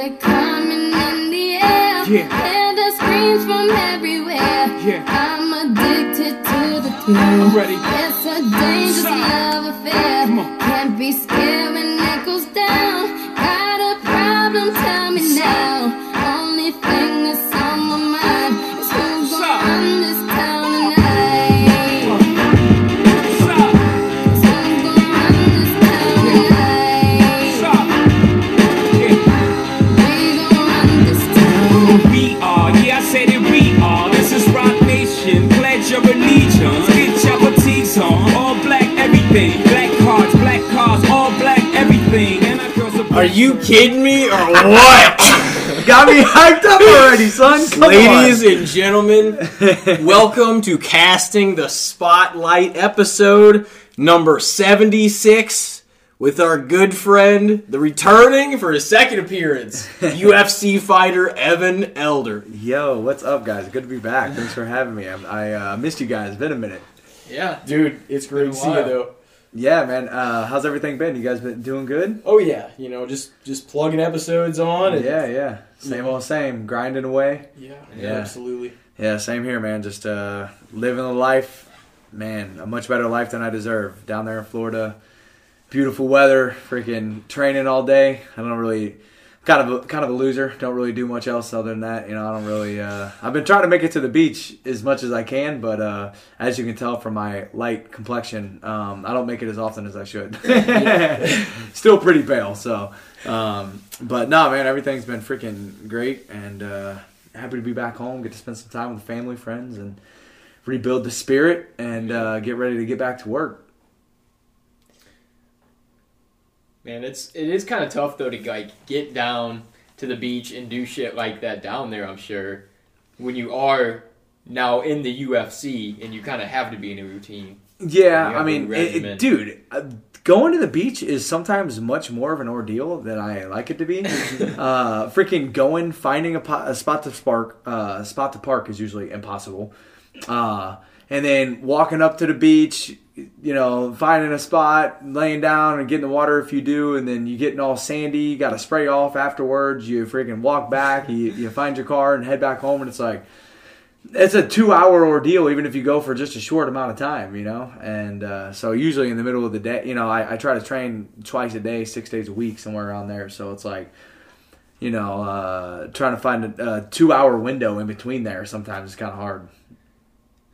it coming in the air. Yeah. Hear the screams from everywhere. Yeah. I'm addicted to the thrill. I'm ready. It's a dangerous love affair. Come on. Can't be scared when it goes down. Are you kidding me or what? Got me hyped up already, son. Come Ladies on. and gentlemen, welcome to Casting the Spotlight episode number 76 with our good friend, the returning for his second appearance, UFC fighter Evan Elder. Yo, what's up, guys? Good to be back. Thanks for having me. I'm, I uh, missed you guys. Been a minute. Yeah, dude, it's great Been to see you though. Yeah, man. Uh, how's everything been? You guys been doing good? Oh yeah, you know, just just plugging episodes on and Yeah, yeah. Same old same. Grinding away. yeah, Yeah. absolutely. Yeah, same here, man. Just uh, living the life. Man, a much better life than I deserve. Down there in Florida, beautiful weather. Freaking training all day. I don't really. Kind of a, kind of a loser. Don't really do much else other than that. You know, I don't really. Uh, I've been trying to make it to the beach as much as I can, but uh, as you can tell from my light complexion, um, I don't make it as often as I should. Still pretty pale. So, um, but no, man, everything's been freaking great, and uh, happy to be back home. Get to spend some time with family, friends, and rebuild the spirit, and uh, get ready to get back to work. Man, it's it is kind of tough though to like get down to the beach and do shit like that down there. I'm sure when you are now in the UFC and you kind of have to be in a routine. Yeah, I mean, it, it, dude, uh, going to the beach is sometimes much more of an ordeal than I like it to be. uh, freaking going, finding a, po- a spot to spark, uh, spot to park is usually impossible. Uh, and then walking up to the beach, you know, finding a spot, laying down and getting the water if you do, and then you getting all sandy, you got to spray off afterwards. You freaking walk back, you, you find your car and head back home, and it's like it's a two hour ordeal even if you go for just a short amount of time you know and uh, so usually in the middle of the day you know I, I try to train twice a day six days a week somewhere around there so it's like you know uh, trying to find a, a two hour window in between there sometimes is kind of hard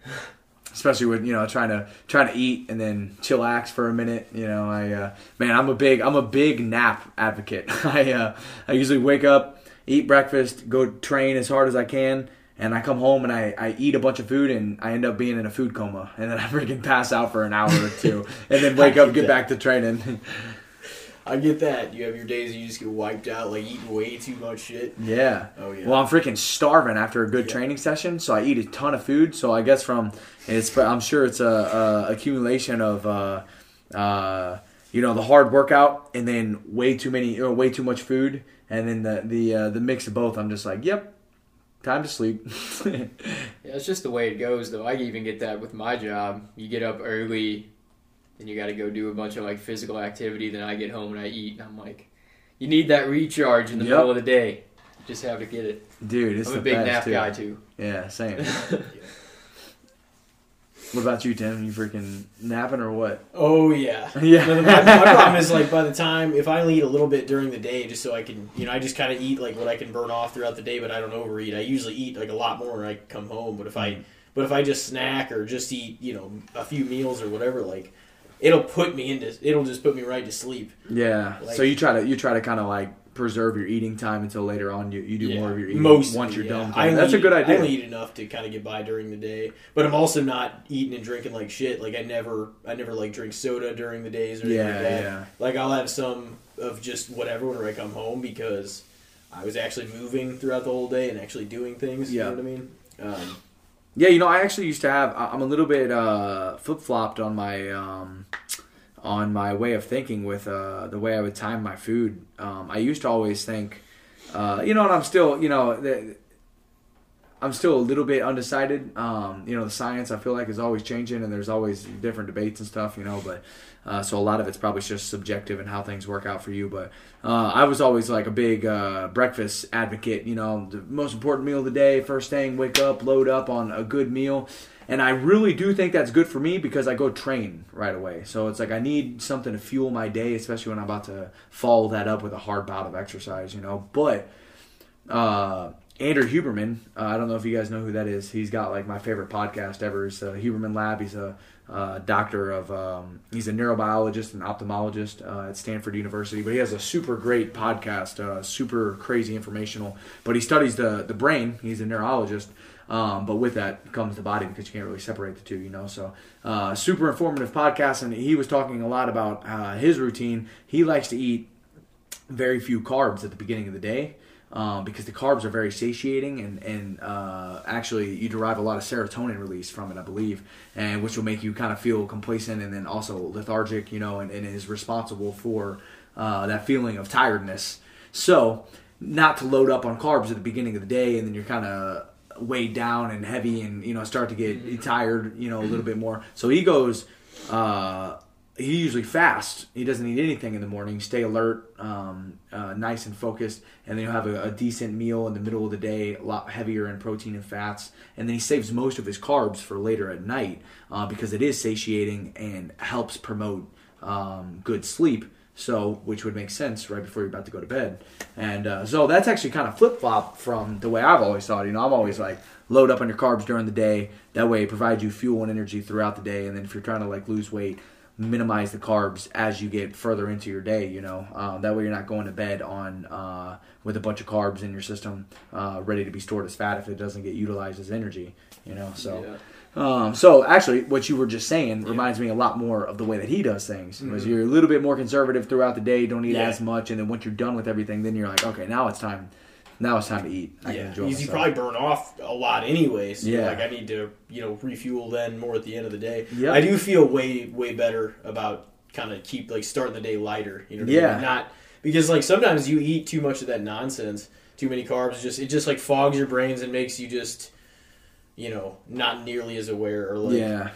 especially with you know trying to trying to eat and then chillax for a minute you know i uh, man i'm a big i'm a big nap advocate i uh, i usually wake up eat breakfast go train as hard as i can and I come home and I, I eat a bunch of food and I end up being in a food coma and then I freaking pass out for an hour or two and then wake up get back to training. I get that. You have your days you just get wiped out, like eating way too much shit. yeah. Oh yeah. Well, I'm freaking starving after a good Yeah. training session, so I eat a ton of food. So I guess from it's I'm sure it's a, a accumulation of uh, uh, you know the hard workout and then way too many or way too much food and then the the uh, the mix of both. I'm just like, yep, time to sleep. Yeah, it's just the way it goes though. I even get that with my job. You get up early, then you got to go do a bunch of like physical activity. Then I get home and I eat, and I'm like, you need that recharge in the Yep. middle of the day. Just have to get it. Dude, it's I'm the a big best nap too. guy too. Yeah, same. What about you, Tim? You freaking napping or what? Oh yeah. Yeah. No, my, my problem is like by the time if I only eat a little bit during the day, just so I can, you know, I just kind of eat like what I can burn off throughout the day, but I don't overeat. I usually eat like a lot more when I come home. But if I, mm. but if I just snack or just eat, you know, a few meals or whatever, like it'll put me into, it'll just put me right to sleep. Yeah. Like- so you try to you try to kind of like preserve your eating time until later on. You you do Yeah, more of your eating Mostly, once you're yeah. done. I That's a eat- good I only eat enough to kind of get by during the day, but I'm also not eating and drinking like shit. Like I never, I never like drink soda during the days or anything Yeah, like that. yeah. Like I'll have some of just whatever whenever I come home because I was actually moving throughout the whole day and actually doing things. Yeah. You know what I mean? Um, Yeah, you know, I actually used to have. I'm a little bit uh, flip flopped on my um, on my way of thinking with uh, the way I would time my food. Um, I used to always think, uh, you know, and I'm still, you know, the, I'm still a little bit undecided. Um, you know, the science I feel like is always changing, and there's always different debates and stuff. You know, but uh, so a lot of it's probably just subjective and how things work out for you. But uh, I was always like a big uh, breakfast advocate. You know, the most important meal of the day, first thing, wake up, load up on a good meal. And I really do think that's good for me because I go train right away. So it's like I need something to fuel my day, especially when I'm about to follow that up with a hard bout of exercise, you know. But uh, Andrew Huberman, uh, I don't know if you guys know who that is. He's got like my favorite podcast ever. It's uh, Huberman Lab. He's a uh, doctor of, um, he's a neurobiologist and ophthalmologist uh, at Stanford University. But he has a super great podcast, uh, super crazy informational. But he studies the the brain. He's a neurologist. Um, but with that comes the body because you can't really separate the two, you know. So, uh, super informative podcast, and he was talking a lot about uh, his routine. He likes to eat very few carbs at the beginning of the day um, because the carbs are very satiating, and and uh, actually you derive a lot of serotonin release from it, I believe, and which will make you kind of feel complacent and then also lethargic, you know, and, and is responsible for uh, that feeling of tiredness. So, not to load up on carbs at the beginning of the day, and then you're kind of weighed down and heavy and you know start to get tired you know a little bit more. So he goes uh he usually fasts he doesn't eat anything in the morning. Stay alert um, uh, nice and focused. And then he'll have a, a decent meal in the middle of the day a lot heavier in protein and fats. And then he saves most of his carbs for later at night uh, because it is satiating and helps promote um, good sleep. So which would make sense right before you're about to go to bed. And uh, so that's actually kind of flip-flop from the way i've always thought. You know i'm always like load up on your carbs during the day. That way it provides you fuel and energy throughout the day. And then if you're trying to like lose weight minimize the carbs as you get further into your day you know um, that way you're not going to bed on uh, with a bunch of carbs in your system uh, ready to be stored as fat if it doesn't get utilized as energy you know so Yeah. um, so actually, what you were just saying reminds me a lot more of the way that he does things. Was you're a little bit more conservative throughout the day, don't eat Yeah. as much, and then once you're done with everything, then you're like, okay, now it's time. Now it's time to eat. I yeah, because you probably burn off a lot anyways. So Yeah. like I need to, you know, refuel then more at the end of the day. Yep. I do feel way way better about kind of keep like starting the day lighter. You know, what I Yeah. mean? not because like sometimes you eat too much of that nonsense, too many carbs. Just it just like fogs your brains and makes you just, you know, not nearly as aware or like yeah,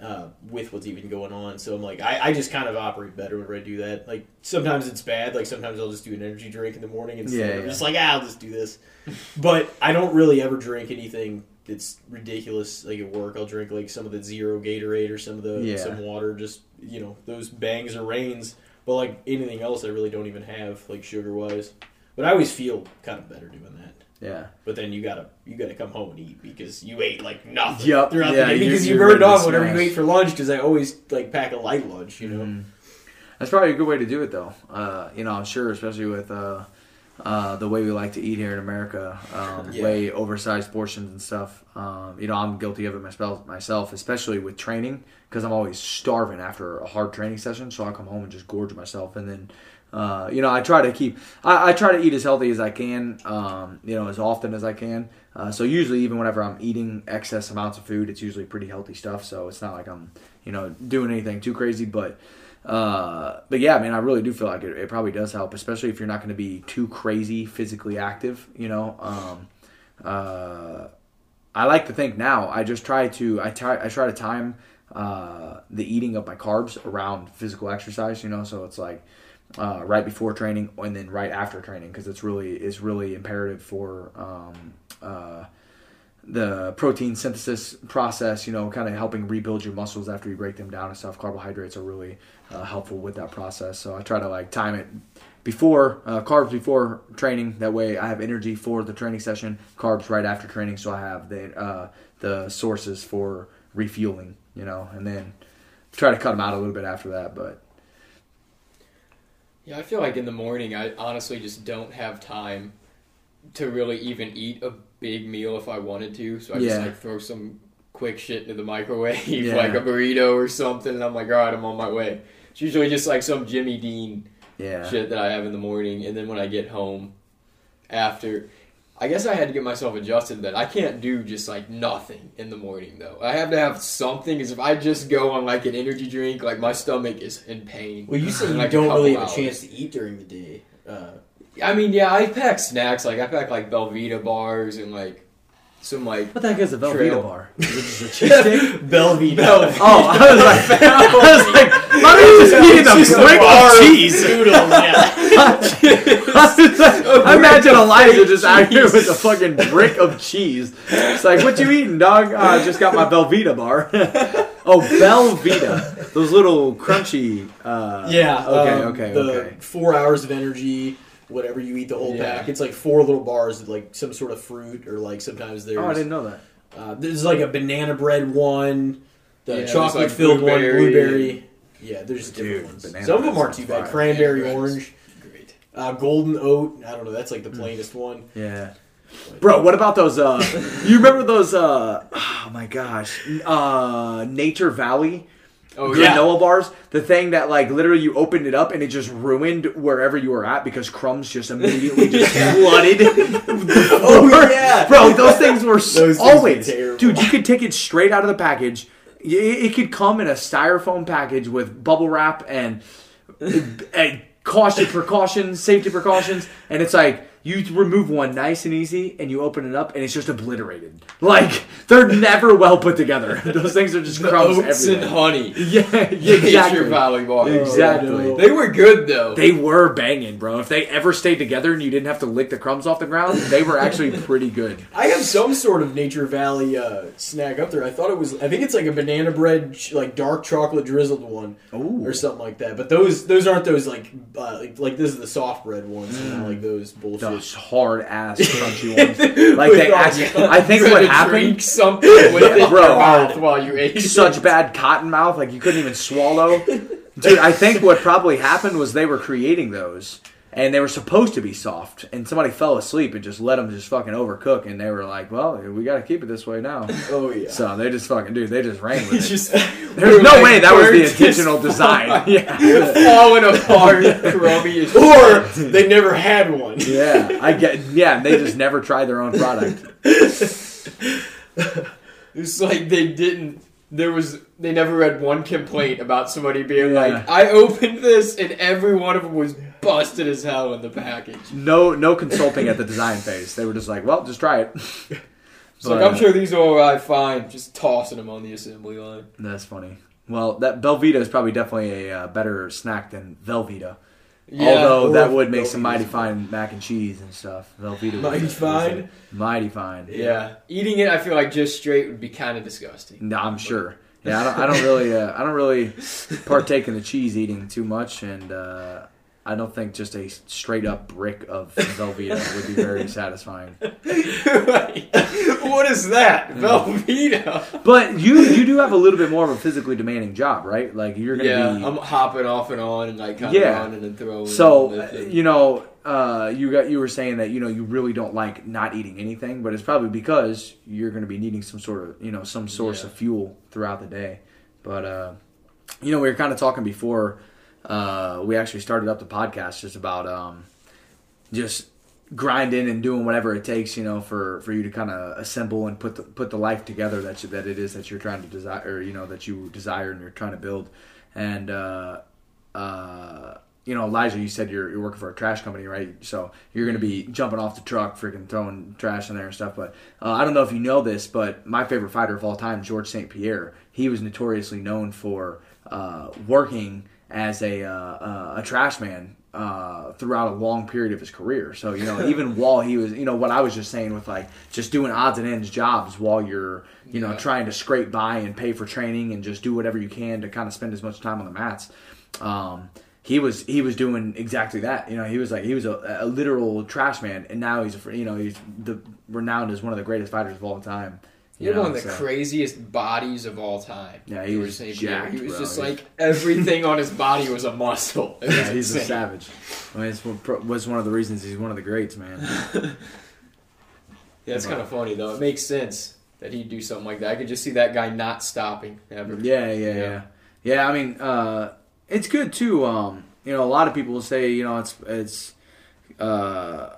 uh, with what's even going on. So I'm like, I, I just kind of operate better when I do that. Like sometimes it's bad. Like sometimes I'll just do an energy drink in the morning and Yeah, I'm just like, ah, I'll just do this. but I don't really ever drink anything that's ridiculous. Like at work, I'll drink like some of the zero Gatorade or some of the Yeah. some water. Just you know those bangs or Reigns. But like anything else, I really don't even have like sugar wise. But I always feel kind of better doing that. Yeah, But then you gotta you gotta come home and eat because you ate like nothing Yup, throughout yeah, the day because you burned off whatever you ate for lunch. Because I always like pack a light lunch, you know. Mhm. that's probably a good way to do it, though. Uh, you know, I'm sure, especially with uh, uh, the way we like to eat here in America, um, Yeah. way oversized portions and stuff. Um, you know, I'm guilty of it myself, myself especially with training because I'm always starving after a hard training session. So I come home and just gorge myself, and then. Uh, you know, I try to keep. I, I try to eat as healthy as I can. Um, you know, as often as I can. Uh, so usually, even whenever I'm eating excess amounts of food, it's usually pretty healthy stuff. So it's not like I'm, you know, doing anything too crazy. But, uh, but yeah, I mean, I really do feel like it, it probably does help, especially if you're not going to be too crazy physically active. You know, um, uh, I like to think now. I just try to. I try. I try to time uh, the eating of my carbs around physical exercise. You know, so it's like uh, right before training and then right after training because it's really it's really imperative for um, uh, the protein synthesis process. You know, kind of helping rebuild your muscles after you break them down and stuff. Carbohydrates are really uh, helpful with that process. So I try to like time it before uh, carbs before training. That way I have energy for the training session. Carbs right after training, so I have the uh, the sources for refueling. You know, and then try to cut them out a little bit after that. But Yeah, I feel like in the morning, I honestly just don't have time to really even eat a big meal if I wanted to. So I just like throw some quick shit into the microwave, Yeah. like a burrito or something, and I'm like, all right, I'm on my way. It's usually just like some Jimmy Dean yeah, shit that I have in the morning, and then when I get home, after. I guess I had to get myself adjusted to that. I can't do just like nothing in the morning though. I have to have something. Because if I just go on like an energy drink, like my stomach is in pain. Well, you say you like, don't really have a chance to eat during the day. Uh, I mean, yeah, I pack snacks. Like I pack like Belvita bars and like some like What the heck is a Velveeta Trail. bar? Is it just a cheese stick? Velveeta. Oh, I was like, I was like, why are you just eating a brick bar of cheese? Noodles, yeah. I was like, I imagine of Elijah just out here with a fucking brick of cheese. It's like, what you eating, dog? "Oh, I just got my Velveeta bar. oh, Velveeta, those little crunchy. Uh, Yeah. Okay. um, okay. the okay. Four hours of energy, whatever you eat the whole Yeah. pack. It's like four little bars, with like some sort of fruit, or like sometimes there's. Oh, I didn't know that. Uh, there's like a banana bread one, the Yeah, chocolate like, filled one, blueberry. blueberry. Yeah, there's Dude, different ones. Some of them aren't too bad. Cranberry Banana orange, great. Uh, golden oat. I don't know. That's like the plainest one. Yeah. Bro, what about those? Uh, you remember those? Uh, oh my gosh, uh, Nature Valley Oh granola yeah. bars. The thing that like literally you opened it up and it just ruined wherever you were at because crumbs just immediately just flooded. Oh, yeah. bro, those things were Those things always, terrible. dude. You could take it straight out of the package. Y- It could come in a styrofoam package with bubble wrap and, and caution precautions, safety precautions, and it's like you remove one nice and easy, and you open it up, and it's just obliterated. Like they're never well put together. Those things are just The crumbs oats and honey. Yeah, yeah, Nature exactly. Valley bar. Exactly. no. They were good though. They were banging, bro. If they ever stayed together and you didn't have to lick the crumbs off the ground, they were actually pretty good. I have some sort of Nature Valley uh, snack up there. I thought it was. I think it's like a banana bread, like dark chocolate drizzled one, Ooh. or something like that. But those those aren't those like uh, like, like this is the soft bread ones, you know, like those bullshit. Those hard ass crunchy ones. Like they all- actually, I think what happened, Drink something with it Bro. your mouth while you ate. it. such bad cotton mouth, like you couldn't even swallow. Dude, I think what probably happened was they were creating those. And they were supposed to be soft, and somebody fell asleep and just let them just fucking overcook, and they were like, "Well, we got to keep it this way now." Oh yeah. So they just fucking, dude, they just ran with it. just There's no like way that was the intentional design. Yeah, falling apart, crummy. or they never had one. Yeah, I get. Yeah, they just never tried their own product. It's like they didn't. There was. They never read one complaint about somebody being Yeah. like, "I opened this and every one of them was busted as hell in the package." No, no consulting at the design phase. They were just like, "Well, just try it." It's like I'm sure these will arrive fine. Just tossing them on the assembly line. That's funny. Well, that Belvita is probably definitely a uh, better snack than Velveeta. Although that would make some mighty fine. fine mac and cheese and stuff. Velveeta. Mighty fine? Mighty fine. yeah, eating it, I feel like just straight would be kind of disgusting. No, I'm sure. Yeah, I don't, I don't really, uh, I don't really partake in the cheese eating too much, and uh, I don't think just a straight up brick of Velveeta would be very satisfying. what is that, Velveeta? But you, you do have a little bit more of a physically demanding job, right? Like you're gonna Yeah, be. I'm hopping off and on and like kind Yeah. of running and throwing. So uh, you know, uh, you got you were saying that you know you really don't like not eating anything, but it's probably because you're going to be needing some sort of you know some source Yeah. of fuel throughout the day. But uh, you know, we were kind of talking before uh, we actually started up the podcast just about um, just grinding and doing whatever it takes, you know, for, for you to kind of assemble and put the, put the life together that you, that it is that you're trying to desire, or, you know, that you desire and you're trying to build. And uh, uh, you know, Elijah, you said you're, you're working for a trash company, right? So you're going to be jumping off the truck, freaking throwing trash in there and stuff. But uh, I don't know if you know this, but my favorite fighter of all time, George St. Pierre, he was notoriously known for uh, working as a uh, uh, a trash man uh, throughout a long period of his career. So you know, even while he was, you know, what I was just saying with like just doing odds and ends jobs while you're, you know, Yeah. trying to scrape by and pay for training and just do whatever you can to kind of spend as much time on the mats. Um, he was he was doing exactly that. You know, he was like he was a, a literal trash man, and now he's a, you know he's the renowned as one of the greatest fighters of all time. He had know, one of the so- craziest bodies of all time. Yeah, he was jacked, He was bro. just like everything on his body was a muscle. Was Yeah, he's a savage. I mean, it's was one of the reasons he's one of the greats, man. Yeah, it's kind of funny though. It makes sense that he'd do something like that. I could just see that guy not stopping ever. Yeah, yeah, Yeah. yeah, yeah. I mean, uh, it's good too. Um, you know, a lot of people will say, you know, it's it's, uh,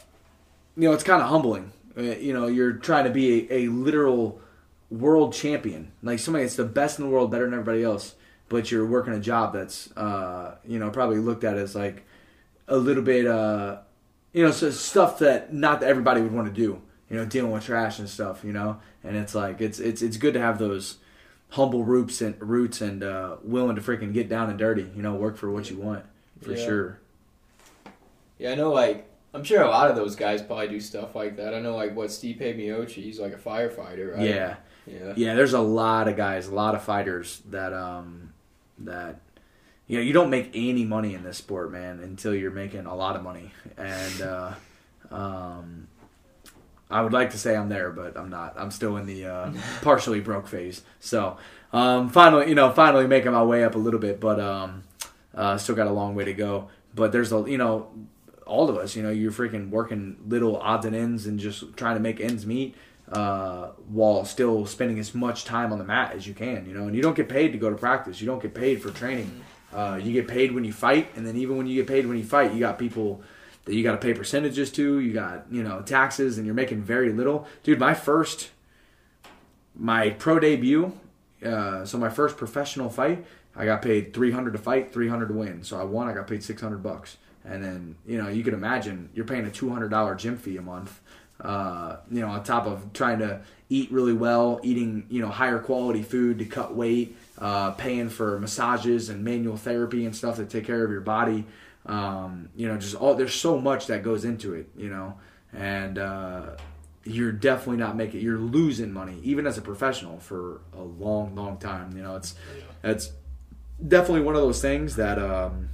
you know, it's kind of humbling. Uh, you know, you're trying to be a, a literal world champion, like somebody that's the best in the world, better than everybody else, but you're working a job that's, uh, you know, probably looked at as like a little bit, uh, you know, so stuff that not that everybody would want to do. you know, dealing with trash and stuff, you know. And it's like it's it's it's good to have those humble roots and roots and uh, willing to freaking get down and dirty, you know, work for what you want for Yeah. sure. Yeah, I know. Like, I'm sure a lot of those guys probably do stuff like that. I know, like, what Stipe Miocic, he's like a firefighter, right? Yeah. Yeah. Yeah, there's a lot of guys, a lot of fighters that um that you know, you don't make any money in this sport, man, until you're making a lot of money. And uh um I would like to say I'm there, but I'm not. I'm still in the uh, partially broke phase. So, um, finally, you know, finally making my way up a little bit, but um, uh, still got a long way to go. But there's a, you know, all of us, you know, you're freaking working little odds and ends and just trying to make ends meet uh, while still spending as much time on the mat as you can, you know. And you don't get paid to go to practice. You don't get paid for training. Uh, you get paid when you fight, and then even when you get paid when you fight, you got people that you got to pay percentages to. You got you know taxes, and you're making very little. Dude, my first, my pro debut, uh, so my first professional fight, I got paid 300 to fight, 300 to win. So I won, I got paid 600 bucks. And then, you know, you can imagine you're paying a $200 gym fee a month, uh, you know, on top of trying to eat really well, eating, you know, higher quality food to cut weight, uh, paying for massages and manual therapy and stuff to take care of your body. Um, you know, just all, there's so much that goes into it, you know, and, uh, you're definitely not making you're losing money even as a professional for a long long time you know it's it's definitely one of those things that um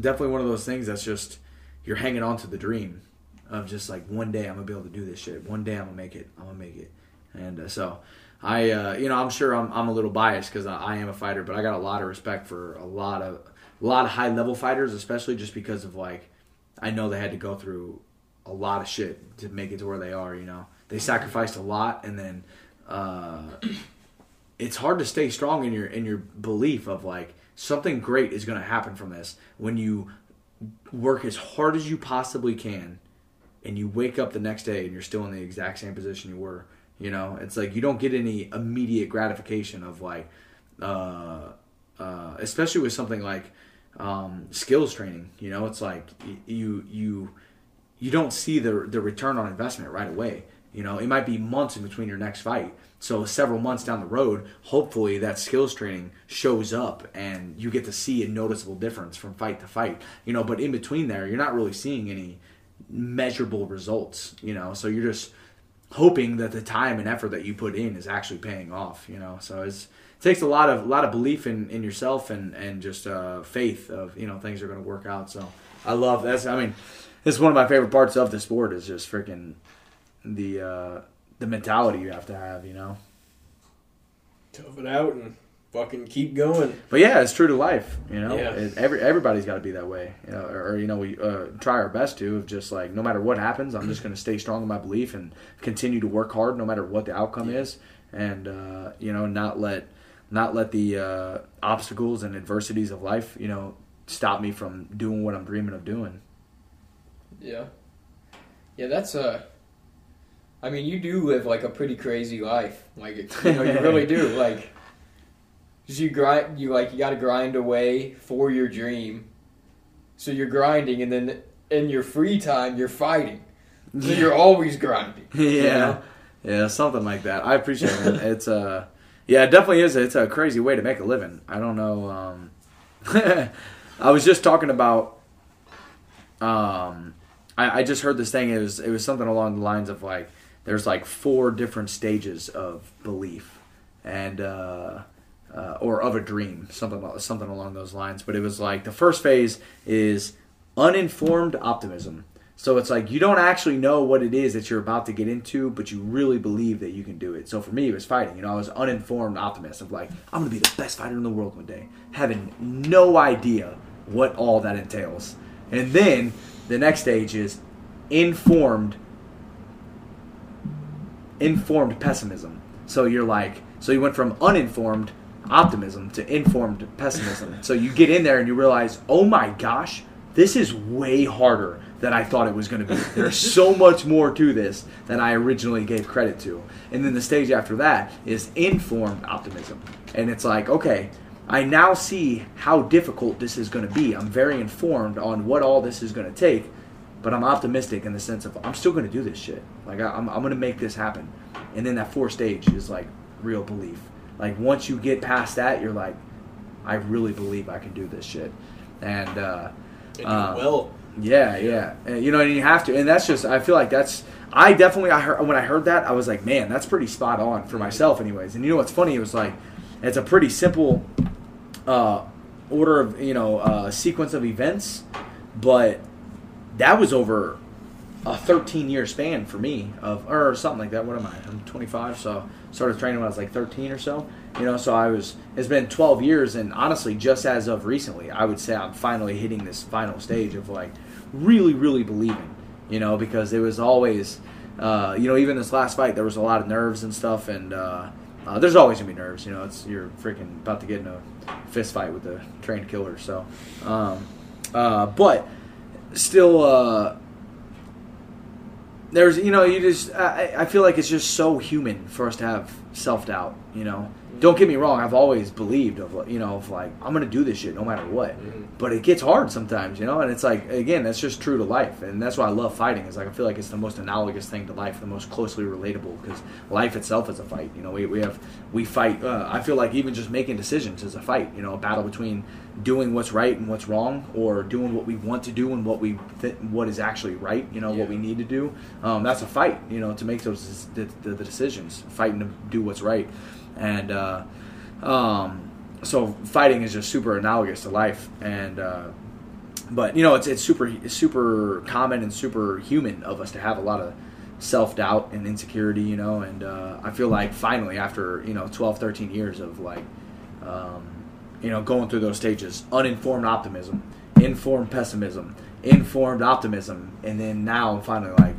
definitely one of those things that's just you're hanging on to the dream of just like one day i'm gonna be able to do this shit. One day i'm gonna make it. I'm gonna make it. And uh, so i uh you know i'm sure i'm, I'm a little biased because I, I am a fighter but i got a lot of respect for a lot of a lot of high level fighters especially just because of like i know they had to go through a lot of shit to make it to where they are. You know, they sacrificed a lot, and then uh, it's hard to stay strong in your in your belief of like something great is to happen from this when you work as hard as you possibly can, and you wake up the next day and you're still in the exact same position you were. You know, it's like you don't get any immediate gratification of like, uh, uh, especially with something like um, skills training. You know, it's like you you you don't see the the return on investment right away. You know, it might be months in between your next fight. So several months down the road, hopefully that skills training shows up and you get to see a noticeable difference from fight to fight. You know, but in between there, you're not really seeing any measurable results, you know. So you're just hoping that the time and effort that you put in is actually paying off, you know. So it's it takes a lot of a lot of belief in, in yourself and and just uh, faith of you know things are going to work out. So I love that's I mean it's one of my favorite parts of the sport is just freaking the uh, the mentality you have to have, you know. Tough it out and fucking keep going. But yeah, it's true to life, you know. Yeah. It, every everybody's got to be that way, you know, or, or you know, we uh, try our best to of just like no matter what happens, I'm just going to stay strong in my belief and continue to work hard no matter what the outcome is, and uh, you know, not let not let the uh, obstacles and adversities of life, you know, stop me from doing what I'm dreaming of doing. Yeah. Yeah, that's uh I mean, you do live like a pretty crazy life. Like you know, you really do. Like you grind you like you got to grind away for your dream. So you're grinding and then in your free time you're fighting. So you're always grinding. yeah, you know? yeah, something like that. I appreciate it. It's uh, yeah, it definitely is. It's a crazy way to make a living. I don't know. Um, I was just talking about. Um, I, I just heard this thing. It was it was something along the lines of like there's like four different stages of belief, and uh, uh, or of a dream, something something along those lines. But it was like the first phase is uninformed optimism. So it's like you don't actually know what it is that you're about to get into, but you really believe that you can do it. So for me, it was fighting. You know, I was uninformed optimist of like I'm gonna be the best fighter in the world one day, having no idea what all that entails. And then the next stage is informed informed pessimism. So you're like, so you went from uninformed optimism to informed pessimism. so you get in there and you realize, oh my gosh, this is way harder than I thought it was going to be. There's so much more to this than I originally gave credit to. And then the stage after that is informed optimism. And it's like, okay, I now see how difficult this is going to be. I'm very informed on what all this is going to take but I'm optimistic in the sense of I'm still gonna do this shit. Like I, I'm I'm gonna make this happen. And then that fourth stage is like real belief. Like once you get past that, you're like, I really believe I can do this shit. And uh, And you will. yeah, yeah, And, you know, and you have to, and that's just. I feel like that's. I definitely, I heard when I heard that, I was like, man, that's pretty spot on for myself, anyways. And you know what's funny? It was like, it's a pretty simple uh, order of you know uh, sequence of events, but that was over a 13 year span for me of or something like that. What am I? I'm 25, so started training when I was like 13 or so. You know, so I was. It's been 12 years, and honestly, just as of recently, I would say I'm finally hitting this final stage of like really, really believing. You know, because it was always, uh, you know, even this last fight, there was a lot of nerves and stuff, and uh, uh, there's always gonna be nerves. You know, it's you're freaking about to get in a fist fight with a trained killer. So, um, uh, but still. There's you know you just I, I feel like it's just so human for us to have self doubt you know don't get me wrong i've always believed of you know of like i'm gonna do this shit no matter what. But it gets hard sometimes you know and it's like again that's just true to life and that's why i love fighting is like i feel like it's the most analogous thing to life the most closely relatable because life itself is a fight you know we, we have we fight uh, i feel like even just making decisions is a fight you know a battle between doing what's right and what's wrong or doing what we want to do and what we th- what is actually right you know Yeah. what we need to do. Um, that's a fight you know to make those the, the, the decisions fighting to do what's right and uh, um, so fighting is just super analogous to life. And uh, but you know it's it's super super common and super human of us to have a lot of self-doubt and insecurity you know? And uh, i feel like finally after you know 12 13 years of like um, you know going through those stages uninformed optimism informed pessimism informed optimism and then now i'm finally like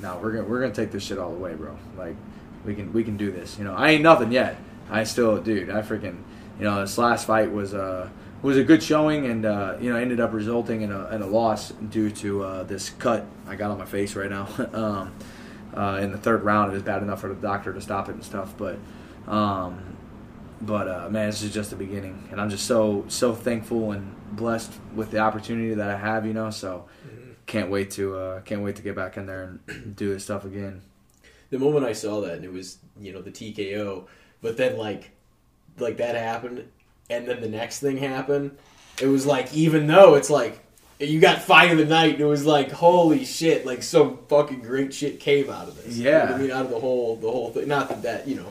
no we're gonna we're gonna take this shit all the way bro. Like we can we can do this you know i ain't nothing yet i still dude i freaking you know this last fight was uh was a good showing and uh, you know ended up resulting in a, in a loss due to uh, this cut I got on my face right now um, uh, in the third round. It was bad enough for the doctor to stop it and stuff, but um, but uh, man, this is just the beginning, and I'm just so so thankful and blessed with the opportunity that I have. You know, so can't wait to uh, can't wait to get back in there and do this stuff again. The moment I saw that and it was you know the TKO, but then like like that happened, and then the next thing happened. It was like even though it's like you got fight of the night, and it was like holy shit, like some fucking great shit came out of this. You know Yeah. I mean out of the whole the whole thing. Not that that you know,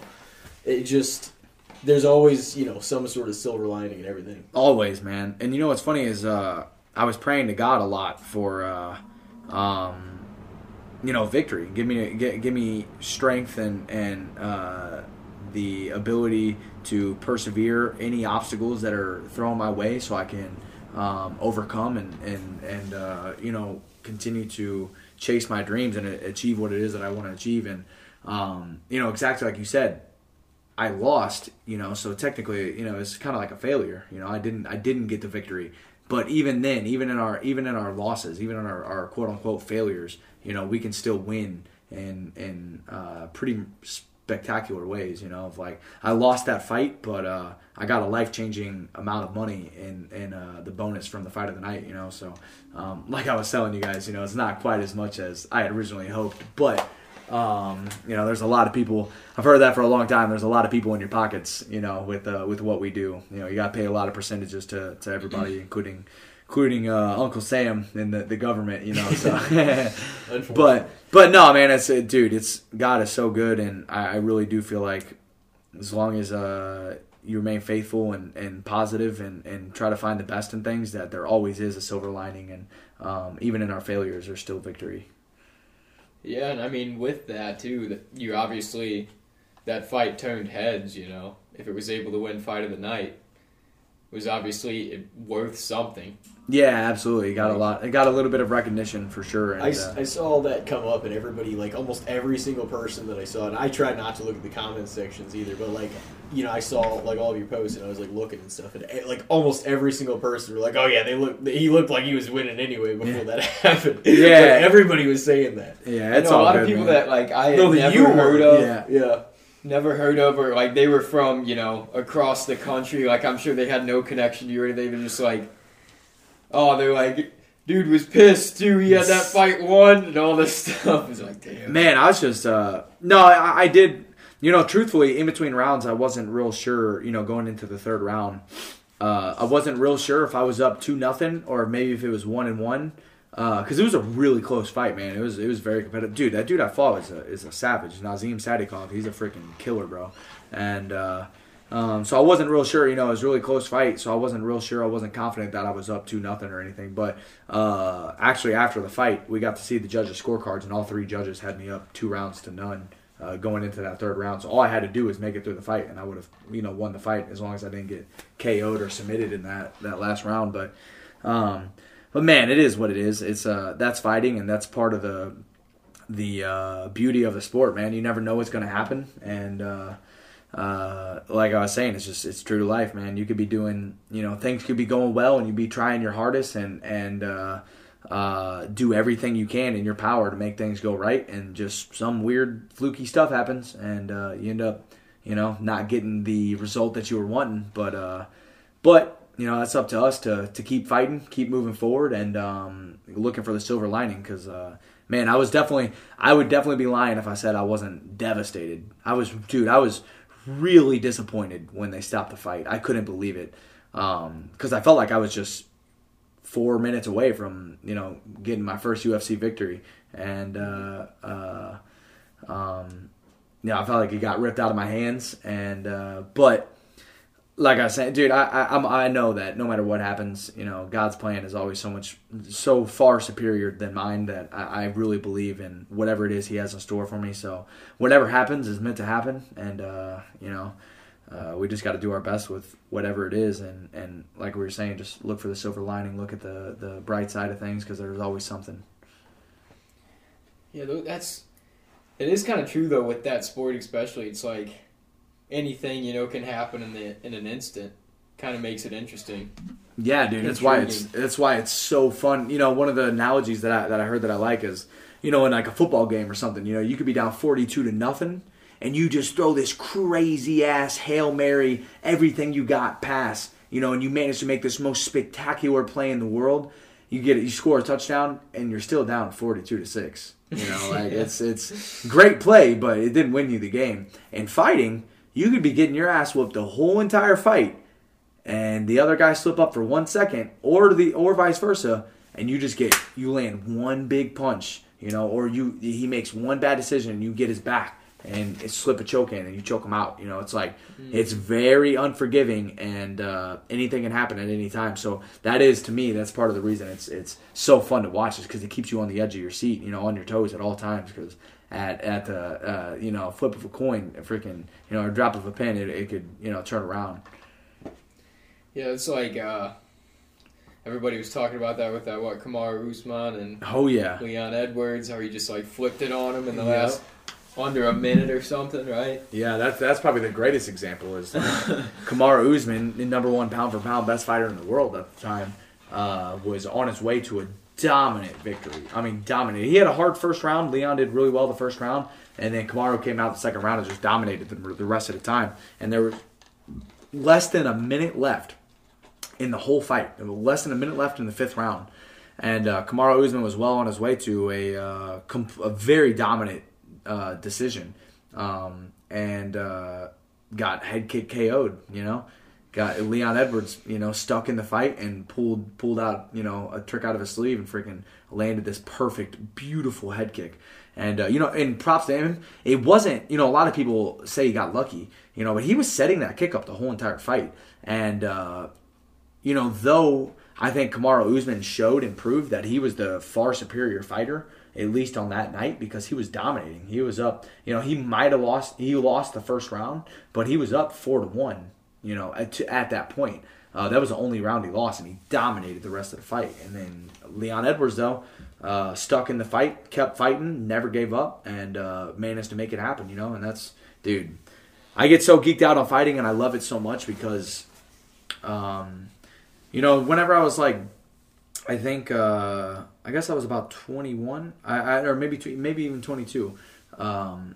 it just there's always you know some sort of silver lining and everything. Always, man. And you know what's funny is uh, I was praying to God a lot for, uh, um, you know, victory. Give me, give, give me strength and and uh, the ability to persevere any obstacles that are thrown my way, so I can um, overcome and and and uh, you know continue to chase my dreams and achieve what it is that I want to achieve. And um, you know, exactly like you said, I lost, you know, so technically, you know, it's kind of like a failure. You know, I didn't I didn't get the victory. But even then, even in our even in our losses, even in our, our quote unquote failures, you know, we can still win in in uh, pretty spectacular ways. You know, of like I lost that fight, but uh, I got a life changing amount of money in in uh, the bonus from the fight of the night. You know, so um, like I was telling you guys, you know, it's not quite as much as I had originally hoped, but um, you know, there's a lot of people. I've heard that for a long time. There's a lot of people in your pockets, you know, with uh, with what we do. You know, you got to pay a lot of percentages to, to everybody, including including uh, Uncle Sam and the, the government. You know, so but but no, man, it's uh, dude, it's God is so good, and I, I really do feel like as long as uh, you remain faithful and, and positive and, and try to find the best in things, that there always is a silver lining, and um, even in our failures, there's still victory. Yeah, and I mean with that too, you obviously that fight turned heads. You know, if it was able to win fight of the night, it was obviously worth something. Yeah, absolutely. It got a lot. It got a little bit of recognition for sure. And, I, uh, I saw that come up and everybody like almost every single person that I saw and I tried not to look at the comment sections either but like you know I saw like all of your posts and I was like looking and stuff and eh, like almost every single person were like oh yeah they look he looked like he was winning anyway before Yeah. that happened Yeah. Like, everybody was saying that yeah, I it's know a lot good, of people man. that like I had No, never you heard of, yeah. yeah never heard of, or like they were from you know across the country. Like I'm sure they had no connection to you, or they were just like, oh, they're like dude was pissed too. He had that fight won and all this stuff. It's like, damn. Man, I was just uh no, I, I did. You know, truthfully, in between rounds, I wasn't real sure. You know, going into the third round, uh, I wasn't real sure if I was up two nothing or maybe if it was one and one. Uh Because it was a really close fight, man. It was it was very competitive. Dude, that dude I fought is a is a savage. Nazim Sadykhov, he's a freaking killer, bro. And uh, um, so I wasn't real sure. You know, it was a really close fight, so I wasn't real sure. I wasn't confident that I was up two nothing or anything. But uh, actually, after the fight, we got to see the judges' scorecards, and all three judges had me up two rounds to none. Uh, going into that third round, so all I had to do was make it through the fight, and I would have, you know, won the fight as long as I didn't get KO'd or submitted in that that last round. But um, but man, it is what it is. It's uh that's fighting and that's part of the the uh, beauty of the sport, man. You never know what's going to happen, and uh, like I was saying, it's just it's true to life, man. You could be doing, you know, things could be going well, and you'd be trying your hardest and and uh, uh, do everything you can in your power to make things go right, and just some weird fluky stuff happens, and uh, you end up, you know, not getting the result that you were wanting. But uh, but you know, that's up to us to to keep fighting, keep moving forward, and um, looking for the silver lining. Because uh, man, I was definitely, I would definitely be lying if I said I wasn't devastated. I was, dude, I was really disappointed when they stopped the fight. I couldn't believe it because I felt like I was just four minutes away from you know getting my first UFC victory, and uh, uh, um, yeah, I felt like it got ripped out of my hands. And uh, but like I saying, dude, I, I I know that no matter what happens, you know, God's plan is always so much so far superior than mine that I, I really believe in whatever it is He has in store for me. So whatever happens is meant to happen, and uh, you know. Uh, we just got to do our best with whatever it is, and, and like we were saying, just look for the silver lining, look at the, the bright side of things, because there's always something. Yeah, that's it is kind of true though with that sport especially. It's like anything you know can happen in the in an instant. Kind of makes it interesting. Yeah, dude. That's why it's that's why it's so fun. You know, one of the analogies that I that I heard that I like is, you know, in like a football game or something. You know, you could be down forty two to nothing, and you just throw this crazy ass hail mary, everything you got pass. You know, and you manage to make this most spectacular play in the world. You get it, you score a touchdown, and you're still down forty two to six. You know, like it's it's great play, but it didn't win you the game. And fighting, you could be getting your ass whooped the whole entire fight and the other guy slip up for one second, or the or vice versa, and you just get you land one big punch, you know, or you he makes one bad decision and you get his back and it slip a choke in and you choke him out. You know, it's like it's very unforgiving and uh, anything can happen at any time. So that is to me that's part of the reason it's it's so fun to watch is because it keeps you on the edge of your seat, you know, on your toes at all times because. At, at the uh, you know flip of a coin, a freaking you know or drop of a pen, it, it could you know turn around. Yeah, it's like uh, everybody was talking about that with that what Kamaru Usman and Oh yeah, Leon Edwards, how he just like flipped it on him in the Yep. last under a minute or something, right? Yeah, that's that's probably the greatest example is Kamaru Usman, the number one pound for pound best fighter in the world at the time, uh, was on his way to a dominant victory. I mean, dominant. He had a hard first round. Leon did really well the first round, and then Kamaru came out the second round and just dominated the, the rest of the time. And there was less than a minute left in the whole fight. Less than a minute left in the fifth round, and uh, Kamaru Usman was well on his way to a uh, com- a very dominant uh, decision, um, and uh, got head kick KO'd. You know, got Leon Edwards, you know, stuck in the fight and pulled pulled out, you know, a trick out of his sleeve and freaking landed this perfect, beautiful head kick. And uh, you know, and props to him. It wasn't, you know, a lot of people say he got lucky, you know, but he was setting that kick up the whole entire fight. And uh, you know, though I think Kamaru Usman showed and proved that he was the far superior fighter, at least on that night, because he was dominating. He was up, you know, he might have lost, he lost the first round, but he was up four to one, you know, at, at that point. Uh, that was the only round he lost, and he dominated the rest of the fight. And then Leon Edwards, though, uh, stuck in the fight, kept fighting, never gave up, and uh, managed to make it happen, you know, and that's, dude, I get so geeked out on fighting, and I love it so much because um, you know, whenever I was like, I think, uh, I guess I was about 21, I, I or maybe maybe even 22. Um,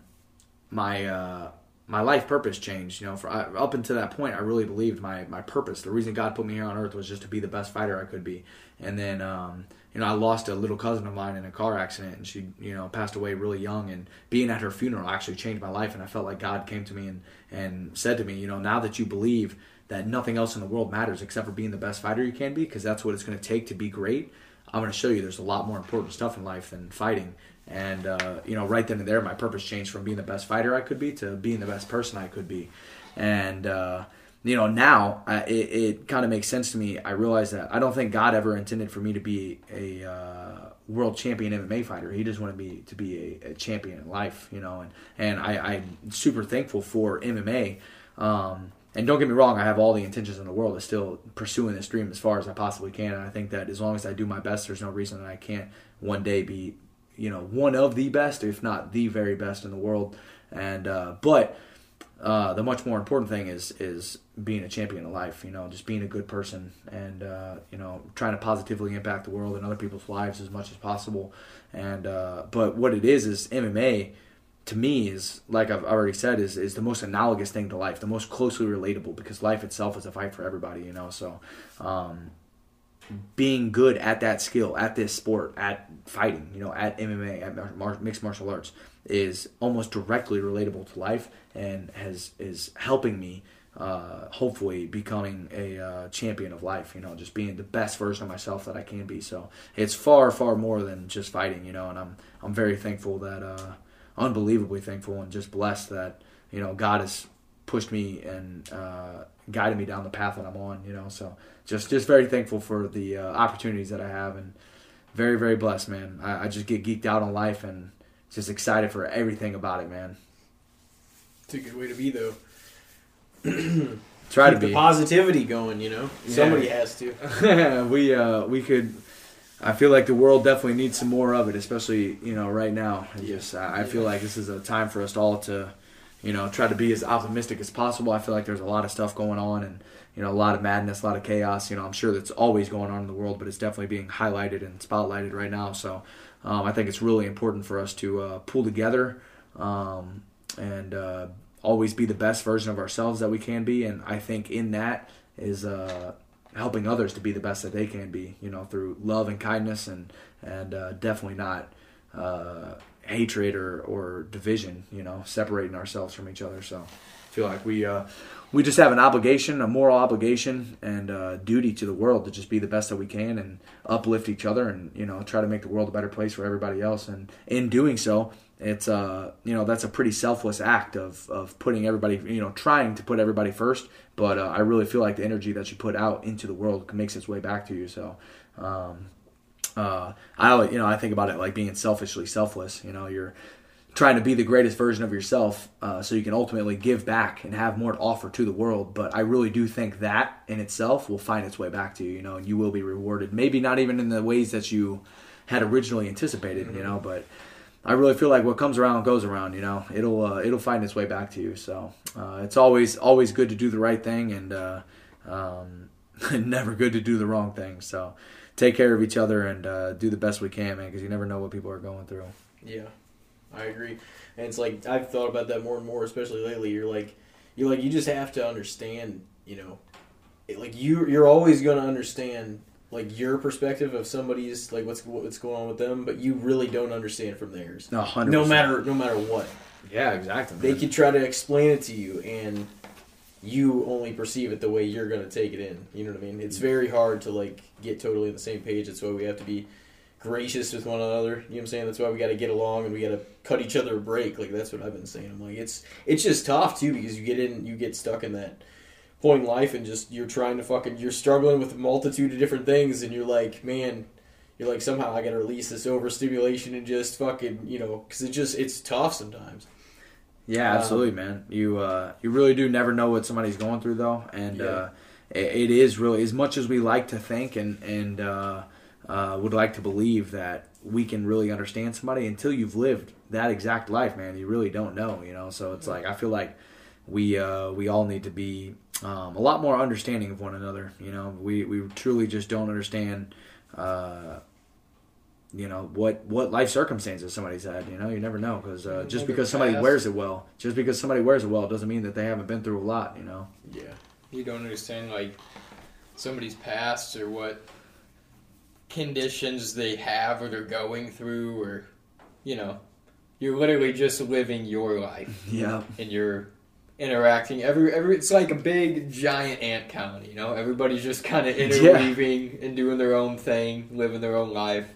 my uh, my life purpose changed. You know, for I, up until that point, I really believed my my purpose. The reason God put me here on earth was just to be the best fighter I could be. And then, um, you know, I lost a little cousin of mine in a car accident, and she, you know, passed away really young. And being at her funeral actually changed my life, and I felt like God came to me and and said to me, you know, now that you believe that nothing else in the world matters except for being the best fighter you can be, because that's what it's going to take to be great. I'm going to show you there's a lot more important stuff in life than fighting. And uh, you know, right then and there, my purpose changed from being the best fighter I could be to being the best person I could be. And uh, you know, now I, it, it kind of makes sense to me. I realize that I don't think God ever intended for me to be a uh, world champion MMA fighter. He just wanted me to be a, a champion in life. You know, and and I, I'm super thankful for MMA. Um, and don't get me wrong, I have all the intentions in the world of still pursuing this dream as far as I possibly can. And I think that as long as I do my best, there's no reason that I can't one day be, you know, one of the best, if not the very best in the world. And uh, but uh, the much more important thing is is being a champion of life. You know, just being a good person and uh, you know trying to positively impact the world and other people's lives as much as possible. And uh, but what it is is MMA to me is like I've already said is is the most analogous thing to life, the most closely relatable because life itself is a fight for everybody, you know. So um, being good at that skill, at this sport, at fighting, you know, at MMA, at mar- mixed martial arts is almost directly relatable to life and has is helping me uh, hopefully becoming a uh, champion of life. You know, just being the best version of myself that I can be. So it's far, far more than just fighting. You know, and I'm I'm very thankful that. Uh, unbelievably thankful and just blessed that you know God has pushed me and uh, guided me down the path that I'm on. You know, so just just very thankful for the uh, opportunities that I have and very very blessed, man. I, I, just get geeked out on life and just excited for everything about it, man. It's a good way to be, though. Try Keep to the be. positivity going. You know, Yeah. somebody has to. we uh, we could. I feel like the world definitely needs some more of it, especially you know right now. Just I, I feel like this is a time for us all to, you know, try to be as optimistic as possible. I feel like there's a lot of stuff going on, and you know, a lot of madness, a lot of chaos. You know, I'm sure that's always going on in the world, but it's definitely being highlighted and spotlighted right now. So um, I think it's really important for us to uh, pull together um, and uh, always be the best version of ourselves that we can be. And I think in that is uh, helping others to be the best that they can be. You know, through love and kindness, and and uh, definitely not uh, hatred or or division. You know, separating ourselves from each other. So I feel like we. Uh, we just have an obligation, a moral obligation, and uh, duty to the world to just be the best that we can and uplift each other, and you know try to make the world a better place for everybody else. And in doing so, it's uh you know that's a pretty selfless act of of putting everybody you know trying to put everybody first. But uh, I really feel like the energy that you put out into the world makes its way back to you. So. Um, uh, I you know I think about it like being selfishly selfless. You know, you're trying to be the greatest version of yourself uh, so you can ultimately give back and have more to offer to the world. But i really do think that in itself will find its way back to you you know and you will be rewarded. Maybe not even in the ways that you had originally anticipated you know but i really feel like what comes around goes around you know. It'll uh, it'll find its way back to you. So uh, it's always always good to do the right thing and uh, um, never good to do the wrong thing. So take care of each other and uh, do the best we can man because you never know what people are going through Yeah, I agree. And it's like I've thought about that more and more, especially lately. You're like, you're like, you just have to understand. You know, it, like you, you're always going to understand like your perspective of somebody's like what's what's going on with them, but you really don't understand from theirs. no 100 No matter no matter what, Yeah, exactly. they man. could try to explain it to you, and you only perceive it the way you're going to take it in. You know what I mean? It's mm-hmm. very hard to like get totally on the same page. That's why we have to be gracious with one another. You know what I'm saying? That's why we got to get along and we got to cut each other a break. Like that's what I've been saying. I'm like it's it's just tough too because you get in you get stuck in that point in life and just you're trying to fucking you're struggling with a multitude of different things and you're like man you're like somehow I got to release this overstimulation and just fucking you know because it just it's tough sometimes. Yeah, Um, absolutely, man. You uh, you really do never know what somebody's going through though, and Yeah. uh, it, it is really as much as we like to think and and uh, uh, would like to believe that we can really understand somebody until you've lived that exact life, man. You really don't know, you know. So it's like I feel like we uh, we all need to be um, a lot more understanding of one another. You know, we we truly just don't understand. Uh, you know what what life circumstances somebody's had. You know, you never know because uh, just because somebody past. wears it well, just because somebody wears it well, doesn't mean that they haven't been through a lot. You know. Yeah. You don't understand like somebody's past or what conditions they have or they're going through or you know you're literally just living your life Yeah. and you're interacting every every it's like a big giant ant colony you know everybody's just kind of interweaving and doing their own thing living their own life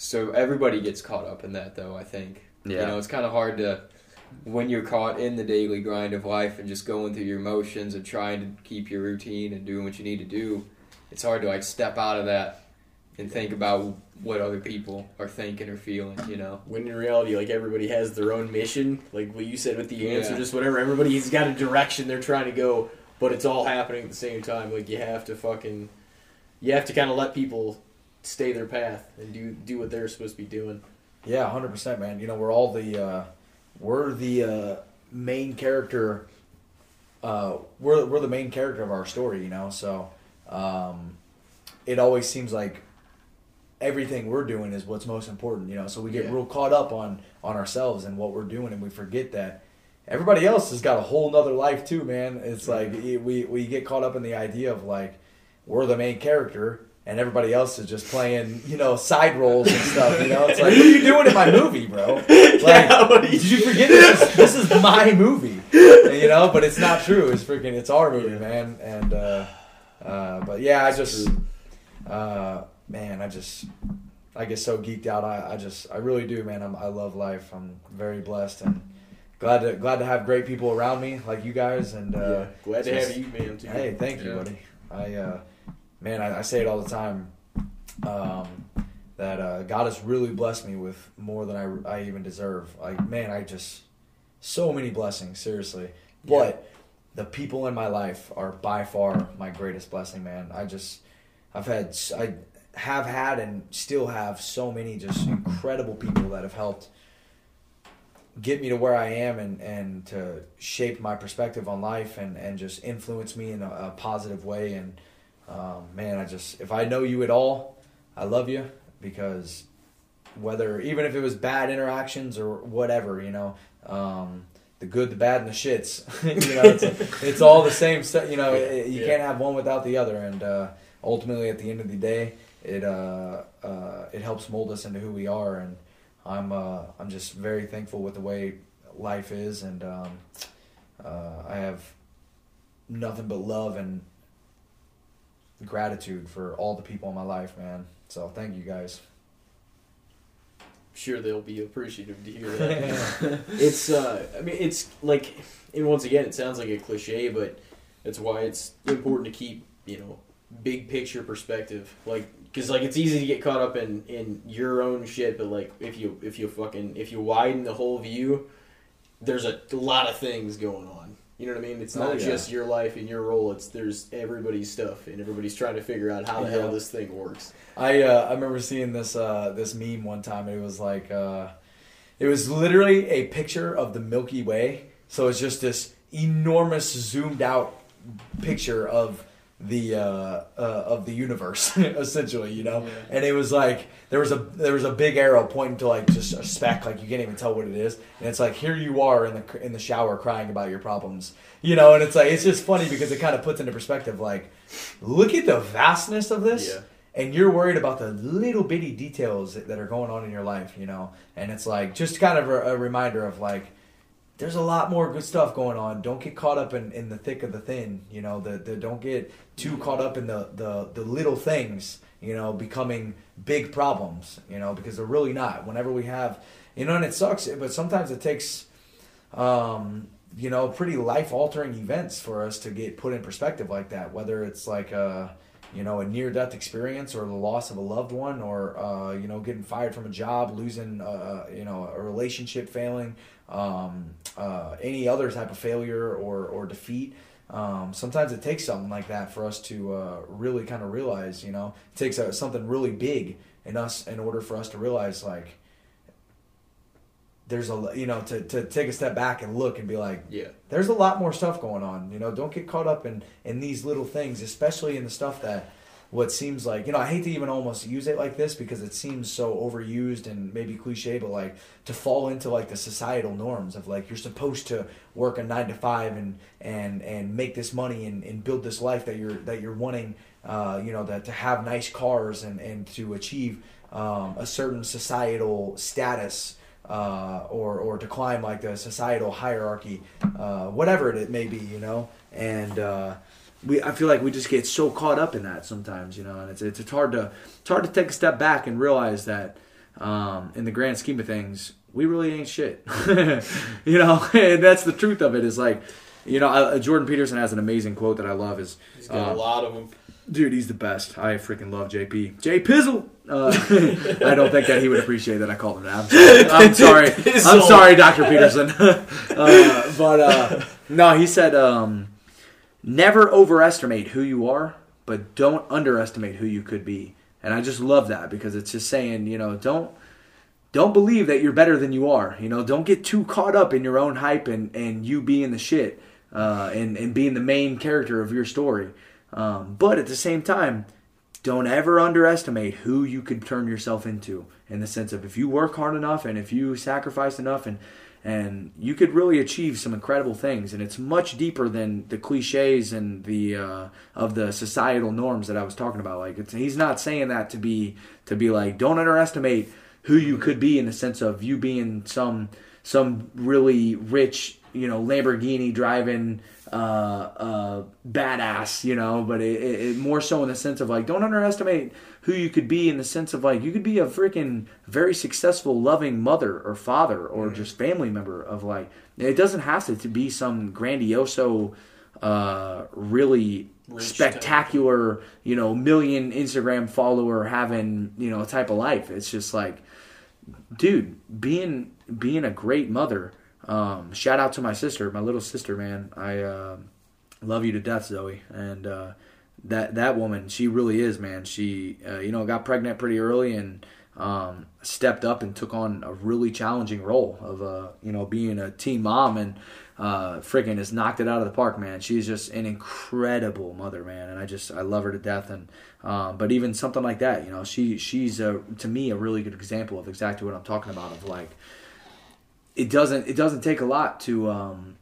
so everybody gets caught up in that though i think you know it's kind of hard to when you're caught in the daily grind of life and just going through your motions and trying to keep your routine and doing what you need to do it's hard to like step out of that and think about what other people are thinking or feeling you know When in reality, like everybody has their own mission, like what you said with the ants or just whatever. Everybody's got a direction they're trying to go, but it's all happening at the same time. Like you have to fucking, you have to kind of let people stay their path and do do what they're supposed to be doing. Yeah, hundred percent, man. You know, we're all the uh, we're the uh, main character. Uh, we're we're the main character of our story. You know, so um, it always seems like everything we're doing is what's most important. You know, so we get Yeah. real caught up on on ourselves and what we're doing, and we forget that everybody else has got a whole nother life too, man. It's like we we get caught up in the idea of like we're the main character and everybody else is just playing, you know, side roles and stuff. You know, it's like, what are you doing in my movie, bro? Like, Yeah, you- did you forget this? Is, this is my movie, you know? But it's not true. It's freaking, it's our movie, Yeah. man. And uh, uh, but yeah, I just, uh, man, I just, I get so geeked out. I, I just, I really do, man. I'm, I love life. I'm very blessed and. Glad to glad to have great people around me like you guys and uh, yeah, glad to have you, man. Too. Hey, thank you, buddy. I, uh, man, I, I say it all the time. Um, that uh, God has really blessed me with more than I, I even deserve. Like, man, I just so many blessings, seriously. But the people in my life are by far my greatest blessing, man. I just, I've had, I have had and still have so many just incredible people that have helped get me to where I am and, and to shape my perspective on life and, and just influence me in a, a positive way. And um, man, I just, if I know you at all, I love you because whether, even if it was bad interactions or whatever, you know, um, the good, the bad, and the shits, you know, it's, it's all the same stuff. You know, it- you Yeah. can't have one without the other. And uh, ultimately, at the end of the day, it uh, uh, it helps mold us into who we are. And I'm uh, I'm just very thankful with the way life is, and um, uh, I have nothing but love and gratitude for all the people in my life, man. So thank you guys. sure they'll be appreciative to hear that. it's uh I mean it's like and once again it sounds like a cliche but that's why it's important to keep, you know, big picture perspective. Like cuz like it's easy to get caught up in in your own shit but like if you if you fucking if you widen the whole view there's a lot of things going on. You know what I mean? It's Oh, not yeah. just your life and your role. It's there's everybody's stuff and everybody's trying to figure out how the Yeah. hell this thing works. I uh, I remember seeing this uh, this meme one time. It was like uh, it was literally a picture of the Milky Way. So it's just this enormous zoomed out picture of the uh, uh, of the universe, essentially. You know, Yeah. and it was like there was a there was a big arrow pointing to like just a speck, like you can't even tell what it is. And it's like here you are in the in the shower crying about your problems. You know, and it's like it's just funny because it kind of puts into perspective like look at the vastness of this Yeah. and you're worried about the little bitty details that are going on in your life, you know. And it's like just kind of a, a reminder of like, there's a lot more good stuff going on. Don't get caught up in, in the thick of the thin, you know. The, the don't get too caught up in the, the the little things, you know, becoming big problems, you know, because they're really not. Whenever we have, you know, and it sucks, but sometimes it takes um, you know, pretty life altering events for us to get put in perspective like that. Whether it's like a, you know, a near death experience or the loss of a loved one or, uh, you know, getting fired from a job, losing, uh, you know, a relationship failing, um, uh, any other type of failure or, or defeat. Um, sometimes it takes something like that for us to uh, really kind of realize, you know, it takes uh something really big in us in order for us to realize, like, there's a, you know, to, to take a step back and look and be like, Yeah. there's a lot more stuff going on. You know, don't get caught up in in these little things, especially in the stuff that what seems like you know I hate to even almost use it like this because it seems so overused and maybe cliche, but like to fall into like the societal norms of like you're supposed to work a nine to five and and and make this money and, and build this life that you're that you're wanting, uh, you know, that to have nice cars and and to achieve um, a certain societal status. Uh, or, or to climb like the societal hierarchy, uh, whatever it may be, you know, and uh, we I feel like we just get so caught up in that sometimes, you know, and it's it's, it's hard to it's hard to take a step back and realize that um, in the grand scheme of things, we really ain't shit, you know, and that's the truth of it. Is like, you know, uh, Jordan Peterson has an amazing quote that I love. Is He's got uh, a lot of them. Dude, he's the best. I freaking love JP. J Pizzle. Uh, I don't think that he would appreciate that I called him that. I'm sorry. I'm sorry, I'm sorry Dr. Peterson. uh, but uh, no, he said, um, never overestimate who you are, but don't underestimate who you could be. And I just love that because it's just saying, you know, don't don't believe that you're better than you are. You know, don't get too caught up in your own hype and, and you being the shit uh, and, and being the main character of your story. Um, but at the same time, don't ever underestimate who you could turn yourself into in the sense of if you work hard enough and if you sacrifice enough and and you could really achieve some incredible things. And it's much deeper than the cliches and the uh, of the societal norms that I was talking about. Like he's not saying that to be to be like don't underestimate who you could be in the sense of you being some some really rich you know Lamborghini driving uh, uh, badass, you know, but it, it, it more so in the sense of like, don't underestimate who you could be in the sense of like, you could be a freaking very successful, loving mother or father or just family member of like, it doesn't have to, to be some grandioso, uh, really Rich spectacular, you know, million Instagram follower having, you know, a type of life. It's just like, dude, being being a great mother. Um, shout out to my sister, my little sister, man. I uh, love you to death, Zoe. And uh, that that woman, she really is, man. She, uh, you know, got pregnant pretty early and um, stepped up and took on a really challenging role of, uh, you know, being a teen mom and uh, freaking has knocked it out of the park, man. She's just an incredible mother, man, and I just I love her to death. And um, but even something like that, you know, she she's a, to me a really good example of exactly what I'm talking about. Of like, it doesn't it doesn't take a lot to, um,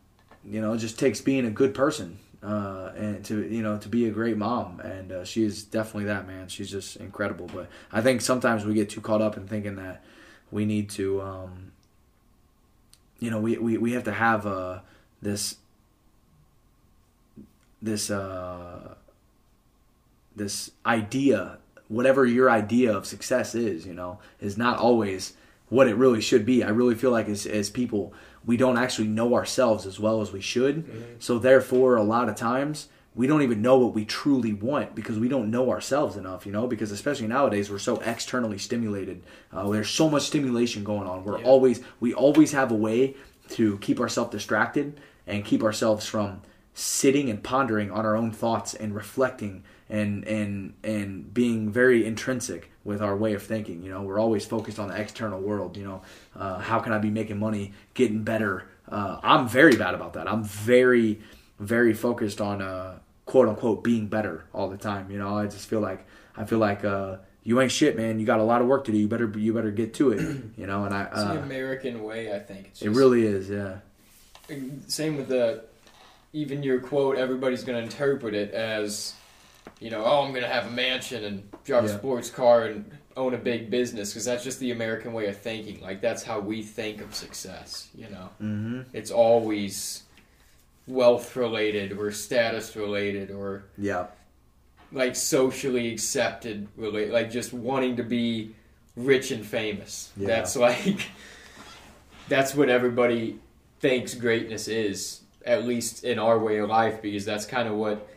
you know, it just takes being a good person. Uh, and to you know to be a great mom and uh, she is definitely that man she's just incredible but i think sometimes we get too caught up in thinking that we need to um, you know, we, we, we have to have uh, this this uh, this idea, whatever your idea of success is, you know, is not always what it really should be. I really feel like as as people, we don't actually know ourselves as well as we should. So therefore, a lot of times we don't even know what we truly want because we don't know ourselves enough, you know. Because especially nowadays, we're so externally stimulated. Uh, there's so much stimulation going on. We're Yeah. always we always have a way to keep ourselves distracted and keep ourselves from sitting and pondering on our own thoughts and reflecting and and and being very intrinsic with our way of thinking. You know, we're always focused on the external world. You know, uh, how can I be making money, getting better? Uh, I'm very bad about that. I'm very very focused on uh, quote unquote being better all the time. You know, I just feel like I feel like uh, you ain't shit, man. You got a lot of work to do. You better you better get to it. You know, and I It's the uh, American way, I think. It's it really is. Yeah. same with the even your quote everybody's going to interpret it as you know oh i'm going to have a mansion and drive a Yeah. sports car and own a big business because that's just the american way of thinking like that's how we think of success you know Mm-hmm. it's always wealth related or status related or Yeah. like socially accepted like just wanting to be rich and famous Yeah. that's like that's what everybody thinks greatness is at least in our way of life because that's kind of what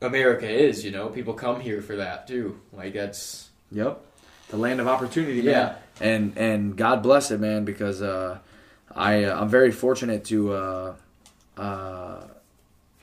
america is you know people come here for that too like that's Yep. The land of opportunity, man. Yeah. And and God bless it, man, because uh, I uh, I'm very fortunate to uh, uh,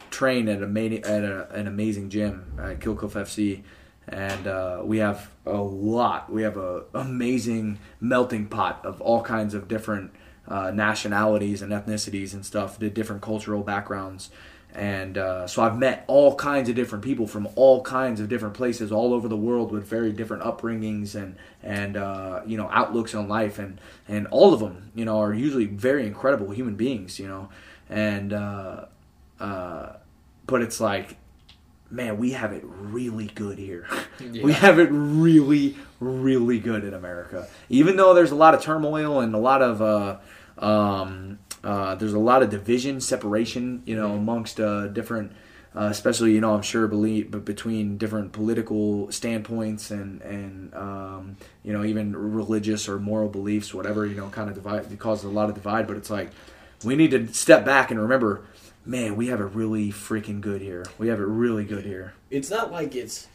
train at a at a, an amazing gym at Kilcliff FC, and uh, we have a lot. We have a amazing melting pot of all kinds of different uh, nationalities and ethnicities and stuff, the different cultural backgrounds. And uh, so I've met all kinds of different people from all kinds of different places all over the world with very different upbringings and and uh, you know outlooks on life, and and all of them you know are usually very incredible human beings, you know, and uh, uh, but it's like man, we have it really good here. we have it really, really good in America. Even though there's a lot of turmoil and a lot of uh, um, uh, there's a lot of division, separation, you know, amongst uh, different, uh, especially you know, I'm sure believe, but between different political standpoints and and um, you know even religious or moral beliefs, whatever you know, kind of divide. It causes a lot of divide, but it's like we need to step back and remember. Man, we have it really freaking good here. We have it really good here. it's not like it's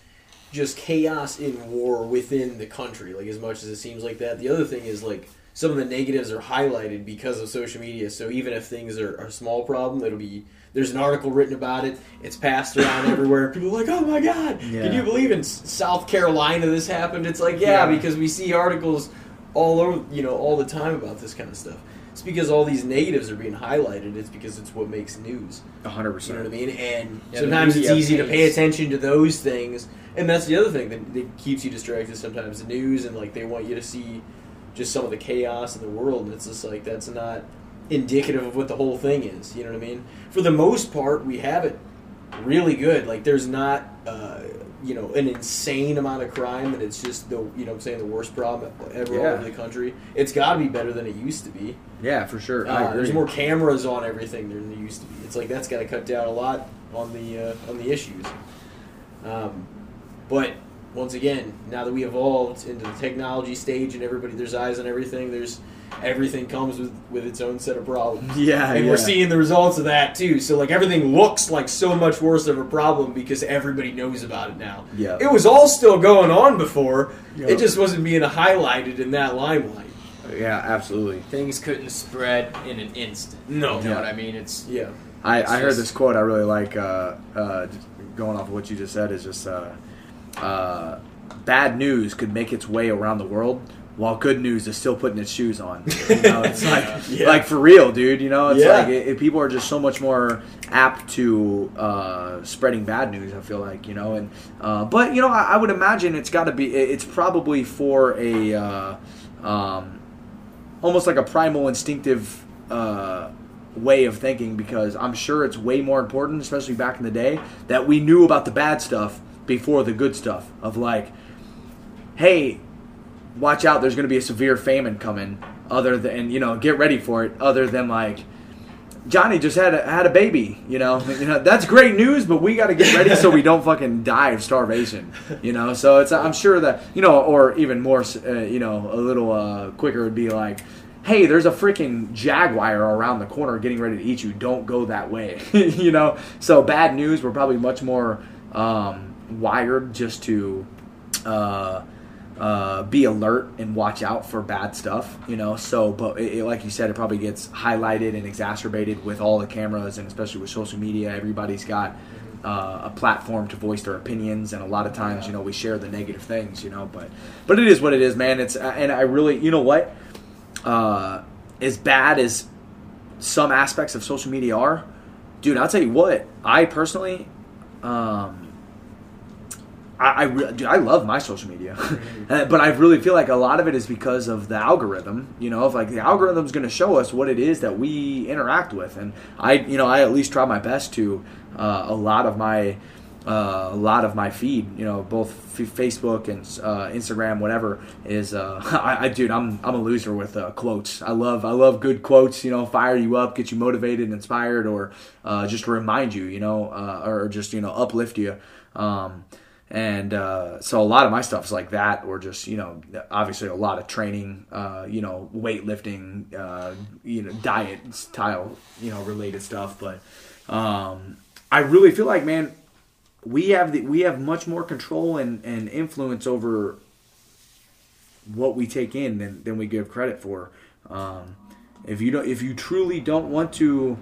just chaos in war within the country, like as much as it seems like that. The other thing is like some of the negatives are highlighted because of social media. So even if things are, are a small problem, it'll be there's an article written about it. It's passed around everywhere. People are like, "Oh my god, Yeah. can you believe in South Carolina this happened?" It's like, yeah, Yeah. because we see articles all over, you know, all the time about this kind of stuff. It's because all these negatives are being highlighted. It's because it's what makes news. 100. percent You know what I mean? And Yeah, sometimes it's easy to pay attention to those things, and that's the other thing that, that keeps you distracted. Sometimes the news and like they want you to see just some of the chaos in the world, and it's just like that's not indicative of what the whole thing is. You know what I mean? For the most part, we have it really good. Like there's not. Uh, you know, an insane amount of crime, and it's just the you know I'm saying the worst problem ever all over the country. It's got to be better than it used to be. Yeah, for sure. Uh, there's more cameras on everything than there used to be. It's like that's got to cut down a lot on the uh, on the issues. Um, but once again, now that we evolved into the technology stage and everybody there's eyes on everything, there's everything comes with with its own set of problems. Yeah, and yeah. we're seeing the results of that too. So like everything looks like so much worse of a problem because everybody knows about it now. Yeah. it was all still going on before. Yeah. It just wasn't being highlighted in that limelight. Yeah, absolutely. Things couldn't spread in an instant. No. You know Yeah. what I mean? It's Yeah. I, It's I heard just- this quote I really like. Uh, uh, going off of what you just said is just uh, uh, bad news could make its way around the world. While good news is still putting its shoes on, you know, it's like, Yeah. like for real, dude. You know, it's Yeah. like it, it- people are just so much more apt to uh, spreading bad news. I feel like, you know, and uh, but you know, I, I would imagine it's got to be. it- It's probably for a uh, um, almost like a primal instinctive uh, way of thinking because I'm sure it's way more important, especially back in the day, that we knew about the bad stuff before the good stuff. Of like, hey, watch out, there's going to be a severe famine coming. Other than you know, get ready for it. Other than like. Johnny just had a, had a baby, you know. You know that's great news, but we got to get ready so we don't fucking die of starvation, you know. So it's I'm sure that you know, or even more, uh, you know, a little uh, quicker would be like, hey, there's a freaking jaguar around the corner getting ready to eat you. Don't go that way, you know. So bad news. We're probably much more um, wired just to. Uh, uh, be alert and watch out for bad stuff, you know. So, but it, it- like you said, it probably gets highlighted and exacerbated with all the cameras and especially with social media. Everybody's got uh, a platform to voice their opinions, and a lot of times, you know, we share the negative things, you know. But, but it is what it is, man. It's and I really, you know what, uh, as bad as some aspects of social media are, dude, I'll tell you what. I personally, um, I, I, dude, I love my social media, Uh, but I really feel like a lot of it is because of the algorithm. You know, if like the algorithm's going to show us what it is that we interact with, and I, you know, I at least try my best to uh, a lot of my. Uh, a lot of my feed, you know, both f- Facebook and uh, Instagram, whatever, is uh, I, I, dude, I'm I'm a loser with uh, quotes. I love I love good quotes, you know, fire you up, get you motivated, inspired, or uh, just remind you, you know, or just you know uplift you. Um, and uh, so a lot of my stuff is like that, or just you know, obviously a lot of training, uh, you know, weightlifting, uh, you know, diet style, you know, related stuff. But um, I really feel like, man, we have the, we have much more control and, and influence over what we take in than, than we give credit for. Um, if you don't, if you truly don't want to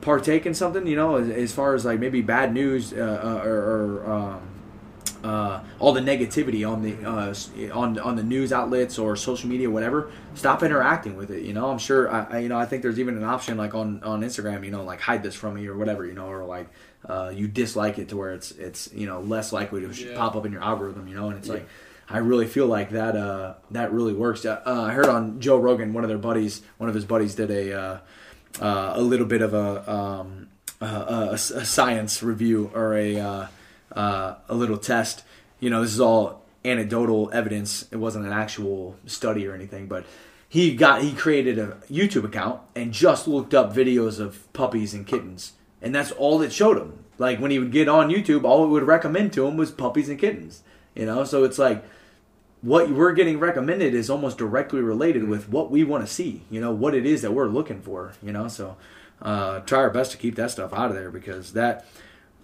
partake in something, you know, as, as far as like maybe bad news uh, uh, or, or um, uh, all the negativity on the uh, on on the news outlets or social media, whatever. Stop interacting with it. You know, I'm sure. I, I you know I think there's even an option like on on Instagram. You know, like hide this from me or whatever. You know, or like uh, you dislike it to where it's it's you know less likely to Yeah. pop up in your algorithm. You know, and it's like. I really feel like that. Uh, that really works. Uh, I heard on Joe Rogan, one of their buddies, one of his buddies, did a uh, uh, a little bit of a, um, a, a science review or a uh, a little test. You know, this is all anecdotal evidence. It wasn't an actual study or anything, but he got he created a YouTube account and just looked up videos of puppies and kittens, and that's all it showed him. Like when he would get on YouTube, all it would recommend to him was puppies and kittens. You know, so it's like what we're getting recommended is almost directly related with what we want to see. You know, what it is that we're looking for. You know, so uh, try our best to keep that stuff out of there because that,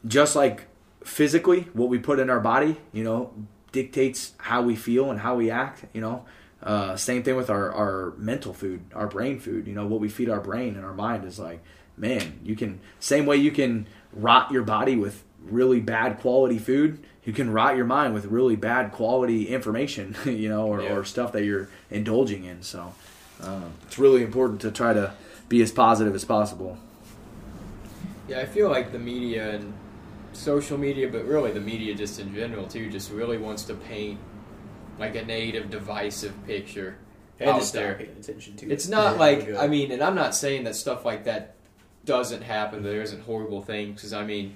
just like physically, what we put in our body, you know, dictates how we feel and how we act. You know, uh, same thing with our our mental food, our brain food. You know, what we feed our brain and our mind is like, man, you can same way you can rot your body with really bad quality food you can rot your mind with really bad quality information you know or, Yeah. or stuff that you're indulging in so um, it's really important to try to be as positive as possible Yeah, I feel like the media and social media, but really the media just in general too, just really wants to paint like a negative, divisive picture and out there. paying attention to It's it. not Yeah, like. I mean, and I'm not saying that stuff like that doesn't happen. That there isn't horrible things because I mean,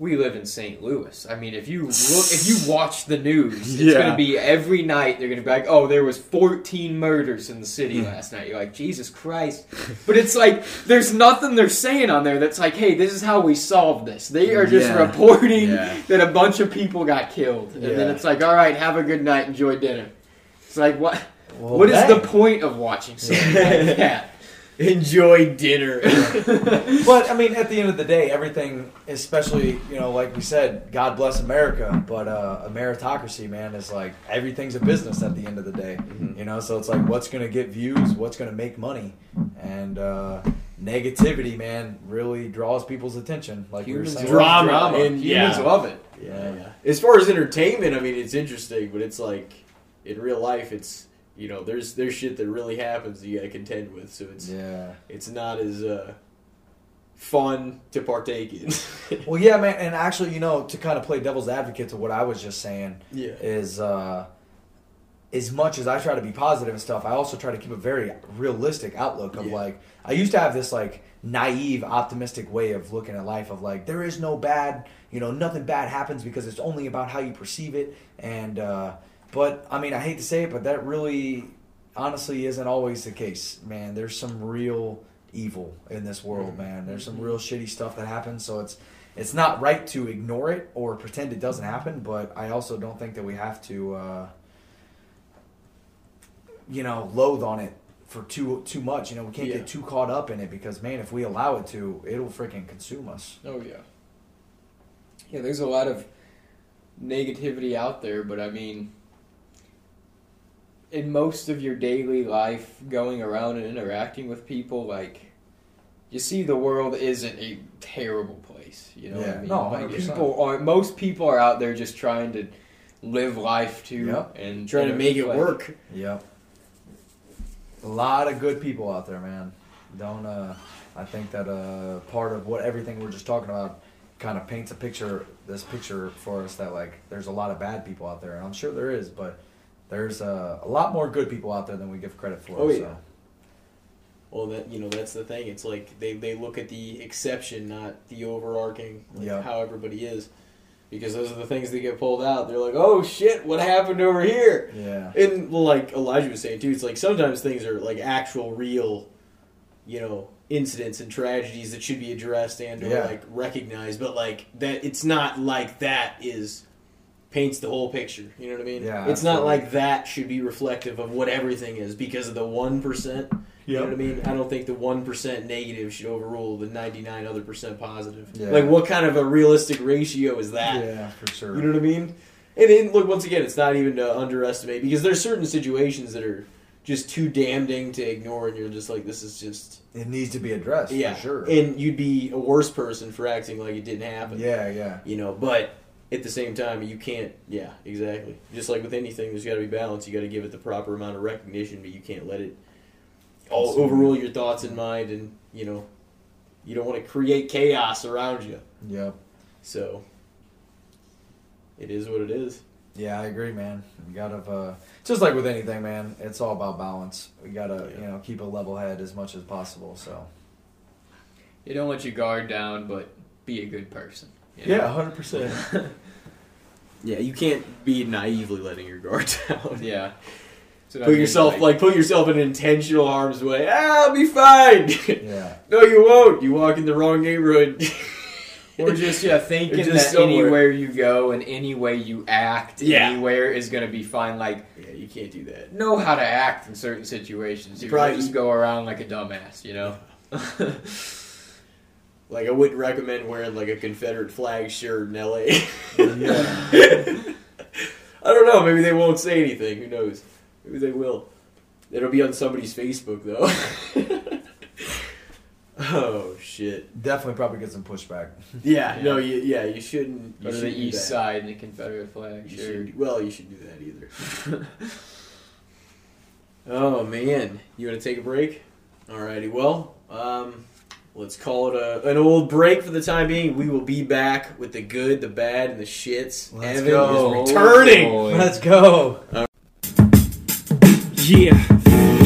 we live in St. Louis. I mean, if you look, if you watch the news, it's Yeah. going to be every night. They're going to be like, "Oh, there was 14 murders in the city hmm. last night." You're like, Jesus Christ! But it's like there's nothing they're saying on there that's like, "Hey, this is how we solved this." They are just Yeah. reporting Yeah. that a bunch of people got killed, and then it's like, "All right, have a good night, enjoy dinner." It's like what? Well, what is that- the point of watching something like that? Enjoy dinner. but I mean, at the end of the day, everything, especially you know, like we said, God bless America, but uh, a meritocracy, man, is like everything's a business at the end of the day. You know, so it's like what's going to get views, what's going to make money, and uh, negativity, man, really draws people's attention. Like Humans we were saying, Drama, drama. and- Humans love it. Yeah, yeah. As far as entertainment, I mean, it's interesting, but it's like in real life, it's you know, there's there's shit that really happens that you got to contend with, so it's yeah. it's not as uh, fun to partake in. Well, yeah, man, and actually, you know, to kind of play devil's advocate to what I was just saying, yeah, is uh, as much as I try to be positive and stuff, I also try to keep a very realistic outlook of Yeah. like I used to have this like naive, optimistic way of looking at life of like there is no bad, you know, nothing bad happens because it's only about how you perceive it. And uh, but I mean, I hate to say it, but that really, honestly, isn't always the case, man. There's some real evil in this world, man. There's some real shitty stuff that happens, so it's it's not right to ignore it or pretend it doesn't happen, but I also don't think that we have to, uh, you know, loathe on it for too too much. You know, we can't Yeah. get too caught up in it because, man, if we allow it to, it'll freaking consume us. Oh yeah. Yeah, there's a lot of negativity out there, but I mean in most of your daily life going around and interacting with people like you see the world isn't a terrible place, you know what I mean? No, like 100%. people are most people are out there just trying to live life too Yep. and trying to make it like- work. Yep. A lot of good people out there, man. Don't uh I think that uh part of what everything we're just talking about kind of paints a picture this picture for us that like there's a lot of bad people out there and I'm sure there is, but there's uh, a lot more good people out there than we give credit for. Oh, so. yeah. Well, that you know, that's the thing. It's like they, they look at the exception, not the overarching, like Yeah. how everybody is, because those are the things that get pulled out. They're like, oh shit, what happened over here? Yeah. And like Elijah was saying too, it's like sometimes things are like actual, real, you know, incidents and tragedies that should be addressed and or Yeah. like recognized, but like that, it's not like that is paints the whole picture. You know what I mean? Yeah, It's not like that should be reflective of what everything is because of the one percent. You know what I mean? I don't think the one percent negative should overrule the ninety nine other percent positive. Yeah. Like, what kind of a realistic ratio is that? Yeah, for sure. You know what I mean? And then look once again, it's not even to underestimate because there's certain situations that are just too damning to ignore, and you're just like, this is just it needs to be addressed yeah. for sure. And you'd be a worse person for acting like it didn't happen. yeah, yeah. You know, but at the same time, you can't. Yeah, exactly. Just like with anything, there's got to be balance. You got to give it the proper amount of recognition, but you can't let it all overrule your thoughts and mind, and you know, you don't want to create chaos around you. Yeah. So it is what it is. Yeah, I agree, man. You gotta, uh, just like with anything, man. It's all about balance. We gotta, Yeah. you know, keep a level head as much as possible. So. You don't let your guard down, but be a good person. You know? Yeah, hundred percent. Yeah, you can't be naively letting your guard down. Yeah. So Put yourself like put yourself in intentional harm's way. Ah, I'll be fine. Yeah. no, you won't. You walk in the wrong neighborhood. Or just yeah, thinking Or just that somewhere. anywhere you go and any way you act Yeah. anywhere is gonna be fine. Like yeah, you can't do that. know how to act in certain situations. You Probably- probably just go around like a dumbass, you know. Like I wouldn't recommend wearing like a Confederate flag shirt in LA. Yeah. I don't know. Maybe they won't say anything. Who knows? Maybe they will. It'll be on somebody's Facebook though. oh shit. Definitely probably get some pushback. Yeah. Yeah. No. You, yeah. You shouldn't. You Go to the shouldn't do east that. side in the Confederate flag. You Sure. should, well, you should do that either. oh man, you want to take a break? Alrighty, well, um, let's call it a, an old break for the time being. We will be back with the good, the bad, and the shits. Let's Evan go. is oh, returning. Oh. Let's go. Yeah.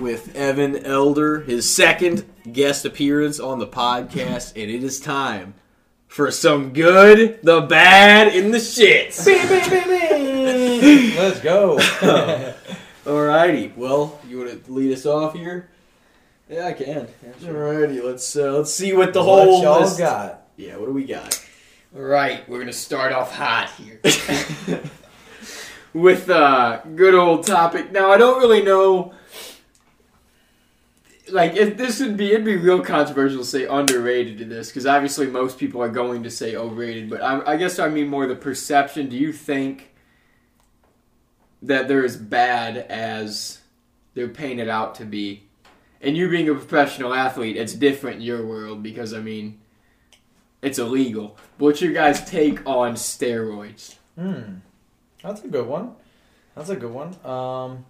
with Evan Elder, his second guest appearance on the podcast, and it is time for some good, the bad, and the shits. Let's go. Alrighty, well, you want to lead us off here? yeah, I can. Alrighty, let's uh, let's see what the what whole y'all list- got? Yeah, what do we got? Right, we're gonna start off hot here with a good old topic. Now, I don't really know. Like, if this would be, it'd be real controversial to say underrated to this, because obviously most people are going to say overrated. But I, I guess I mean more the perception. Do you think that they're as bad as they're painted out to be? And you being a professional athlete, it's different in your world because I mean, it's illegal. But what's your guys' take on steroids? Hmm. That's a good one. That's a good one. Um,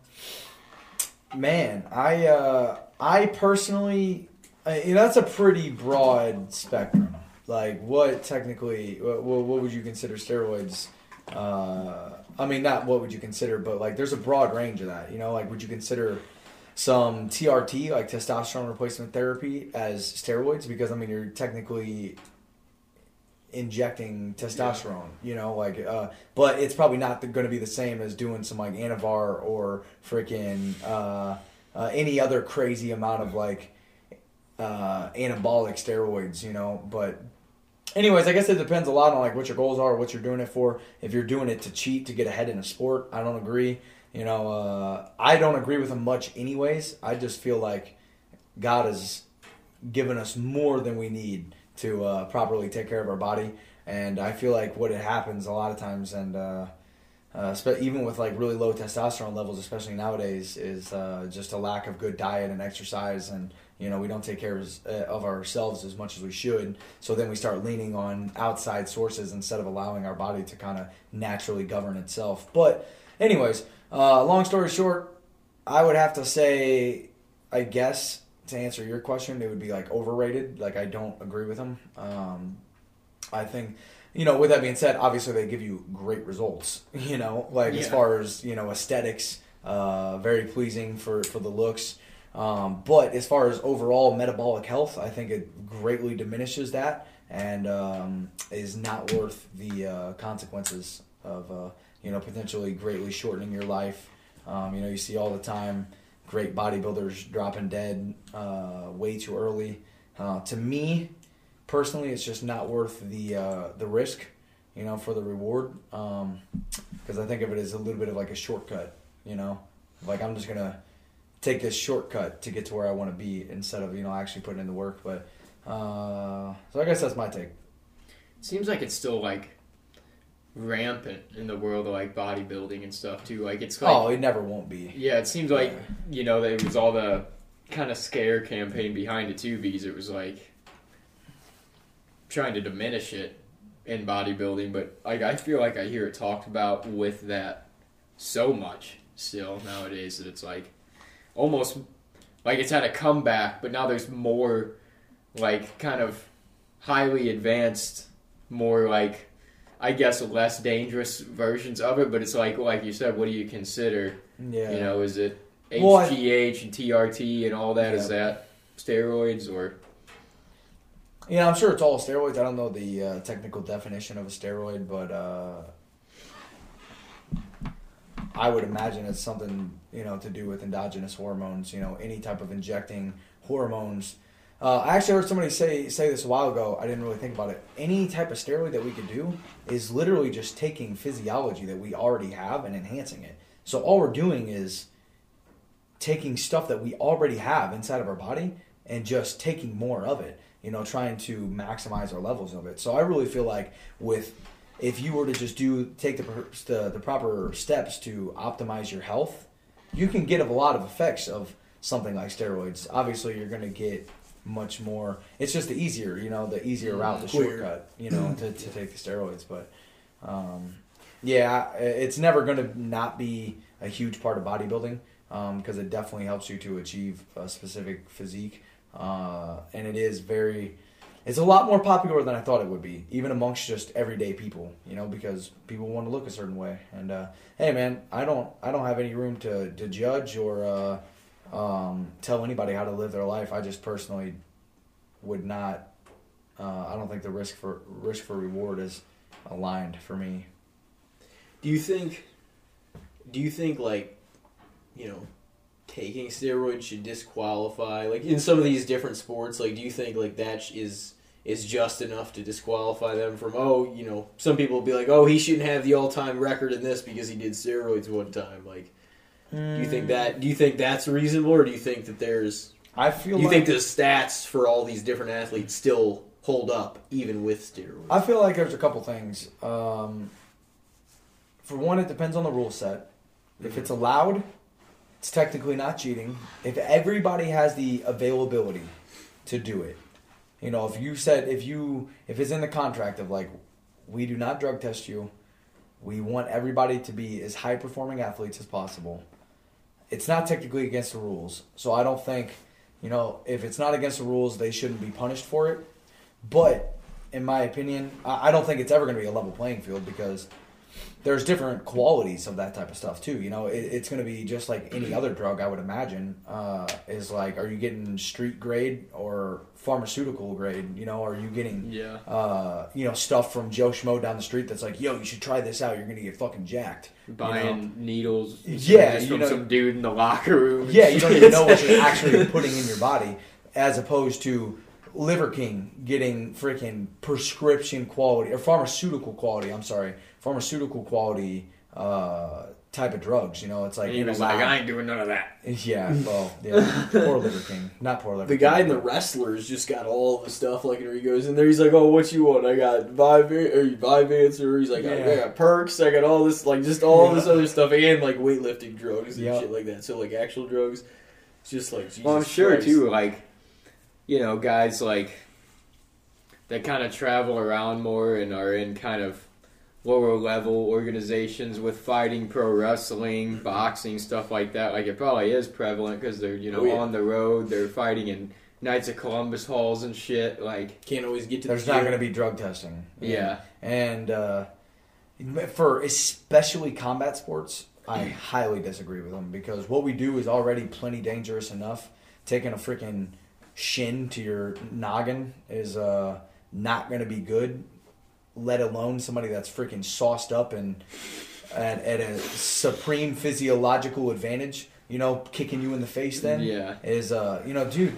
man, I uh, I personally, I, you know, that's a pretty broad spectrum. Like, what technically, what, what would you consider steroids? Uh, I mean, not what would you consider, but like, there's a broad range of that. You know, like, would you consider some TRT, like testosterone replacement therapy, as steroids? Because I mean, you're technically injecting testosterone, you know, like, uh, but it's probably not going to be the same as doing some like Anavar or freaking uh, uh, any other crazy amount of like uh, anabolic steroids, you know. But, anyways, I guess it depends a lot on like what your goals are, what you're doing it for. If you're doing it to cheat to get ahead in a sport, I don't agree. You know, uh, I don't agree with them much, anyways. I just feel like God has given us more than we need to uh, properly take care of our body. And I feel like what it happens a lot of times, and uh, even with like really low testosterone levels, especially nowadays, is uh, just a lack of good diet and exercise. And you know, we don't take care of, uh, of ourselves as much as we should. So then we start leaning on outside sources instead of allowing our body to kind of naturally govern itself. But, anyways, uh, long story short, I would have to say, I guess to answer your question, it would be like overrated. Like I don't agree with them. Um, I think you know, with that being said, obviously they give you great results. You know, like as far as you know, aesthetics, uh, very pleasing for for the looks. Um, but as far as overall metabolic health, I think it greatly diminishes that and um, is not worth the uh, consequences of uh, you know potentially greatly shortening your life. Um, you know, you see all the time great bodybuilders dropping dead uh, way too early. Uh, to me, personally, it's just not worth the uh, the risk, you know, for the reward. Because I think of it as a little bit of like a shortcut, you know, like I'm just gonna take this shortcut to get to where I want to be instead of you know actually putting in the work. But uh, so I guess that's my take. seems like it's still like rampant in the world of like bodybuilding and stuff too. Like it's like oh, it never won't be. yeah, it seems like you know there was all the kind of scare campaign behind it too because it was like trying to diminish it in bodybuilding, but like I feel like I hear it talked about with that so much still nowadays that it's like almost like it's had a comeback, but now there's more like kind of highly advanced, more like I guess less dangerous versions of it. But it's like like you said, what do you consider? Yeah. You know, is it Well, I- HGH and TRT and all that? Is that steroids or Yeah, I'm sure it's all steroids. I don't know the uh, technical definition of a steroid, but uh, I would imagine it's something you know to do with endogenous hormones. You know, any type of injecting hormones. Uh, I actually heard somebody say say this a while ago. I didn't really think about it. Any type of steroid that we could do is literally just taking physiology that we already have and enhancing it. So all we're doing is taking stuff that we already have inside of our body and just taking more of it you know trying to maximize our levels of it. So i really feel like with if you were to just do take the the, the proper steps to optimize your health you can get a lot of effects of something like steroids. Obviously you're going to get much more. It's just the easier you know the easier route the shortcut you know to, to take the steroids. But um, yeah it's never going to not be a huge part of bodybuilding because it definitely helps you to achieve a specific physique uh, and it is very it's a lot more popular than i thought it would be even amongst just everyday people you know because people want to look a certain way and uh, hey man i don't i don't have any room to, to judge or uh, um, tell anybody how to live their life i just personally would not uh, i don't think the risk for risk for reward is aligned for me Do you think? Do you think like, you know, taking steroids should disqualify? Like in some of these different sports, like do you think like that is is just enough to disqualify them from? Oh, you know, some people will be like, oh, he shouldn't have the all time record in this because he did steroids one time. Like, do you think that? Do you think that's reasonable, or do you think that there's? i feel Do you like think the stats for all these different athletes still hold up even with steroids? I feel like there's a couple things. Um, for one, it depends on the rule set. If it's allowed, it's technically not cheating. If everybody has the availability to do it, you know, if you said if you if it's in the contract of like, we do not drug test you, we want everybody to be as high performing athletes as possible. It's not technically against the rules, so I don't think, you know, if it's not against the rules, they shouldn't be punished for it. But in my opinion, I don't think it's ever going to be a level playing field because there's different qualities of that type of stuff too. You know, it, it's going to be just like any other drug. I would imagine uh, is like, are you getting street grade or pharmaceutical grade? You know, are you getting yeah? uh, you know stuff from Joe Schmo down the street that's like, yo, you should try this out. You're going to get fucking jacked. you know? Buying needles, Yeah, you from know- some dude in the locker room. Yeah, you don't even know what you're actually putting in your body, as opposed to Liver King getting freaking prescription quality or pharmaceutical quality. I'm sorry, pharmaceutical quality uh, type of drugs. You know, it's like And he was like. I ain't doing none of that. yeah, well, yeah, poor Liver King, not poor Liver. The King. guy in the wrestlers just got all the stuff. Like, and he goes in there. He's like, "Oh, what you want? I got Vyvanse, or Vyvanse, or he's like, I- I got perks. I got all this, like, just all this other stuff, and like weightlifting drugs and Yep. shit like that. So, like, actual drugs. It's just like, Jesus Well, I'm sure Christ. too. Like, you know, guys like that kind of travel around more and are in kind of lower level organizations with fighting, pro wrestling, boxing, stuff like that. Like, it probably is prevalent because they're you know Oh, yeah. on the road. They're fighting in Knights of Columbus halls and shit. Like, Can't always get to There's the not going to be drug testing. yeah, And uh, for especially combat sports, I highly disagree with them because what we do is already plenty dangerous enough. Taking a freaking shin to your noggin is uh, not going to be good, let alone somebody that's freaking sauced up and at, at a supreme physiological advantage, you know, kicking you in the face then yeah. is uh you know dude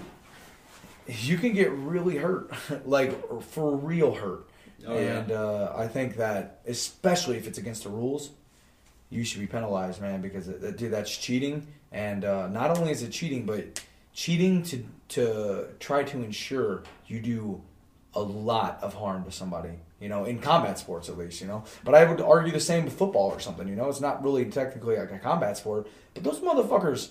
you can get really hurt like for real hurt. Oh, and uh, i think that especially if it's against the rules you should be penalized man because it, it- dude that's cheating. And uh, not only is it cheating but cheating to to try to ensure you do a lot of harm to somebody you know in combat sports at least you know but i would argue the same with football or something you know it's not really technically like a combat sport but those motherfuckers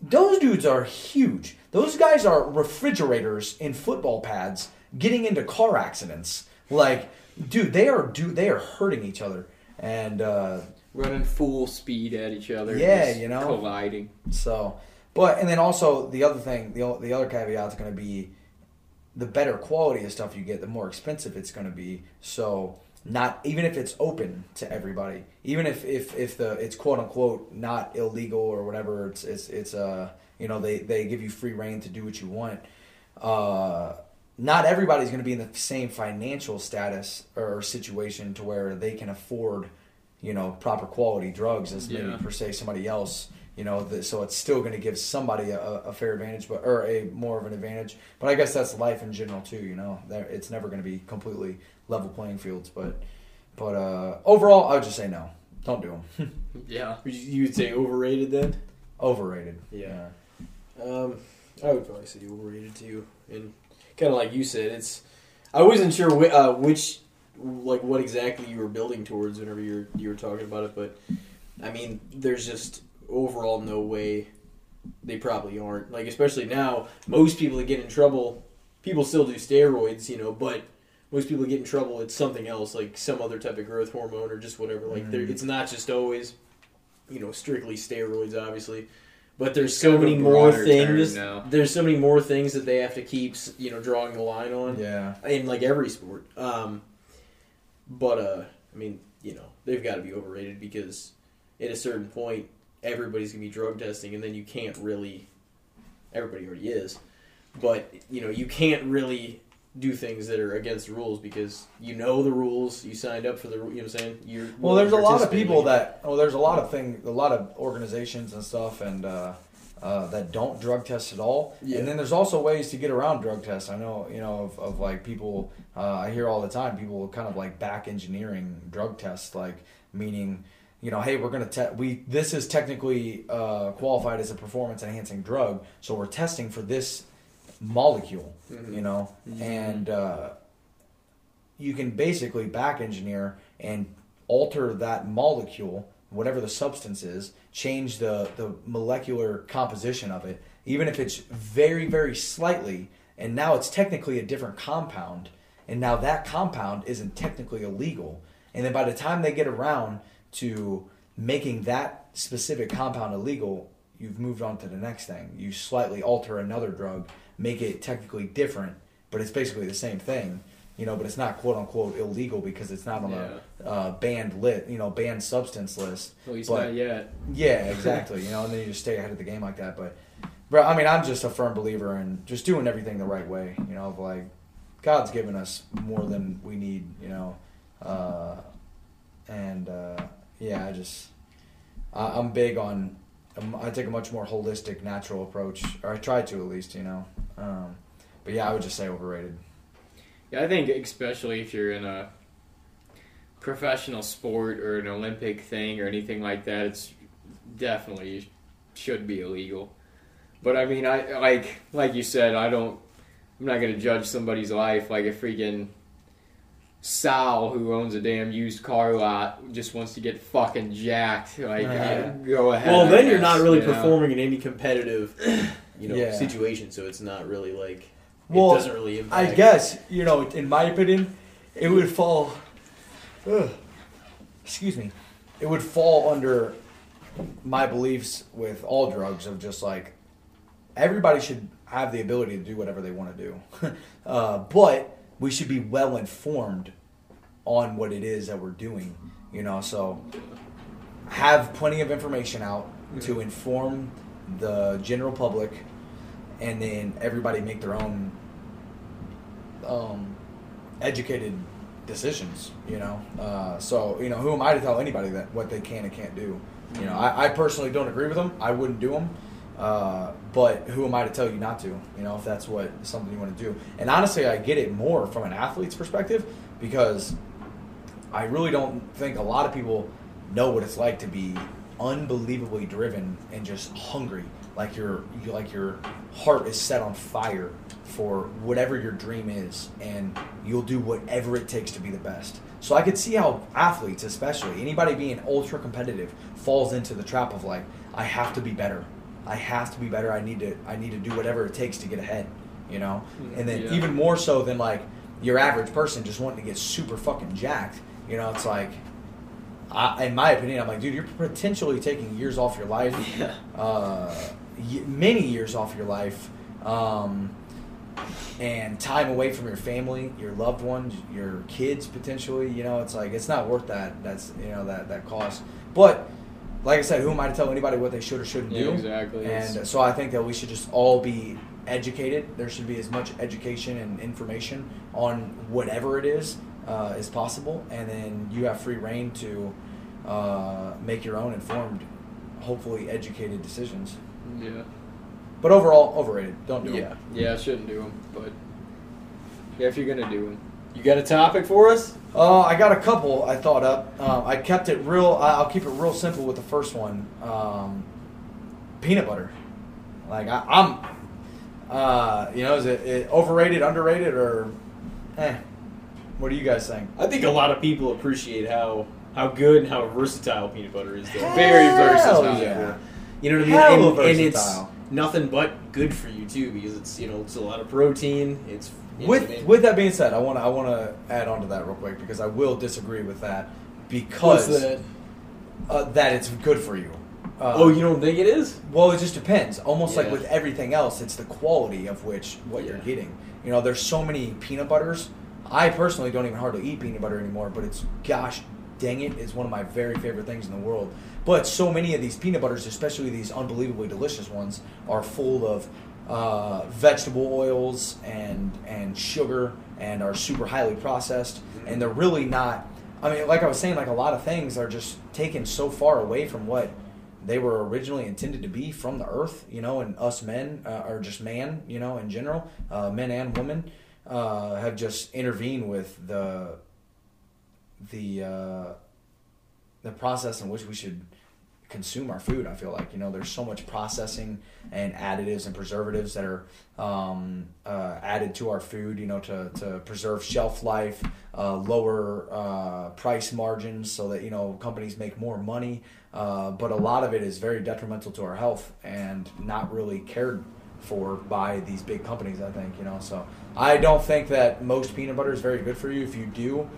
those dudes are huge. Those guys are refrigerators in football pads getting into car accidents. Like, dude, they are dude, they are hurting each other. And uh, Running full speed at each other. Yeah, you know? colliding. so, but and then also the other thing, the the other caveat is going to be the better quality of stuff you get, the more expensive it's going to be. So, not even if it's open to everybody, even if if if the it's quote unquote not illegal or whatever, it's it's it's uh you know they they give you free reign to do what you want. Uh, not everybody's going to be in the same financial status or situation to where they can afford, you know, proper quality drugs as maybe per se somebody else. You know, th- so it's still going to give somebody a, a fair advantage, but or a more of an advantage. But I guess that's life in general too. You know, There- it's never going to be completely level playing fields. But but uh, overall, I would just say no. Don't do them. Yeah. You, you would say overrated then? Overrated. Yeah. Um, I would probably say overrated too, and kind of like you said, it's. I wasn't sure whi- uh, which, like, what exactly you were building towards whenever you were you were talking about it, but I mean, there's just overall no way they probably aren't. Like, especially now, most people that get in trouble, people still do steroids, you know, but most people get in trouble, it's something else, like some other type of growth hormone or just whatever. Like, there, it's not just always, you know, strictly steroids, obviously. But there's It's so kind of a many more things. There's so many more things that they have to keep, you know, drawing the line on Yeah. in like every sport. Um, but uh, I mean, you know, they've got to be overrated because at a certain point, everybody's gonna be drug testing, and then you can't really. Everybody already is, but you know, you can't really do things that are against the rules because you know the rules. You signed up for the. You know what I'm saying? You're Well, there's a lot of people that. Oh, there's a lot of thing, a lot of organizations and stuff, and uh, uh, that don't drug test at all. Yeah. And then there's also ways to get around drug tests. I know, you know, of, of like people. Uh, I hear all the time people kind of like back engineering drug tests, like meaning, you know, hey, we're gonna test. We this is technically uh, qualified as a performance enhancing drug, so we're testing for this molecule. Mhm. You know, and. Uh, you can basically back engineer and alter that molecule, whatever the substance is, change the, the molecular composition of it, even if it's very, very slightly, and now it's technically a different compound, and now that compound isn't technically illegal. And then by the time they get around to making that specific compound illegal, you've moved on to the next thing. You slightly alter another drug, make it technically different, but it's basically the same thing you know, but it's not quote unquote illegal because it's not on a uh, banned lit, you know, banned substance list. At least But- not yet. Yeah, exactly. you know, and then you just stay ahead of the game like that. But, bro, I mean, I'm just a firm believer in just doing everything the right way. You know, of like God's given us more than we need. You know, uh, and uh, yeah, I just I, I'm big on. um, I take a much more holistic, natural approach, or I try to at least. You know, um, but yeah, I would just say overrated. Yeah, I think especially if you're in a professional sport or an Olympic thing or anything like that, it's definitely should be illegal. But I mean, I like like you said, I don't. I'm not gonna judge somebody's life like a freaking Sal who owns a damn used car lot just wants to get fucking jacked. Like, Yeah. go ahead. Well, I then you're not really you know? performing in any competitive, you know, Yeah. situation. So it's not really like Well, it doesn't really impact. I guess you know, in my opinion, it would fall. Ugh, excuse me. It would fall under my beliefs with all drugs of just like everybody should have the ability to do whatever they want to do. uh, but we should be well informed on what it is that we're doing. You know, so have plenty of information out to inform the general public, and then everybody make their own um, educated decisions. You know, uh, so you know, who am I to tell anybody that what they can and can't do? You know, I, I personally don't agree with them. I wouldn't do them. Uh, but who am I to tell you not to? You know, if that's what something you want to do. And honestly, I get it more from an athlete's perspective because I really don't think a lot of people know what it's like to be unbelievably driven and just hungry. Like your you like your heart is set on fire for whatever your dream is and you'll do whatever it takes to be the best. So I could see how athletes, especially anybody being ultra competitive, falls into the trap of like, I have to be better. I have to be better. I need to I need to do whatever it takes to get ahead. You know? And then Yeah. even more so than like your average person just wanting to get super fucking jacked. You know, it's like I, in my opinion, I'm like, dude, you're potentially taking years off your life, Yeah. uh, y- many years off your life, um, and time away from your family, your loved ones, your kids potentially. You know, it's like it's not worth that. That's you know that that cost. But like I said, who am I to tell anybody what they should or shouldn't Yeah, do? exactly. It's- And so I think that we should just all be educated. There should be as much education and information on whatever it is uh, as possible, and then you have free reign to uh, make your own informed, hopefully educated decisions. Yeah. But overall, overrated. Don't do Yeah. it. Yeah, I shouldn't do them, but yeah, if you're gonna do them, You got a topic for us? Uh, I got a couple I thought up. Um, I kept it real. I- I'll keep it real simple with the first one. Um, peanut butter. Like I, I'm, uh, you know, is it, it overrated, underrated, or, eh? What do you guys think? I think a lot of people appreciate how how good and how versatile peanut butter is. Though. Hell Very versatile. yeah. You know what I mean? of And, and it's nothing but good for you too, because it's you know it's a lot of protein. It's you know what I With with that being said, I want to I want to add on to that real quick because I will disagree with that because that? Uh, that it's good for you. Uh, oh, you don't think it is? Well, it just depends. Almost like with everything else, it's the quality of which what you're Yeah. getting. You know, there's so many peanut butters. I personally don't even hardly eat peanut butter anymore, but it's gosh dang it, is one of my very favorite things in the world. But so many of these peanut butters, especially these unbelievably delicious ones, are full of uh, vegetable oils and and sugar and are super highly processed, and they're really not. I mean, like I was saying, like a lot of things are just taken so far away from what they were originally intended to be from the earth, you know, and us men, uh, or just man, you know, in general, uh, men and women, uh, have just intervened with the the uh, the process in which we should consume our food. I feel like you know there's so much processing and additives and preservatives that are um, uh, added to our food. You know to to preserve shelf life, uh, lower uh, price margins, so that you know companies make more money. Uh, but a lot of it is very detrimental to our health and not really cared for by these big companies. I think you know. So I don't think that most peanut butter is very good for you. If you do,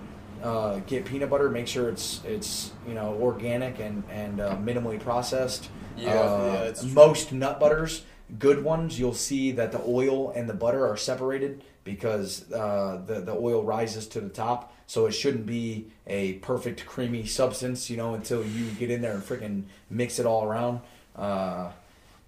uh, get peanut butter. Make sure it's it's you know organic and and uh, minimally processed. Yeah, Uh, yeah, that's true. most nut butters, good ones, you'll see that the oil and the butter are separated because uh, the the oil rises to the top. So it shouldn't be a perfect creamy substance, you know, until you get in there and freaking mix it all around. Uh,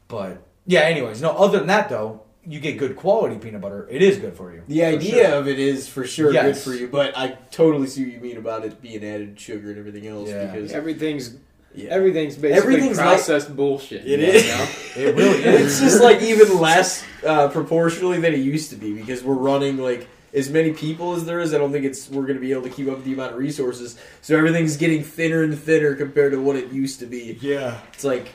but yeah, anyways, no. Other than that, though, you get good quality peanut butter. It is good for you. The for idea sure. of it is for sure Yes. good for you, but I totally see what you mean about it being added sugar and everything else. Yeah. Because everything's Yeah. everything's basically Everything's like- processed bullshit. It you is. know? It really is. it's just like even less uh, proportionally than it used to be because we're running like as many people as there is. I don't think it's we're going to be able to keep up with the amount of resources. So everything's getting thinner and thinner compared to what it used to be. yeah. It's like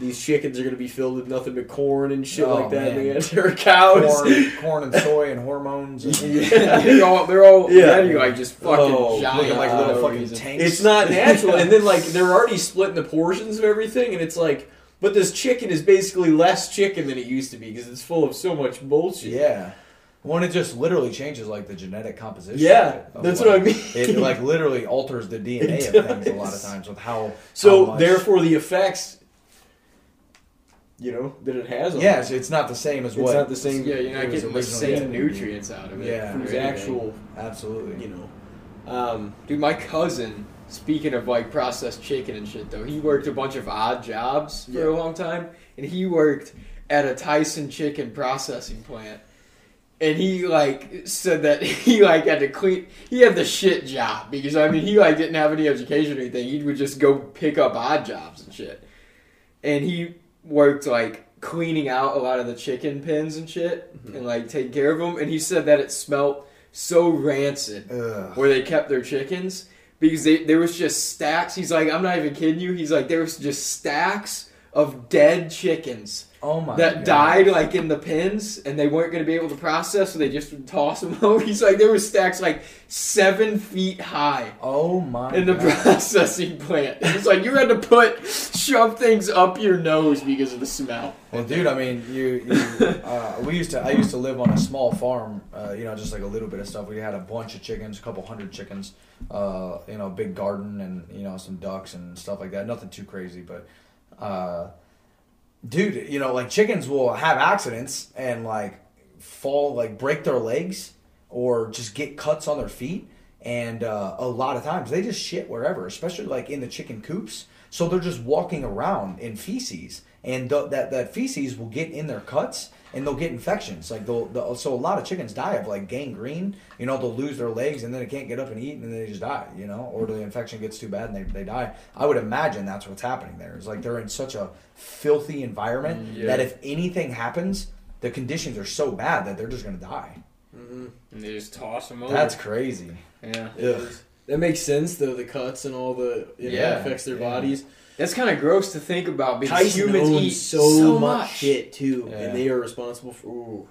these chickens are going to be filled with nothing but corn and shit Oh, like that. man. Man. They're cows. corn, corn and soy and hormones. And, they're all they're all Yeah. ready, like just fucking Oh, giant looking like little no fucking reason. tanks. It's not natural. and then like they're already splitting the portions of everything, and it's like, but this chicken is basically less chicken than it used to be because it's full of so much bullshit. Yeah. When it just literally changes like the genetic composition. Yeah, of that's like- what I mean. It like literally alters the DNA of things a lot of times with how. So how much- therefore, the effects You know that it has. on Yes, it. it's not the same as it's what. not the same. Yeah, you're not getting the same intended to be. nutrients out of it. Yeah. It or was anything. actual. Absolutely. You know. Um, Dude, my cousin, speaking of like processed chicken and shit, though, he worked a bunch of odd jobs for Yeah. a long time, and he worked at a Tyson chicken processing plant. And he like said that he like had to clean. He had the shit job because I mean he like didn't have any education or anything. He would just go pick up odd jobs and shit. And he worked like cleaning out a lot of the chicken pens and shit, mm-hmm. and like taking care of them. And he said that it smelt so rancid Ugh. where they kept their chickens because they, there was just stacks. He's like, I'm not even kidding you. He's like, there was just stacks of dead chickens Oh my. that died like in the pins, and they weren't going to be able to process, so they just would toss them over. He's like, there were stacks like seven feet high Oh my. in the processing plant. It's like you had to put shove things up your nose because of the smell. Well, dude, I mean, you, you uh, we used to. I used to live on a small farm. Uh, you know, just like a little bit of stuff. We had a bunch of chickens, a couple hundred chickens. Uh, you know, big garden and you know some ducks and stuff like that. Nothing too crazy, but, uh, dude, you know, like chickens will have accidents and like fall, like break their legs or just get cuts on their feet. And uh, a lot of times they just shit wherever, especially like in the chicken coops. So they're just walking around in feces, and th- that that feces will get in their cuts, and they'll get infections. Like they'll, they'll so a lot of chickens die of like gangrene. You know, they'll lose their legs, and then they can't get up and eat, and then they just die. You know, or the infection gets too bad and they, they die. I would imagine that's what's happening there. It's like they're in such a filthy environment mm, Yeah. that if anything happens, the conditions are so bad that they're just gonna die. Mm-hmm. And they just toss them over. That's crazy. yeah. Ugh. that makes sense though. The cuts and all the it Yeah, affects their yeah. bodies. That's kind of gross to think about because Tyson humans owns eat so, much shit too, Yeah. and they are responsible for. Ooh.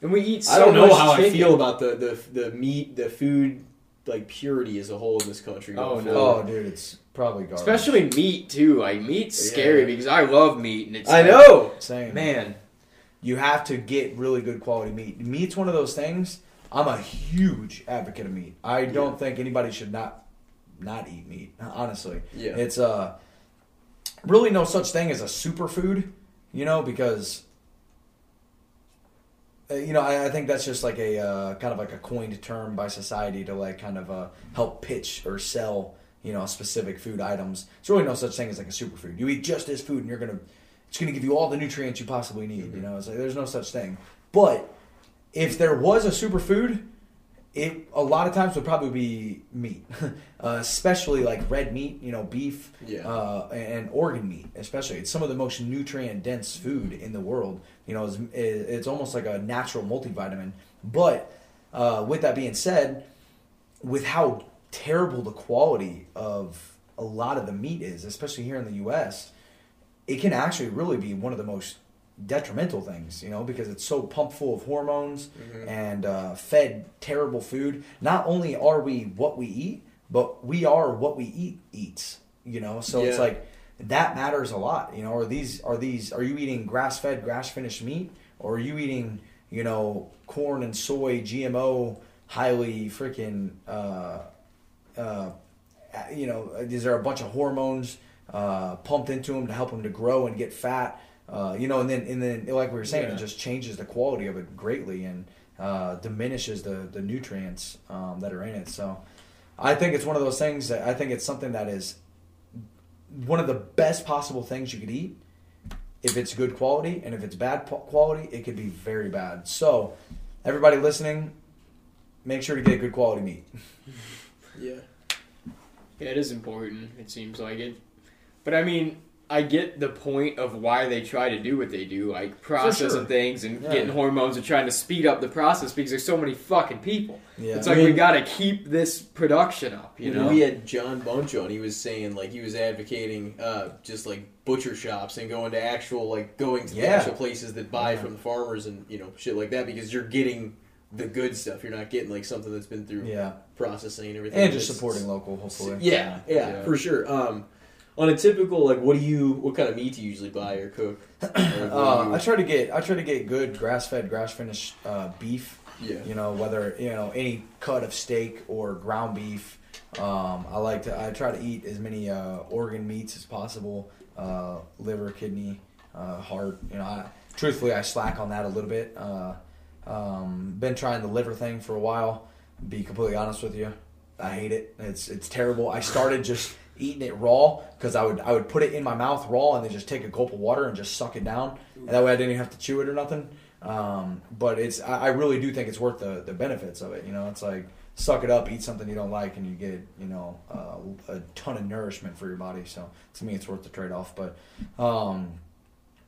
and we eat. So I don't know much how I feel about the, the the meat, the food, like purity as a whole in this country. Oh, going no. Oh, dude, it's probably garbage. Especially meat too. Like meat's Yeah. scary because I love meat and it's I like, know. same man. you have to get really good quality meat. Meat's one of those things. I'm a huge advocate of meat. I don't think anybody should not not eat meat. Honestly, Yeah. it's uh really no such thing as a superfood. You know, because uh, you know I, I think that's just like a uh, kind of like a coined term by society to like kind of uh, help pitch or sell you know specific food items. It's really no such thing as like a superfood. You eat just this food and you're gonna it's gonna give you all the nutrients you possibly need. You know, it's like there's no such thing. But if there was a superfood, it a lot of times would probably be meat, uh, especially like red meat. You know, beef Yeah. uh, and organ meat, especially. It's some of the most nutrient dense food in the world. You know, it's, it's almost like a natural multivitamin. But uh, with that being said, with how terrible the quality of a lot of the meat is, especially here in the U.S., it can actually really be one of the most detrimental things, you know, because it's so pumped full of hormones and uh, fed terrible food. Not only are we what we eat, but we are what we eat eats, you know. So it's like that matters a lot, you know. Are these are these are you eating grass fed, grass finished meat, or are you eating you know corn and soy, GMO, highly freaking uh, uh, you know, is there a bunch of hormones uh, pumped into them to help them to grow and get fat? Uh, you know, and then and then like we were saying, Yeah. it just changes the quality of it greatly and uh, diminishes the the nutrients um, that are in it. So, I think it's one of those things that I think it's something that is one of the best possible things you could eat if it's good quality, and if it's bad quality, it could be very bad. So, everybody listening, make sure to get good quality meat. Yeah. Yeah, it is important. It seems like it, but I mean, I get the point of why they try to do what they do, like processing sure. things and Yeah. getting hormones and trying to speed up the process because there's so many fucking people. Yeah. It's like we got to keep this production up, you know. we had John Bunch and He was saying like he was advocating uh, just like butcher shops and going to actual like going to the actual places that buy Yeah. from the farmers and you know shit like that because you're getting the good stuff. You're not getting like something that's been through Yeah. processing and everything. and just supporting local, hopefully. Yeah, yeah, Yeah. for sure. Um, on a typical like, what do you? What kind of meat do you usually buy or cook? Or Uh, I try to get I try to get good grass fed, grass finished uh, beef. yeah, You know whether you know any cut of steak or ground beef. Um, I like to I try to eat as many uh, organ meats as possible, uh, liver, kidney, uh, heart. You know, I, truthfully, I slack on that a little bit. Uh, um, been trying the liver thing for a while. Be completely honest with you, I hate it. It's it's terrible. I started just eating it raw because I would I would put it in my mouth raw and then just take a gulp of water and just suck it down, and that way I didn't even have to chew it or nothing. Um, but it's I, I really do think it's worth the the benefits of it. You know, it's like suck it up, eat something you don't like, and you get you know uh, a ton of nourishment for your body. So to me, it's worth the trade off. But um,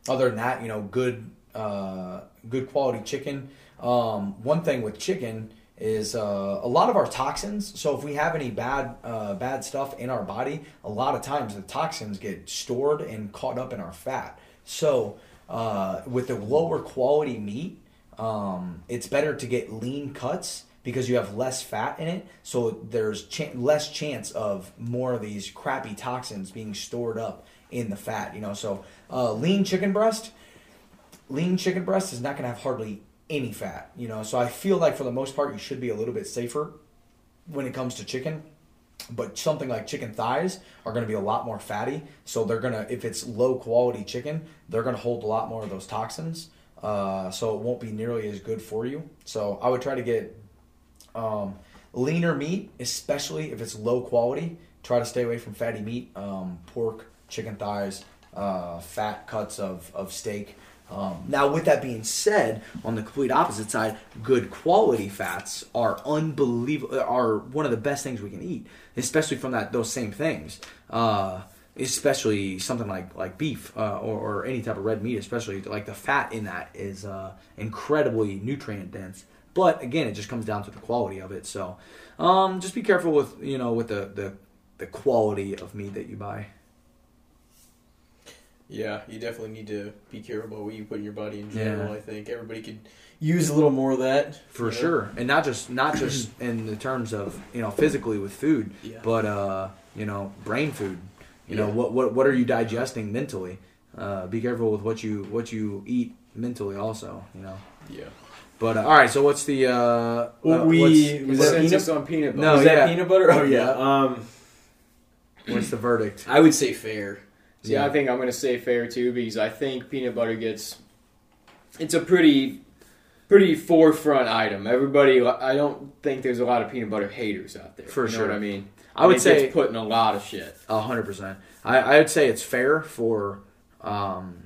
other than that, you know, good uh, good quality chicken. Um, one thing with chicken is uh, a lot of our toxins. So if we have any bad uh, bad stuff in our body, a lot of times the toxins get stored and caught up in our fat. So uh, with the lower quality meat, um, it's better to get lean cuts because you have less fat in it. So there's ch- less chance of more of these crappy toxins being stored up in the fat. You know, so uh, lean chicken breast, lean chicken breast is not going to have hardly any fat. You know, so I feel like for the most part you should be a little bit safer when it comes to chicken. But something like chicken thighs are going to be a lot more fatty, so they're gonna if it's low quality chicken, they're going to hold a lot more of those toxins. Uh, so it won't be nearly as good for you. So I would try to get um, leaner meat, especially if it's low quality. Try to stay away from fatty meat, um, pork, chicken thighs, uh, fat cuts of, of steak. Um, now, with that being said, on the complete opposite side, good quality fats are unbelievable. Are one of the best things we can eat, especially from that those same things. Uh, especially something like like beef uh, or, or any type of red meat, especially like the fat in that is uh, incredibly nutrient dense. But again, it just comes down to the quality of it. So, um, just be careful with you know with the the, the quality of meat that you buy. Yeah, you definitely need to be careful about what you put in your body in general. Yeah. I think everybody could use a little more of that for you know? sure and not just not just in the terms of you know physically with food Yeah. but uh you know brain food you know what what what are you digesting mentally uh be careful with what you what you eat mentally also you know Yeah. but uh, all right so what's the uh, Well, uh, we- what's, Was that Consensus peanut- on peanut butter. No, Was yeah. that peanut butter? Oh Yeah. yeah. Um, what's the verdict I would say fair. See, I think I'm going to say fair too because I think peanut butter gets. It's a pretty, pretty forefront item. Everybody, I don't think there's a lot of peanut butter haters out there. For you know sure. what I mean? I would say- gets put in a lot of shit. A hundred percent. I, I would say it's fair for um,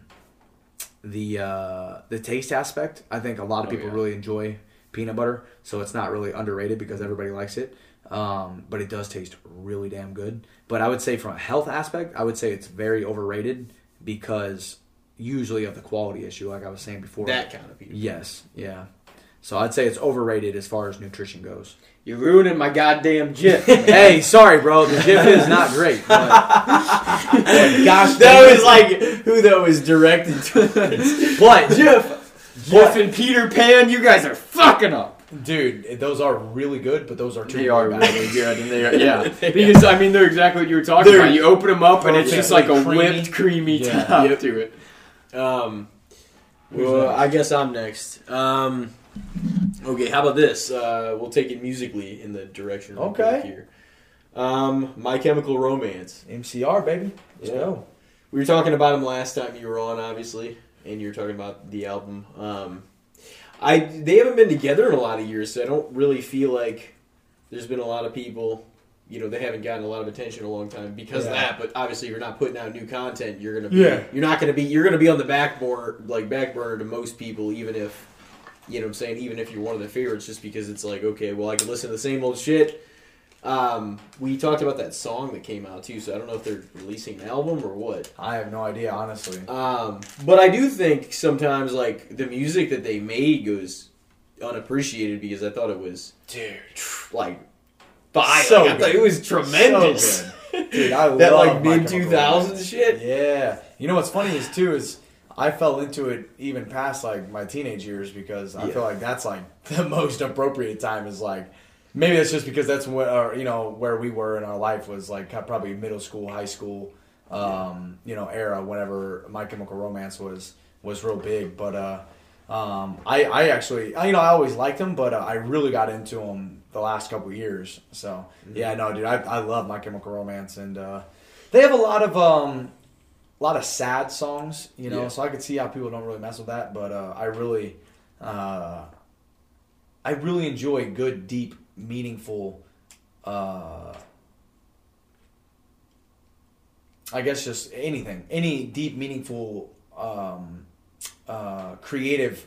the uh, the taste aspect. I think a lot of Oh, people yeah. really enjoy peanut butter, so it's not really underrated because everybody likes it. Um, but it does taste really damn good. But I would say from a health aspect, I would say it's very overrated because usually of the quality issue, like I was saying before. That kind of butter. yes, yeah. So I'd say it's overrated as far as nutrition goes. You're ruining my goddamn Jif. hey, sorry, bro. The jif is not great. But Gosh, that was like who that was directed towards. But Jeff. Jeff and Peter Pan, you guys are fucking up. Dude, those are really good, but those are two They are really bad. really good, and they are yeah. Because I mean, they're exactly what you were talking They're about. You open them up, and it's just like a perfectly whipped, creamy Yeah. top Yep. to it. Um, well, I guess I'm next. Um, okay, how about this? Uh, we'll take it musically in the direction. we Okay. took Here. Um, My Chemical Romance. MCR, baby. Let's Yeah. go. We were talking about him last time you were on, obviously, and you were talking about the album. Um, I they haven't been together in a lot of years, so I don't really feel like there's been a lot of people. You know, they haven't gotten a lot of attention in a long time because of that. But obviously, you're not putting out new content, you're gonna be. Yeah. You're not gonna be. You're gonna be on the back burner, like back burner to most people, even if. You know what I'm saying? Even if you're one of their favorites, just because it's like, okay, well, I can listen to the same old shit. Um, we talked about that song that came out too, so I don't know if they're releasing an album or what. I have no idea, honestly. Um, but I do think sometimes like the music that they made goes unappreciated because I thought it was Dude. like fire. So Like, I thought it was tremendous. So. Dude, I that love like mid two thousands shit. Yeah. You know what's funny is too is I fell into it even past like my teenage years because I Yeah. feel like that's like the most appropriate time is like maybe that's just because that's what or you know where we were in our life was like probably middle school, high school, um, you know era whenever My Chemical Romance was was real big. But uh, um, I I actually I, you know I always liked them, but uh, I really got into them the last couple years. So yeah, no, dude, I I love My Chemical Romance and uh, they have a lot of um a lot of sad songs, you know. Yeah. So I could see how people don't really mess with that, but uh, I really, uh, I really enjoy good, deep, meaningful. Uh, I guess just anything, any deep, meaningful, um, uh, creative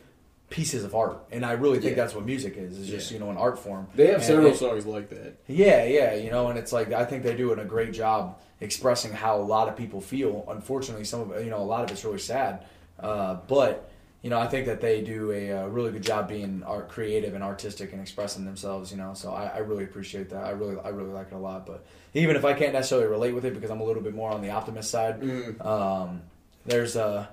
pieces of art, and I really think Yeah. that's what music is. Is just Yeah. you know an art form. They have And several it- songs like that. yeah, yeah, you know, and it's like I think they're doing a great job expressing how a lot of people feel. Unfortunately, some of you know a lot of it's really sad, uh, but you know I think that they do a, uh really good job being art creative and artistic and expressing themselves. You know, so I, I really appreciate that. I really I really like it a lot. But even if I can't necessarily relate with it because I'm a little bit more on the optimist side, Mm. um, there's a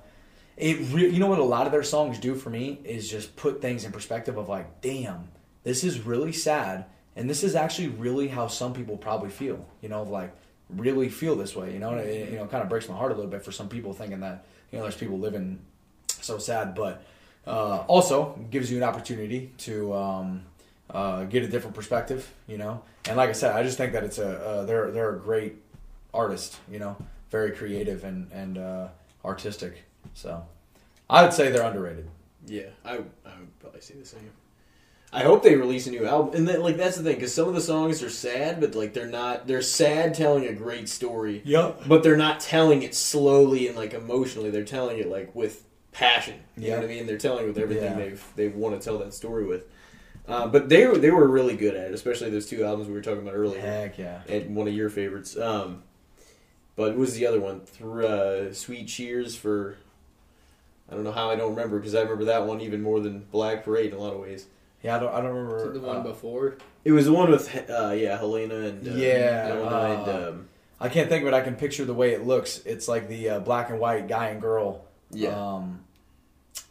it re- you know what a lot of their songs do for me is just put things in perspective of like damn this is really sad and this is actually really how some people probably feel you know like really feel this way you know and it, you know kind of breaks my heart a little bit for some people thinking that you know there's people living so sad but uh, also gives you an opportunity to um, uh, get a different perspective you know and like i said i just think that it's a uh, they're they're a great artist you know very creative and and uh, artistic so i would say they're underrated Yeah, I, I would probably say the same. I hope they release a new album, and then like that's the thing because some of the songs are sad, but like they're not. They're sad, telling a great story, yep but they're not telling it slowly and like emotionally. They're telling it like with passion. You Yeah. know what I mean? They're telling with everything Yeah. they've they want to tell that story with. Uh, but they were they were really good at it, especially those two albums we were talking about earlier. heck yeah and one of your favorites. Um, but what was the other one? Through uh, Sweet Cheers for. I don't know how I don't remember because I remember that one even more than Black Parade in a lot of ways. yeah i don't, I don't remember the one uh, before. It was the one with uh, yeah Helena and uh, Yeah, Helena uh, and um, I can't think but. I can picture the way it looks. It's like the uh, black and white guy and girl. Yeah Um,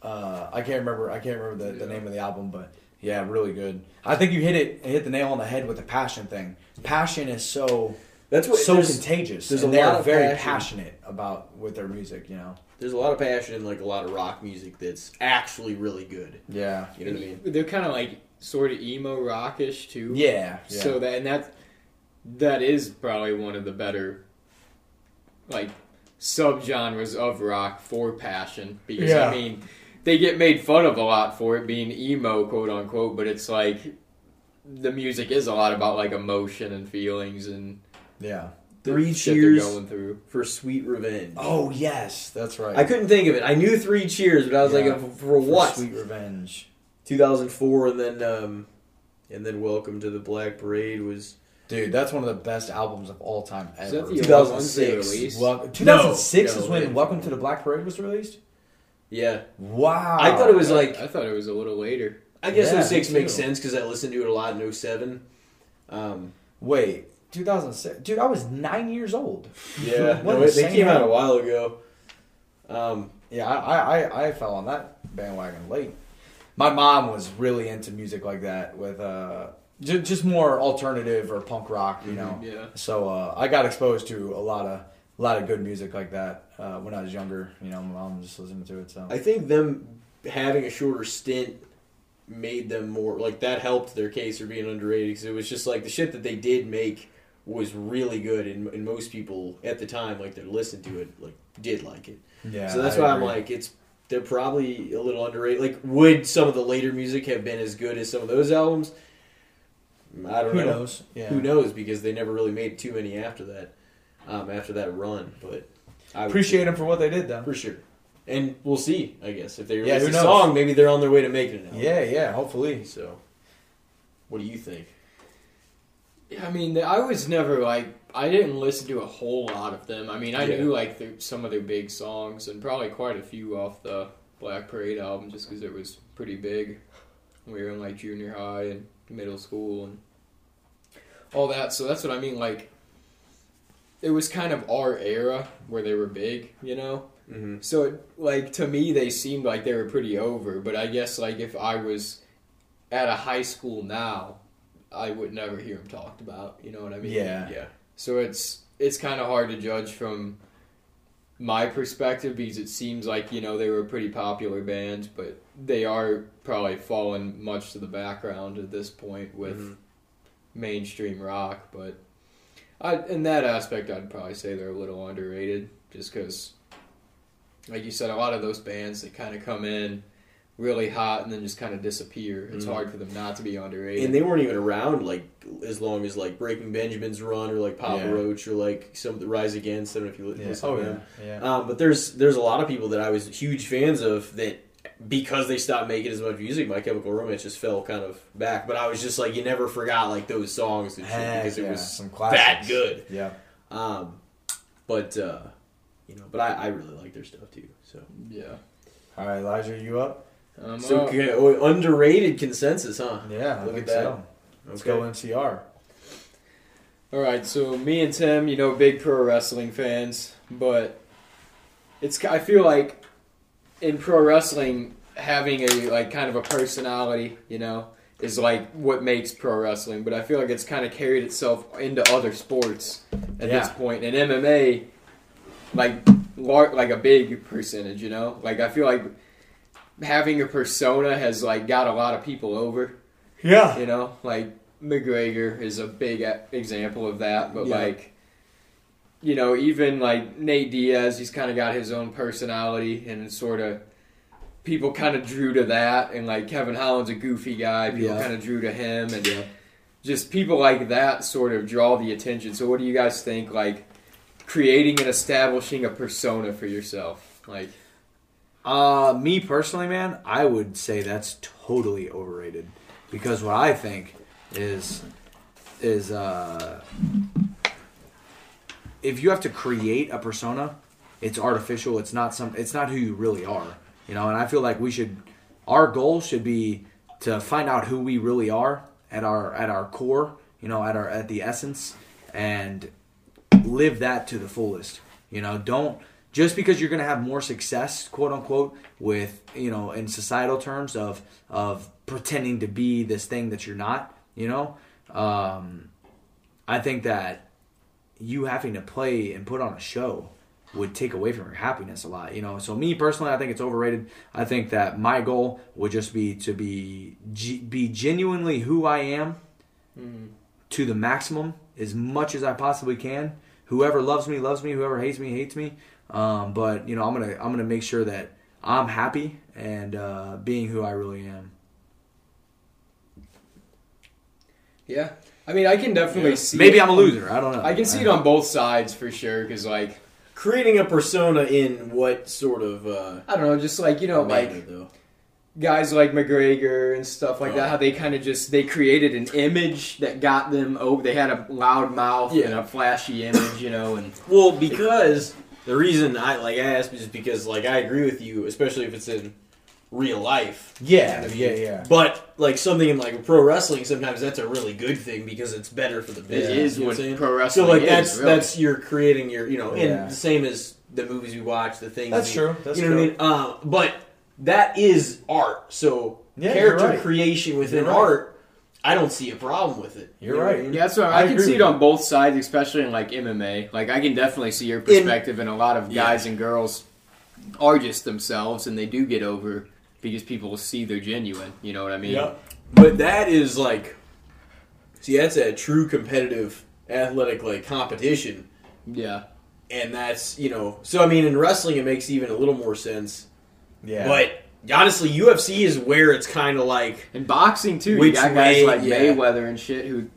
uh, I can't remember. I can't remember the, the name of the album, but yeah, really good. I think you hit it hit the nail on the head with the passion thing. Passion is so that's what so there's, contagious. there's and a they're lot of very passion. passionate about with their music. You know. there's a lot of passion in like a lot of rock music that's actually really good. Yeah. You know what I mean? They're kind of like sort of emo rockish too. Yeah. yeah. So that and that that is probably one of the better like subgenres of rock for passion because Yeah. I mean they get made fun of a lot for it being emo quote unquote but it's like the music is a lot about like emotion and feelings and yeah. Three shit cheers going through. for Sweet Revenge. Oh yes, that's right. I couldn't think of it. I knew Three Cheers, but I was Yeah. like, for, for For what? Sweet Revenge. 2004, and then um, and then Welcome to the Black Parade was Dude, that's one of the best albums of all time Is ever. that the ones they 2006. released? Well, 2006 No, is when no. Welcome to the Black Parade was released. yeah. Wow. I thought it was like I thought it was a little later. I guess Yeah, 06 me makes too. sense because I listened to it a lot in 07. Um, Wait, 2006. Dude, I was nine years old. yeah, What no, it- they same came out a year? while ago. Um, Yeah, I, I, I, I fell on that bandwagon late. My mom was really into music like that with uh, just, just more alternative or punk rock, you know. Yeah. So uh, I got exposed to a lot of a lot of good music like that uh, when I was younger. You know, my mom was just listening to it. So I think them having a shorter stint made them more like that helped their case for being underrated because it was just like the shit that they did make was really good and, and most people at the time like that listened to it like did like it yeah, so that's I why i'm like it's they're probably a little underrated like would some of the later music have been as good as some of those albums i don't who know knows? Yeah. who knows because they never really made too many after that um, after that run but I Appreciate them for what they did, though. for sure. And we'll see, I guess. If they Yeah, release who a knows? song, maybe they're on their way to making it. Yeah, yeah. Hopefully. So, what do you think? Yeah, I mean, I was never like I didn't listen to a whole lot of them. I mean, I Yeah. knew like their, some of their big songs and probably quite a few off the Black Parade album, just because it was pretty big. We were in like junior high and middle school and all that. So that's what I mean. Like, it was kind of our era where they were big, you know. Mm-hmm. So, it, like to me, they seemed like they were pretty over. But I guess like if I was at a high school now, I would never hear them talked about. You know what I mean? Yeah. Yeah. So it's it's kind of hard to judge from my perspective because it seems like you know they were a pretty popular band, but they are probably falling much to the background at this point with Mhm. mainstream rock. But I, in that aspect, I'd probably say they're a little underrated, just because like you said, a lot of those bands that kind of come in really hot and then just kind of disappear. It's Mhm. hard for them not to be underrated. and they weren't even around like as long as like Breaking Benjamin's run or like Papa Yeah. Roach or like some of the Rise Against. I don't know if you li- Yeah. listen Oh to yeah. them. Yeah. Um, but there's there's a lot of people that I was huge fans of that because they stopped making as much music, My Chemical Romance just fell kind of back. But I was just like, you never forgot like those songs Heck because it yeah, was some that good. Yeah. Um, but uh, you know, but I, I really like their stuff too. So, yeah. All right, Elijah, are you up? Um, so okay, oh, underrated consensus, huh? Yeah, I Look think at that. so. Let's Okay. go MCR. All right, so me and Tim, you know, big pro wrestling fans, but it's I feel like in pro wrestling having a like kind of a personality, you know, is like what makes pro wrestling, but I feel like it's kind of carried itself into other sports at this point. And MMA like lar- like a big percentage, you know? Like I feel like having a persona has like got a lot of people over. Yeah. You know, like McGregor is a big example of that. But Yeah. like, you know, even like Nate Diaz, he's kind of got his own personality, and sort of people kind of drew to that. And like Kevin Holland's a goofy guy, people Yeah. kind of drew to him, and yeah. just people like that sort of draw the attention. So, what do you guys think? Like creating and establishing a persona for yourself, like. Uh, me personally, man, I would say that's totally overrated because what I think is is uh, if you have to create a persona, it's artificial. It's not some. It's not who you really are. You know, and I feel like we should. Our goal should be to find out who we really are at our at our core. You know, at our at the essence, and live that to the fullest. You know, don't just because you're going to have more success, quote unquote, with you know in societal terms of of pretending to be this thing that you're not. You know, um, I think that you having to play and put on a show would take away from your happiness a lot. You know, so me personally, I think it's overrated. I think that my goal would just be to be be genuinely who I am to the maximum as much as I possibly can. Whoever loves me loves me. Whoever hates me hates me. Um, but you know, I'm gonna I'm gonna make sure that I'm happy and uh, being who I really am. Yeah, I mean, I can definitely see. Maybe it I'm a loser. I don't know. I can see it on both sides for sure. Because like Creating a persona in what sort of uh, I don't know, just like you know, manner, like though? guys like McGregor and stuff like Oh. that. How they kind of just they created an image that got them over. They had a loud mouth Yeah. and a flashy image, you know, and Well, because the reason I like I asked is because like I agree with you, especially if it's in real life. Yeah, I mean, yeah, yeah. But like something in like pro wrestling, sometimes that's a really good thing because it's better for the business. is you know what I'm saying? pro wrestling So like is. that's really. that's you're creating your you know Yeah. and the same as the movies we watch, the things That's we- true. That's you know true. what I mean? Uh, but that is art. So Yeah, character right. creation within right. art, I don't see a problem with it. You're You know right. what Yeah, that's what I I, can see it you. on both sides, especially in like MMA. Like I can definitely see your perspective, and a lot of Yeah. guys and girls are just themselves, and they do get over because people see they're genuine. You know what I mean? Yeah. But that is like, see, that's a true competitive athletic like competition, Yeah. and that's you know. So I mean, in wrestling, it makes even a little more sense. Yeah. But honestly, UFC is where it's kind of like And boxing too. Which you got guys way- like yeah. Mayweather and shit who,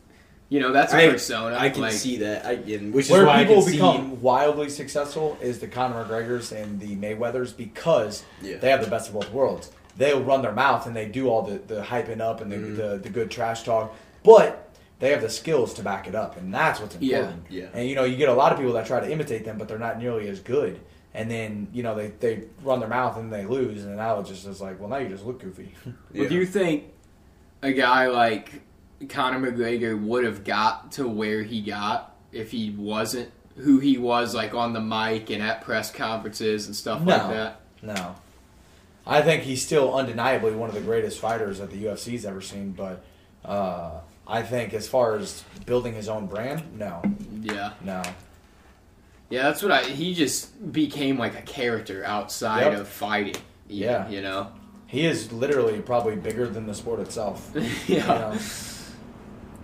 you know, that's a I- persona. I can like, see that. I can, which is Where why I people can become wildly successful is the Conor McGregors and the Mayweathers because Yeah. they have the best of both worlds. They'll run their mouth and they do all the, the hyping up and the, Mm-hmm. the, the good trash talk, but they have the skills to back it up, and that's what's Yeah, important. yeah. And you know, you get a lot of people that try to imitate them, but they're not nearly as good. And then you know they, they run their mouth and they lose, and now it just is like, well, now you just look goofy. see. Well, do you think a guy like Conor McGregor would have got to where he got if he wasn't who he was, like on the mic and at press conferences and stuff like No. that? No. I think he's still undeniably one of the greatest fighters that the UFC's ever seen, but uh, I think as far as building his own brand, no. Yeah, No. Yeah, that's what I. He just became like a character outside Yep. of fighting. even, Yeah. you know. He is literally probably bigger than the sport itself. yeah, You know?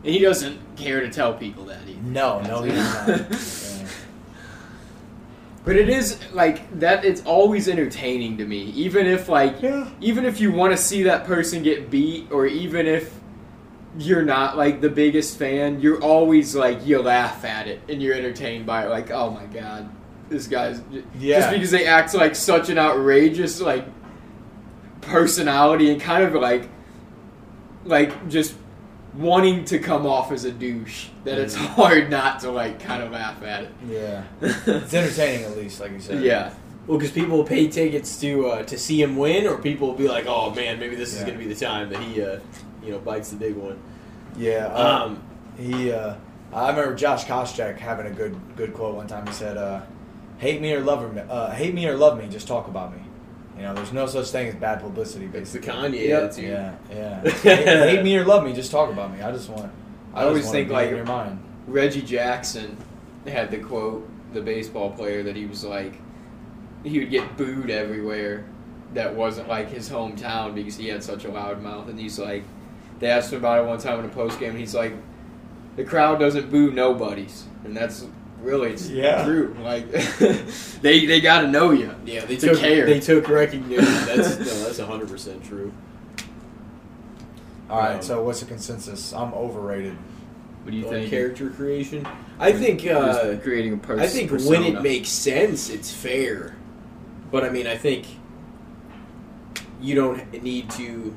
and he doesn't care to tell people that either. No, no, he's not. Yeah. But it is like that. It's always entertaining to me, even if like, Yeah. even if you want to see that person get beat, or even if you're not like the biggest fan, you're always like you laugh at it and you're entertained by it. Like, oh my god, this guy's Yeah. just because they act like such an outrageous like personality and kind of like like just wanting to come off as a douche that it's hard not to like kind of laugh at it. Yeah. It's entertaining at least, like you said. Yeah. Well, because people will pay tickets to uh, to see him win, or people will be like, "Oh man, maybe this is going to be the time that he, uh, you know, bites the big one." Yeah. Um, Um, he. Uh, I remember Josh Koscheck having a good good quote one time. He said, uh, "Hate me or love me, uh, hate me or love me, just talk about me." You know, there's no such thing as bad publicity. it's the Kanye Yep. attitude. Yeah, yeah. hate, hate me or love me, just talk about me. I just want. I just always wanna think, be like- in your mind. Reggie Jackson had the quote, the baseball player, that he was like, he would get booed everywhere that wasn't like his hometown because he had such a loud mouth. And he's like, they asked him about it one time in a post game, and he's like, the crowd doesn't boo nobodies, and that's really it's Yeah. true. Like, they they got to know you. Yeah, they took care. they took recognition. That's no, that's hundred percent true. All right, um, so what's the consensus? I'm overrated. What do you think? character creation, I think. Uh, creating a person. I think when it makes sense, it's fair. But I mean, I think you don't need to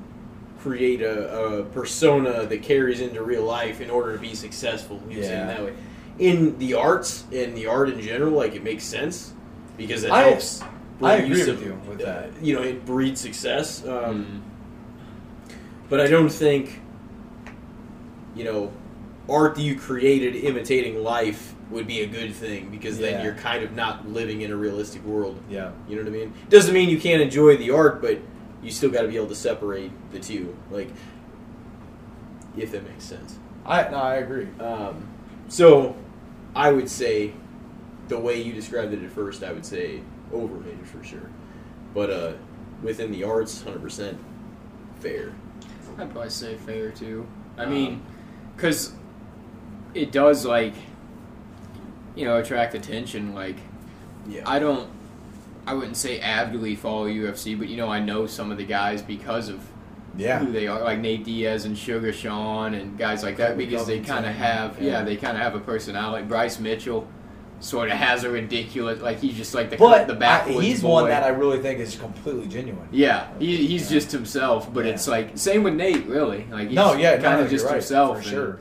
create a, a persona that carries into real life in order to be successful. You know, saying that way. In the arts, and the art in general, like it makes sense because it I- helps. I agree with you with uh, that. You know, it breeds success. Um, Mm. but I don't think, you know, art that you created imitating life would be a good thing because then you're kind of not living in a realistic world. Yeah. You know what I mean? Doesn't mean you can't enjoy the art, but you still got to be able to separate the two. Like, if that makes sense. I no, I agree. Um, so, I would say, the way you described it at first, I would say overrated for sure. But uh, within the arts, hundred percent fair. I'd probably say fair too. I Um, mean, because it does like, you know, attract attention. Like, Yeah. I don't, I wouldn't say avidly follow UFC, but you know, I know some of the guys because of Yeah. who they are, like Nate Diaz and Sugar Sean and guys like that, because they kind of have, yeah, yeah. they kind of have a personality. Bryce Mitchell sort of has a ridiculous, like he's just like the But the I, backwoods he's boy. one that I really think is completely genuine. Yeah, he, he's Yeah. just himself, but Yeah. it's like same with Nate, really. Like he's no, yeah, kind of you're just right, himself. for sure.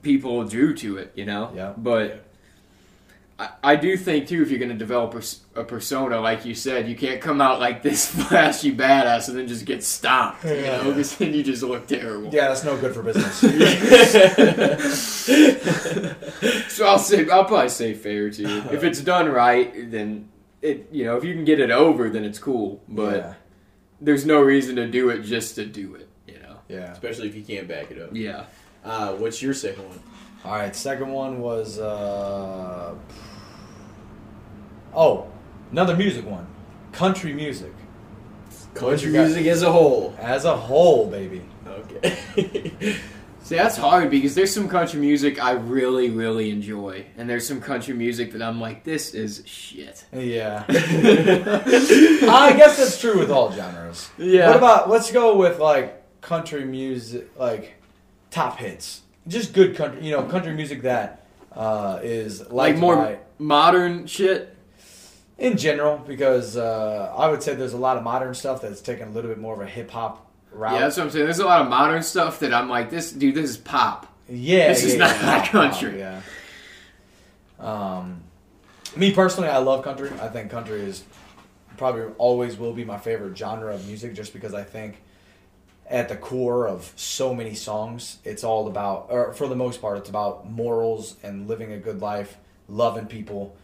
People drew to it, you know. Yeah. But I, I do think too, if you're going to develop a persona, like you said, you can't come out like this flashy badass and then just get stomped. You Yeah. know, because then you just look terrible. Yeah, that's no good for business. so I'll say I'll probably say fair too. If it's done right, then it you know if you can get it over, then it's cool. But yeah, there's no reason to do it just to do it. You know. yeah. Especially if you can't back it up. Yeah. Uh, what's your second one? All right, second one was uh oh, another music one, country music Country you got? music as a whole. as a whole, baby. Okay. See, that's hard because there's some country music I really, really enjoy, and there's some country music that I'm like, this is shit. Yeah, I guess that's true with all genres. Yeah. What about let's go with like country music, like top hits, just good country, you know, country music that uh, is Like liked more by- modern shit? In general because uh, I would say there's a lot of modern stuff that's taken a little bit more of a hip hop route. Yeah, that's what I'm saying. There's a lot of modern stuff that I'm like, this, dude, this is pop. Yeah, This is not yeah, country. Yeah. Um, me personally, I love country. I think country is probably always will be my favorite genre of music, just because I think at the core of so many songs, it's all about, or for the most part, it's about morals and living a good life, loving people,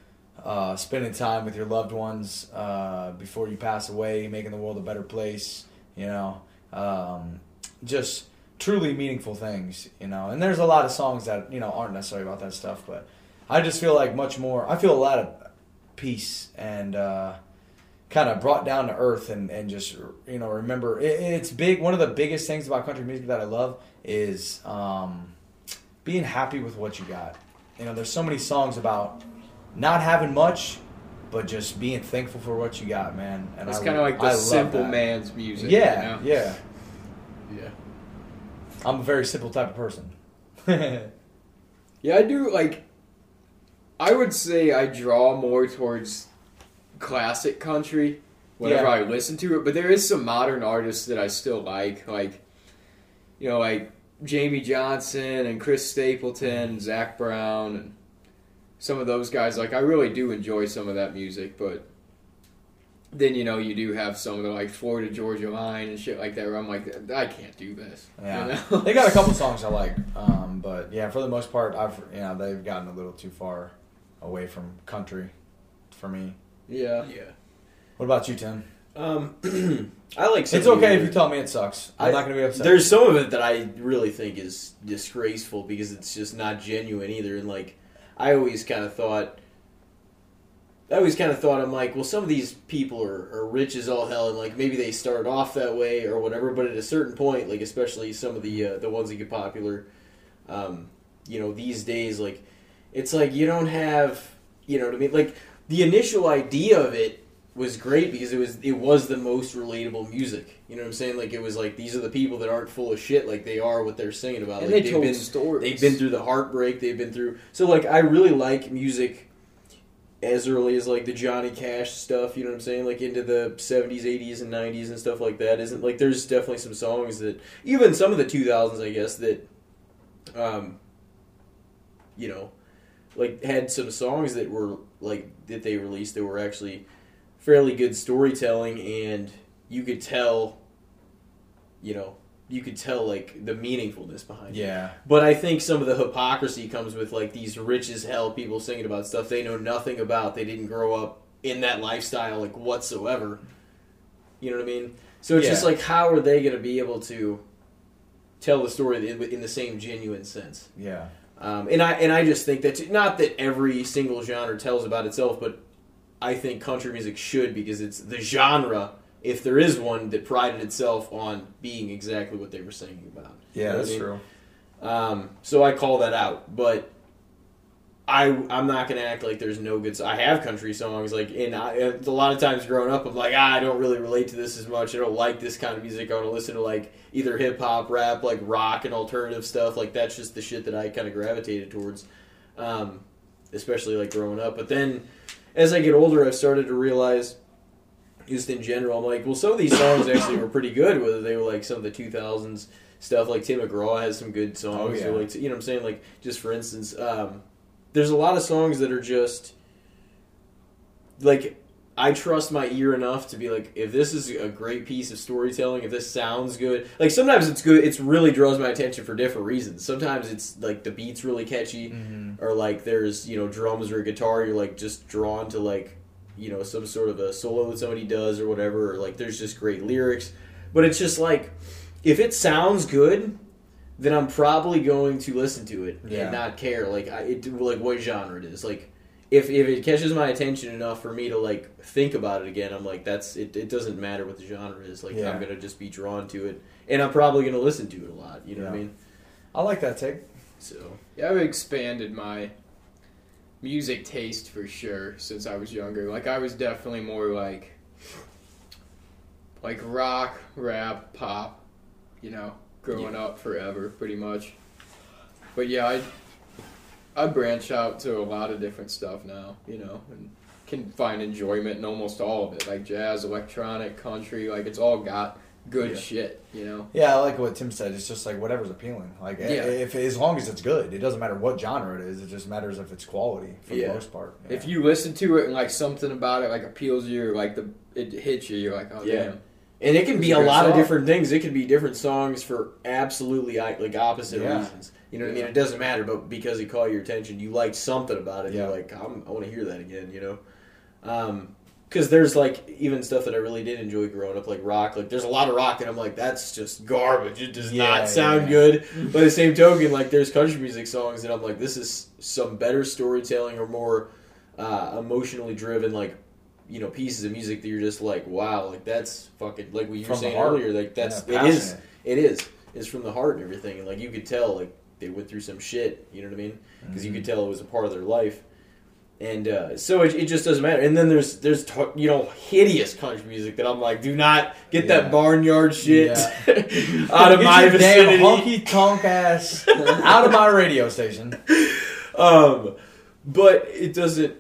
uh, spending time with your loved ones uh, before you pass away, making the world a better place. You know, um, just truly meaningful things. You know, and there's a lot of songs that you know aren't necessarily about that stuff, but I just feel like much more. I feel a lot of peace and. Uh, kind of brought down to earth and, and just you know remember it, it's big one of the biggest things about country music that i love is um, being happy with what you got you know there's so many songs about not having much but just being thankful for what you got, man. And It's I- kind of like I the love simple that. man's music. Yeah, you know? yeah. Yeah. I'm a very simple type of person. Yeah, I do like. I would say I draw more towards classic country whenever Yeah. I listen to it, but there is some modern artists that I still like, like you know, like Jamey Johnson and Chris Stapleton, Zac Brown, and some of those guys. Like, I really do enjoy some of that music, but then you know you do have some of the like Florida Georgia Line and shit like that. Where I'm like, I can't do this. you Yeah, know? they got a couple songs I like, um, but yeah, for the most part, I've you know they've gotten a little too far away from country for me. yeah. Yeah. What about you, Tim? Um, I like. some It's okay if you tell me it sucks. I'm I- not gonna be upset. There's some of it that I really think is disgraceful because it's just not genuine either. And like, I always kind of thought, I always kind of thought I'm like, well, some of these people are, are rich as all hell, and like maybe they started off that way or whatever. But at a certain point, like especially some of the uh, the ones that get popular, um, you know, these days, like it's like you don't have, you know what I mean? Like the initial idea of it was great because it was it was the most relatable music. You know what I'm saying? Like it was like these are the people that aren't full of shit like they are what they're singing about. And like, they told been stories. they've been through the heartbreak, they've been through So like I really like music as early as like the Johnny Cash stuff, you know what I'm saying? Like into the 70s, 80s and 90s and stuff like that. Isn't like there's definitely some songs that even some of the 2000s I guess that um you know like had some songs that were like that they released that were actually fairly good storytelling and you could tell you know you could tell like the meaningfulness behind it. Yeah, but i think some of the hypocrisy comes with like these rich as hell people singing about stuff they know nothing about they didn't grow up in that lifestyle like whatsoever. You know what i mean? So it's just like how are they going to be able to tell the story in, in the same genuine sense? Yeah, um, and I and I just think that not that every single genre tells about itself, but I think country music should because it's the genre, if there is one, that prided itself on being exactly what they were singing about. You yeah. know That's I mean? true. Um, so I call that out, but I I'm not gonna act like there's no good. I have country songs like, and I, a lot of times growing up, I'm like, ah, I don't really relate to this as much. I don't like this kind of music. I want to listen to like either hip hop, rap, like rock and alternative stuff. Like that's just the shit that I kind of gravitated towards, um, especially like growing up. But then as I get older, I've started to realize. Just in general, I'm like, well, some of these songs actually were pretty good. Whether they were like some of the 2000s stuff, like Tim McGraw has some good songs. Oh, yeah. or like, you know what I'm saying? Like, just for instance, um, there's a lot of songs that are just like I trust my ear enough to be like, if this is a great piece of storytelling, if this sounds good, like sometimes it's good, it's really draws my attention for different reasons. Sometimes it's like the beat's really catchy, mm-hmm. or like there's you know drums or a guitar, you're like just drawn to like you know some sort of a solo that somebody does or whatever, or like there's just great lyrics. But it's just like if it sounds good, then I'm probably going to listen to it Yeah. and not care like I, it, like what genre it is. Like if if it catches my attention enough for me to like think about it again, I'm like that's it. It doesn't matter what the genre is. Like Yeah. I'm gonna just be drawn to it, and I'm probably gonna listen to it a lot. You know what I Yeah. mean? I like that take. So Yeah, I've expanded my music taste for sure since I was younger. Like I was definitely more like like rock, rap, pop, you know, growing up forever pretty much. But yeah, I I branch out to a lot of different stuff now, you know, and can find enjoyment in almost all of it. Like jazz, electronic, country, like it's all got good Yeah. shit, you know. Yeah, I like what Tim said. It's just like whatever's appealing. Like Yeah. if as long as it's good, it doesn't matter what genre it is. It just matters if it's quality for Yeah. the most part. If you listen to it and like something about it like appeals you, or, like the it hits you, you're like, oh Yeah. damn. and it can be a a lot of different things. It can be different songs for absolutely like opposite reasons. You know what I mean? It doesn't matter, but because it caught your attention, you liked something about it. Yeah. You're like, I'm, I want to hear that again. You know. Um, because there's like even stuff that I really did enjoy growing up, like rock. Like there's a lot of rock that I'm like, that's just garbage. It does Yeah, not sound yeah. good. By the same token, like there's country music songs that I'm like, this is some better storytelling or more uh, emotionally driven, like you know, pieces of music that you're just like, wow, like that's fucking like what you were From saying earlier. Like that's Yeah, it is it is it's from the heart and everything, and like you could tell like they went through some shit. You know what I mean? Because you could Mm-hmm. tell it was a part of their life. and uh, so it, it just doesn't matter. And then there's there's you know hideous country music that I'm like, do not get Yeah. that barnyard shit Yeah. out of my vicinity. damn honky tonk ass out of my radio station. Um, but it doesn't.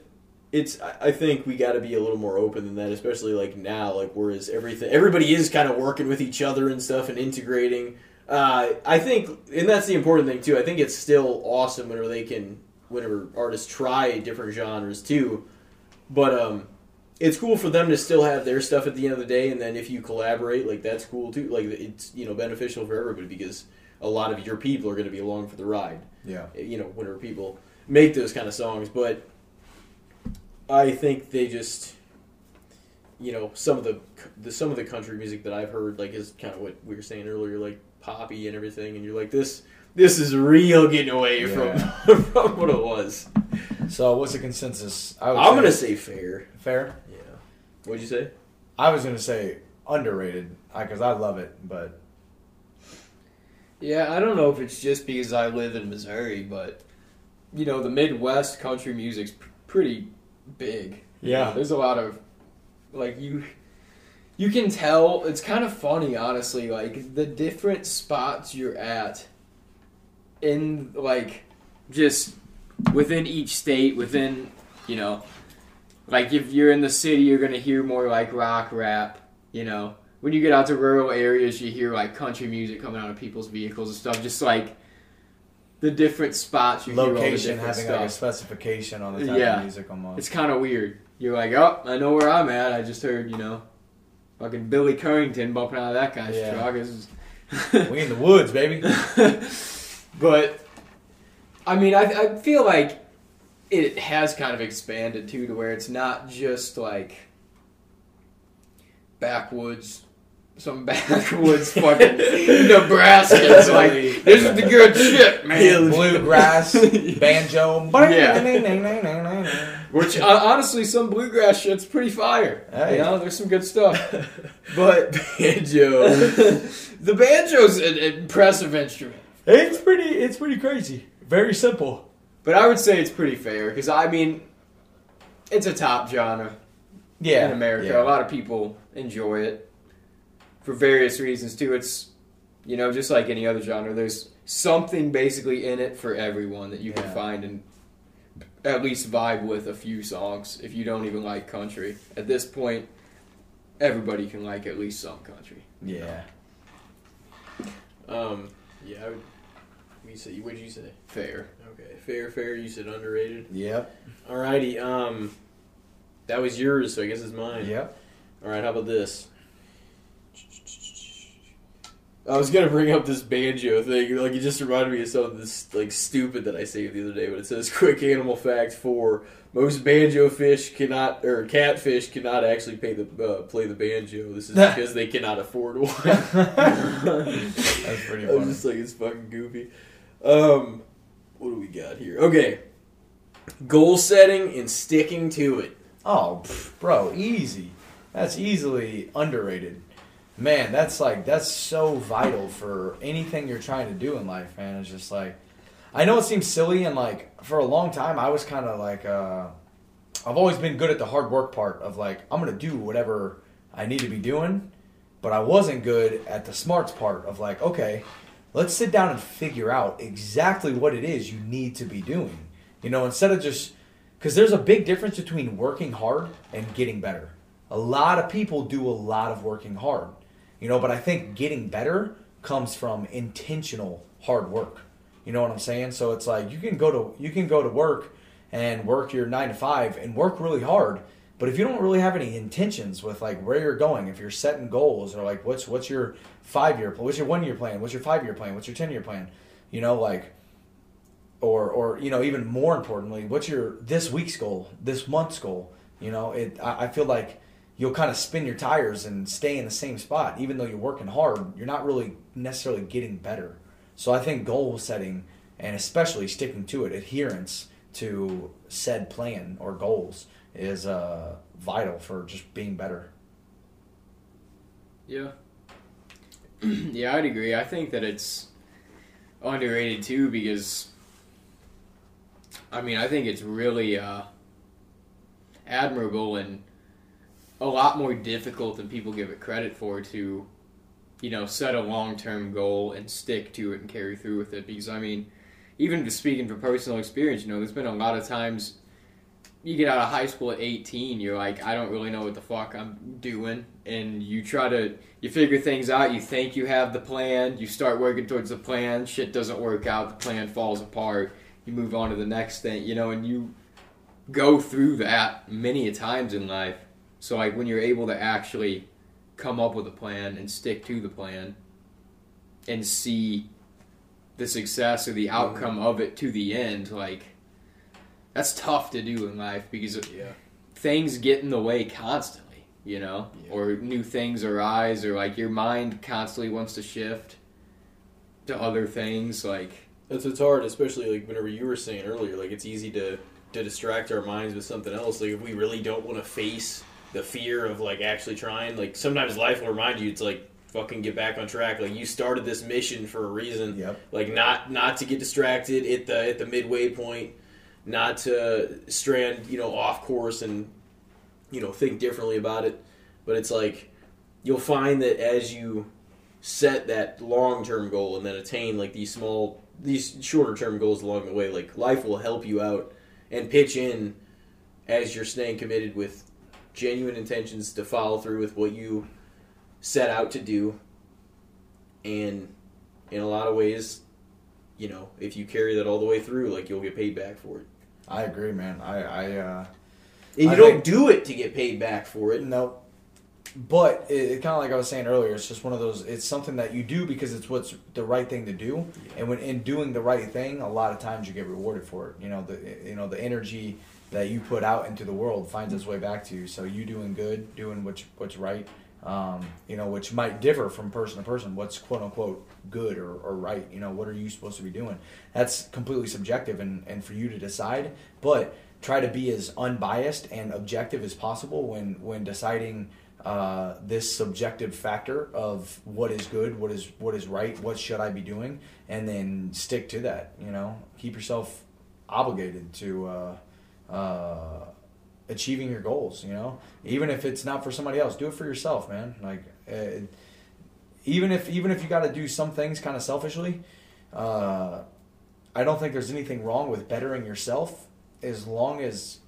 It's. I I think we got to be a little more open than that, especially like now, like whereas everything, everybody is kind of working with each other and stuff and integrating. Uh, I think, and that's the important thing too. I think it's still awesome whenever they can, whenever artists try different genres too. But um, it's cool for them to still have their stuff at the end of the day, and then if you collaborate, like that's cool too. Like it's you know beneficial for everybody because a lot of your people are going to be along for the ride Yeah. you know, whenever people make those kind of songs. But I think they just, you know, some of the, the some of the country music that I've heard, like, is kind of what we were saying earlier, like poppy and everything, and you're like, this this is real getting away Yeah. from from what it was. So what's the consensus? I would I'm gonna say fair. fair. Yeah. What'd you say? I was gonna say underrated because I love it, but Yeah, I don't know if it's just because I live in Missouri, but you know, the Midwest country music's p- pretty big. You Yeah. know, there's a lot of like you you can tell it's kind of funny honestly like the different spots you're at in like just within each state within you know like if you're in the city you're going to hear more like rock rap you know when you get out to rural areas you hear like country music coming out of people's vehicles and stuff just like the different spots you hear all the location having stuff like a specification on the type Yeah. of music almost. it's kind of weird. You're like, oh, I know where I'm at. I just heard, you know, fucking Billy Currington bumping out of that guy's Yeah. truck. It's- we in the woods, baby. but I mean, I, I feel like it has kind of expanded too, to where it's not just like backwoods. Some backwoods fucking Nebraska. It's like this is the good shit, man. Bluegrass, banjo. Yeah. Which uh, honestly, some bluegrass shit's pretty fire. Hey. You know, there's some good stuff. But banjo. the banjo's an impressive instrument, It's pretty. It's pretty crazy. Very simple. but I would say it's pretty fair because I mean, it's a top genre Yeah. in America. yeah. A lot of people enjoy it for various reasons too. It's you know just like any other genre. There's something basically in it for everyone that you can find and at least vibe with a few songs. If you don't even like country, at this point, everybody can like at least some country. Yeah. Um. Yeah. I would. We say. What did you say? Fair. Okay. Fair. Fair. You said underrated. Yep. Alrighty. Um. That was yours, so I guess it's mine. Yep. All right, how about this? I was gonna bring up this banjo thing. Like it just reminded me of something this like stupid that I saved the other day. But it says, "Quick animal fact: for most banjo fish cannot or catfish cannot actually pay the uh, play the banjo. This is because they cannot afford one." That's pretty Funny. I was just like, it's fucking goofy. Um, what do we got here? Okay, goal setting and sticking to it. Oh, bro, easy. That's easily underrated. Man, that's like that's so vital for anything you're trying to do in life, man. It's just like I know it seems silly and like for a long time I was kind of like uh I've always been good at the hard work part of like I'm going to do whatever I need to be doing, but I wasn't good at the smarts part of like, okay, let's sit down and figure out exactly what it is you need to be doing. You know, instead of just because there's a big difference between working hard and getting better. A lot of people do a lot of working hard, you know, but I think getting better comes from intentional hard work. You know what I'm saying? So it's like you can go to you can go to work and work your 9 to 5 and work really hard, but if you don't really have any intentions with like where you're going, if you're setting goals or like what's what's your 5 year plan, what's your 1 year plan, what's your 5 year plan, what's your 10 year plan, you know, like or or you know even more importantly what's your this week's goal this month's goal you know it i, I feel like you'll kind of spin your tires and stay in the same spot even though you're working hard you're not really necessarily getting better so i think goal setting and especially sticking to it adherence to said plan or goals is uh, vital for just being better Yeah. yeah, I'd agree. I think that it's underrated too because I mean, I think it's really uh admirable and a lot more difficult than people give it credit for to, you know, set a long term goal and stick to it and carry through with it. Because I mean, even just speaking from personal experience, you know, there's been a lot of times you get out of high school at 18, you're like, I don't really know what the fuck I'm doing. And you try to, you figure things out, you think you have the plan, you start working towards the plan, shit doesn't work out, the plan falls apart, you move on to the next thing, you know, and you go through that many a times in life. So, like, when you're able to actually come up with a plan and stick to the plan and see the success or the mm-hmm. outcome of it to the end, like, that's tough to do in life because Yeah. things get in the way constantly, you know, Yeah. or new things arise, or like your mind constantly wants to shift to other things. Like, it's what's hard, especially like whenever you were saying earlier, like it's easy to to distract our minds with something else. Like if we really don't want to face the fear of like actually trying, like sometimes life will remind you it's like fucking get back on track. Like you started this mission for a reason. Yep. Like not not to get distracted at the at the midway point, not to strand, you know, off course and you know, think differently about it. But it's like you'll find that as you set that long term goal and then attain like these small these shorter term goals along the way, like life will help you out and pitch in as you're staying committed with genuine intentions to follow through with what you set out to do. And in a lot of ways, you know, if you carry that all the way through, like you'll get paid back for it. I agree, man. I, I uh, And you I don't think- do it to get paid back for it. no. But it, it kind of like I was saying earlier, it's just one of those. It's something that you do because it's what's the right thing to do, and when in doing the right thing, a lot of times you get rewarded for it. You know the you know the energy that you put out into the world finds its way back to you. So you doing good, doing what's what's right, um, you know, which might differ from person to person. What's quote unquote good or, or right? You know, what are you supposed to be doing? That's completely subjective and, and for you to decide. But try to be as unbiased and objective as possible when when deciding uh, this subjective factor of what is good, what is what is right, what should I be doing, and then stick to that. You know, keep yourself obligated to. Uh, uh, achieving your goals you know? Even if it's not for somebody else do it for yourself man. Like uh, even if even if you got to do some things kind of selfishly uh, i don't think there's anything wrong with bettering yourself as long as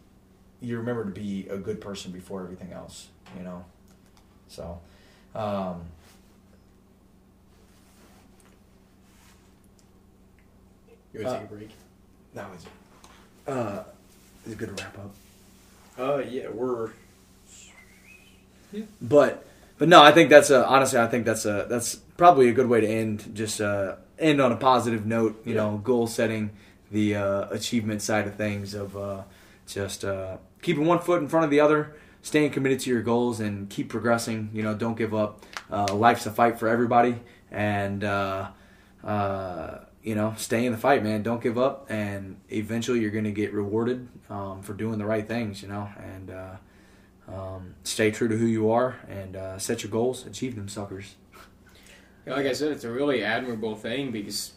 you remember to be a good person before everything else you know? So um, You want to Uh, take a break? That was uh, it's good to wrap up. Uh, yeah, we're But but no, I think that's a honestly, I think that's a that's probably a good way to end. Just uh, end on a positive note. You know, goal setting, the uh, achievement side of things of uh, just uh, keeping one foot in front of the other, staying committed to your goals, and keep progressing. You know, don't give up. Uh, life's a fight for everybody, and uh, uh, you know, stay in the fight, man. Don't give up, and eventually you're going to get rewarded um, for doing the right things. You know, and. Uh, um, stay true to who you are and uh, set your goals, achieve them suckers. like I said, it's a really admirable thing because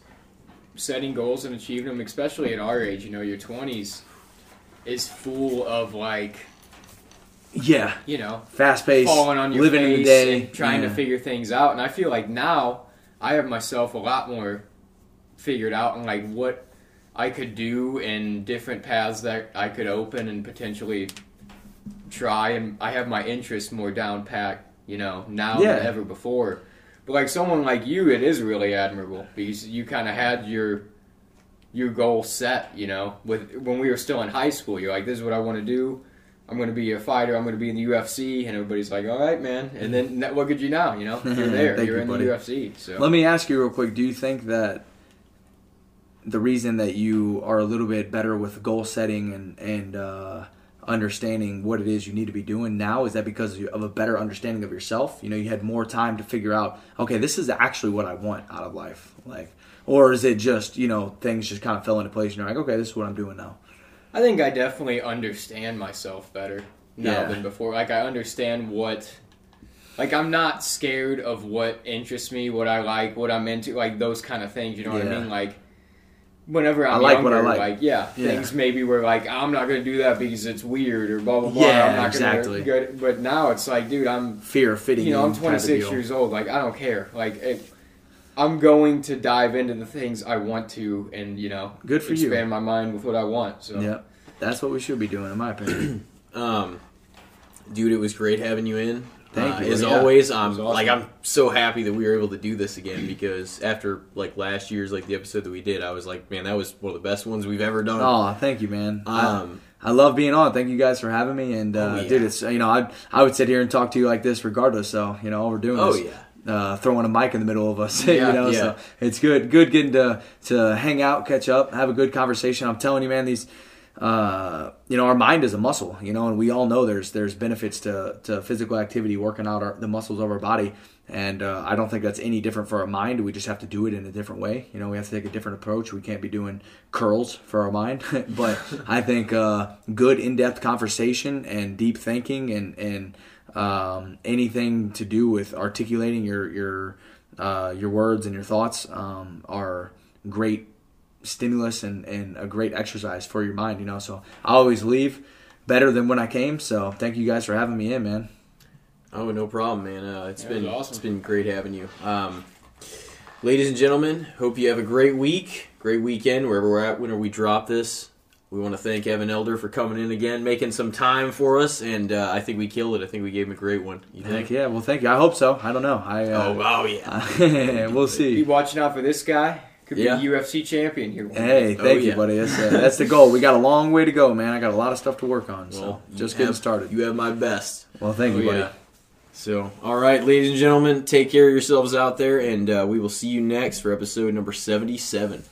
setting goals and achieving them, especially at our age, you know, your twenties, is full of like, Yeah, you know, fast paced, falling on your living face in the day, trying yeah. to figure things out. And I feel like now I have myself a lot more figured out on like what I could do and different paths that I could open and potentially try. And I have my interests more down pat, you know, now Yeah. than ever before. But like someone like you, it is really admirable because you kind of had your your goal set, you know, with when we were still in high school. You're like, this is what I want to do. I'm going to be a fighter. I'm going to be in the UFC, and everybody's like, "All right, man." And then that- look at you now. You know, you're there. You're you, in buddy. the UFC. So Let me ask you real quick: Do you think that the reason that you are a little bit better with goal setting and and uh, understanding what it is you need to be doing now is that because of a better understanding of yourself? You know, you had more time to figure out, okay, this is actually what I want out of life, like. Or is it just you know things just kind of fell into place and you're like okay this is what I'm doing now I think I definitely understand myself better now Yeah. than before. Like I understand what. Like I'm not scared of what interests me, what I like, what I'm into, like those kind of things. You know what I mean? Like whenever I'm I like younger, what I like. like yeah, Yeah. things maybe were like I'm not gonna do that because it's weird or blah blah blah. Yeah, I'm not exactly. Gonna, go- but now it's like, dude, I'm Fear of fitting you know. I'm type of 26 years old. Like I don't care. Like it, I'm going to dive into the things I want to, and you know, Good for you. expand my mind with what I want. So Yeah, that's what we should be doing, in my opinion. Um, dude, it was great having you in. Thank Uh. As Yeah. always, I'm awesome. like I'm so happy that we were able to do this again because after like last year's like the episode that we did, I was like, man, that was one of the best ones we've ever done. oh, thank you, man. I- Um, I love being on. Thank you guys for having me. And uh, Oh, yeah. dude, it's you know I I would sit here and talk to you like this regardless. So you know all we're doing oh is yeah. uh, throwing a mic in the middle of us. Yeah, you know, yeah. so it's good. Good getting to to hang out, catch up, have a good conversation. I'm telling you, man, these. Uh, you know, our mind is a muscle. You know, and we all know there's there's benefits to to physical activity, working out our, the muscles of our body. And uh, I don't think that's any different for our mind. We just have to do it in a different way. You know, we have to take a different approach. We can't be doing curls for our mind. but I think uh, good in-depth conversation and deep thinking and and um, anything to do with articulating your your uh, your words and your thoughts um, are great stimulus and, and a great exercise for your mind. You know, so I always leave better than when I came. So thank you guys for having me in, man. Oh, no problem, man. Uh, it's Yeah, it was been awesome. it's been great having you. Um, ladies and gentlemen, hope you have a great week, great weekend wherever we're at. Whenever we drop this, we want to thank Evan Elder for coming in again, making some time for us, and uh, I think we killed it. I think we gave him a great one. You Heck think? yeah, well, thank you. I hope so. I don't know. I Oh, uh, oh yeah. we'll see. be see. watching out for this guy. Could yeah. be UFC champion here. Hey, oh, thank oh, you, yeah. buddy. That's, uh, that's the goal. We got a long way to go, man. I got a lot of stuff to work on. Well, so just getting have, started. You have my best. Well, thank oh, you, buddy. Yeah. So, all right, ladies and gentlemen, take care of yourselves out there, and uh, we will see you next for episode number 77.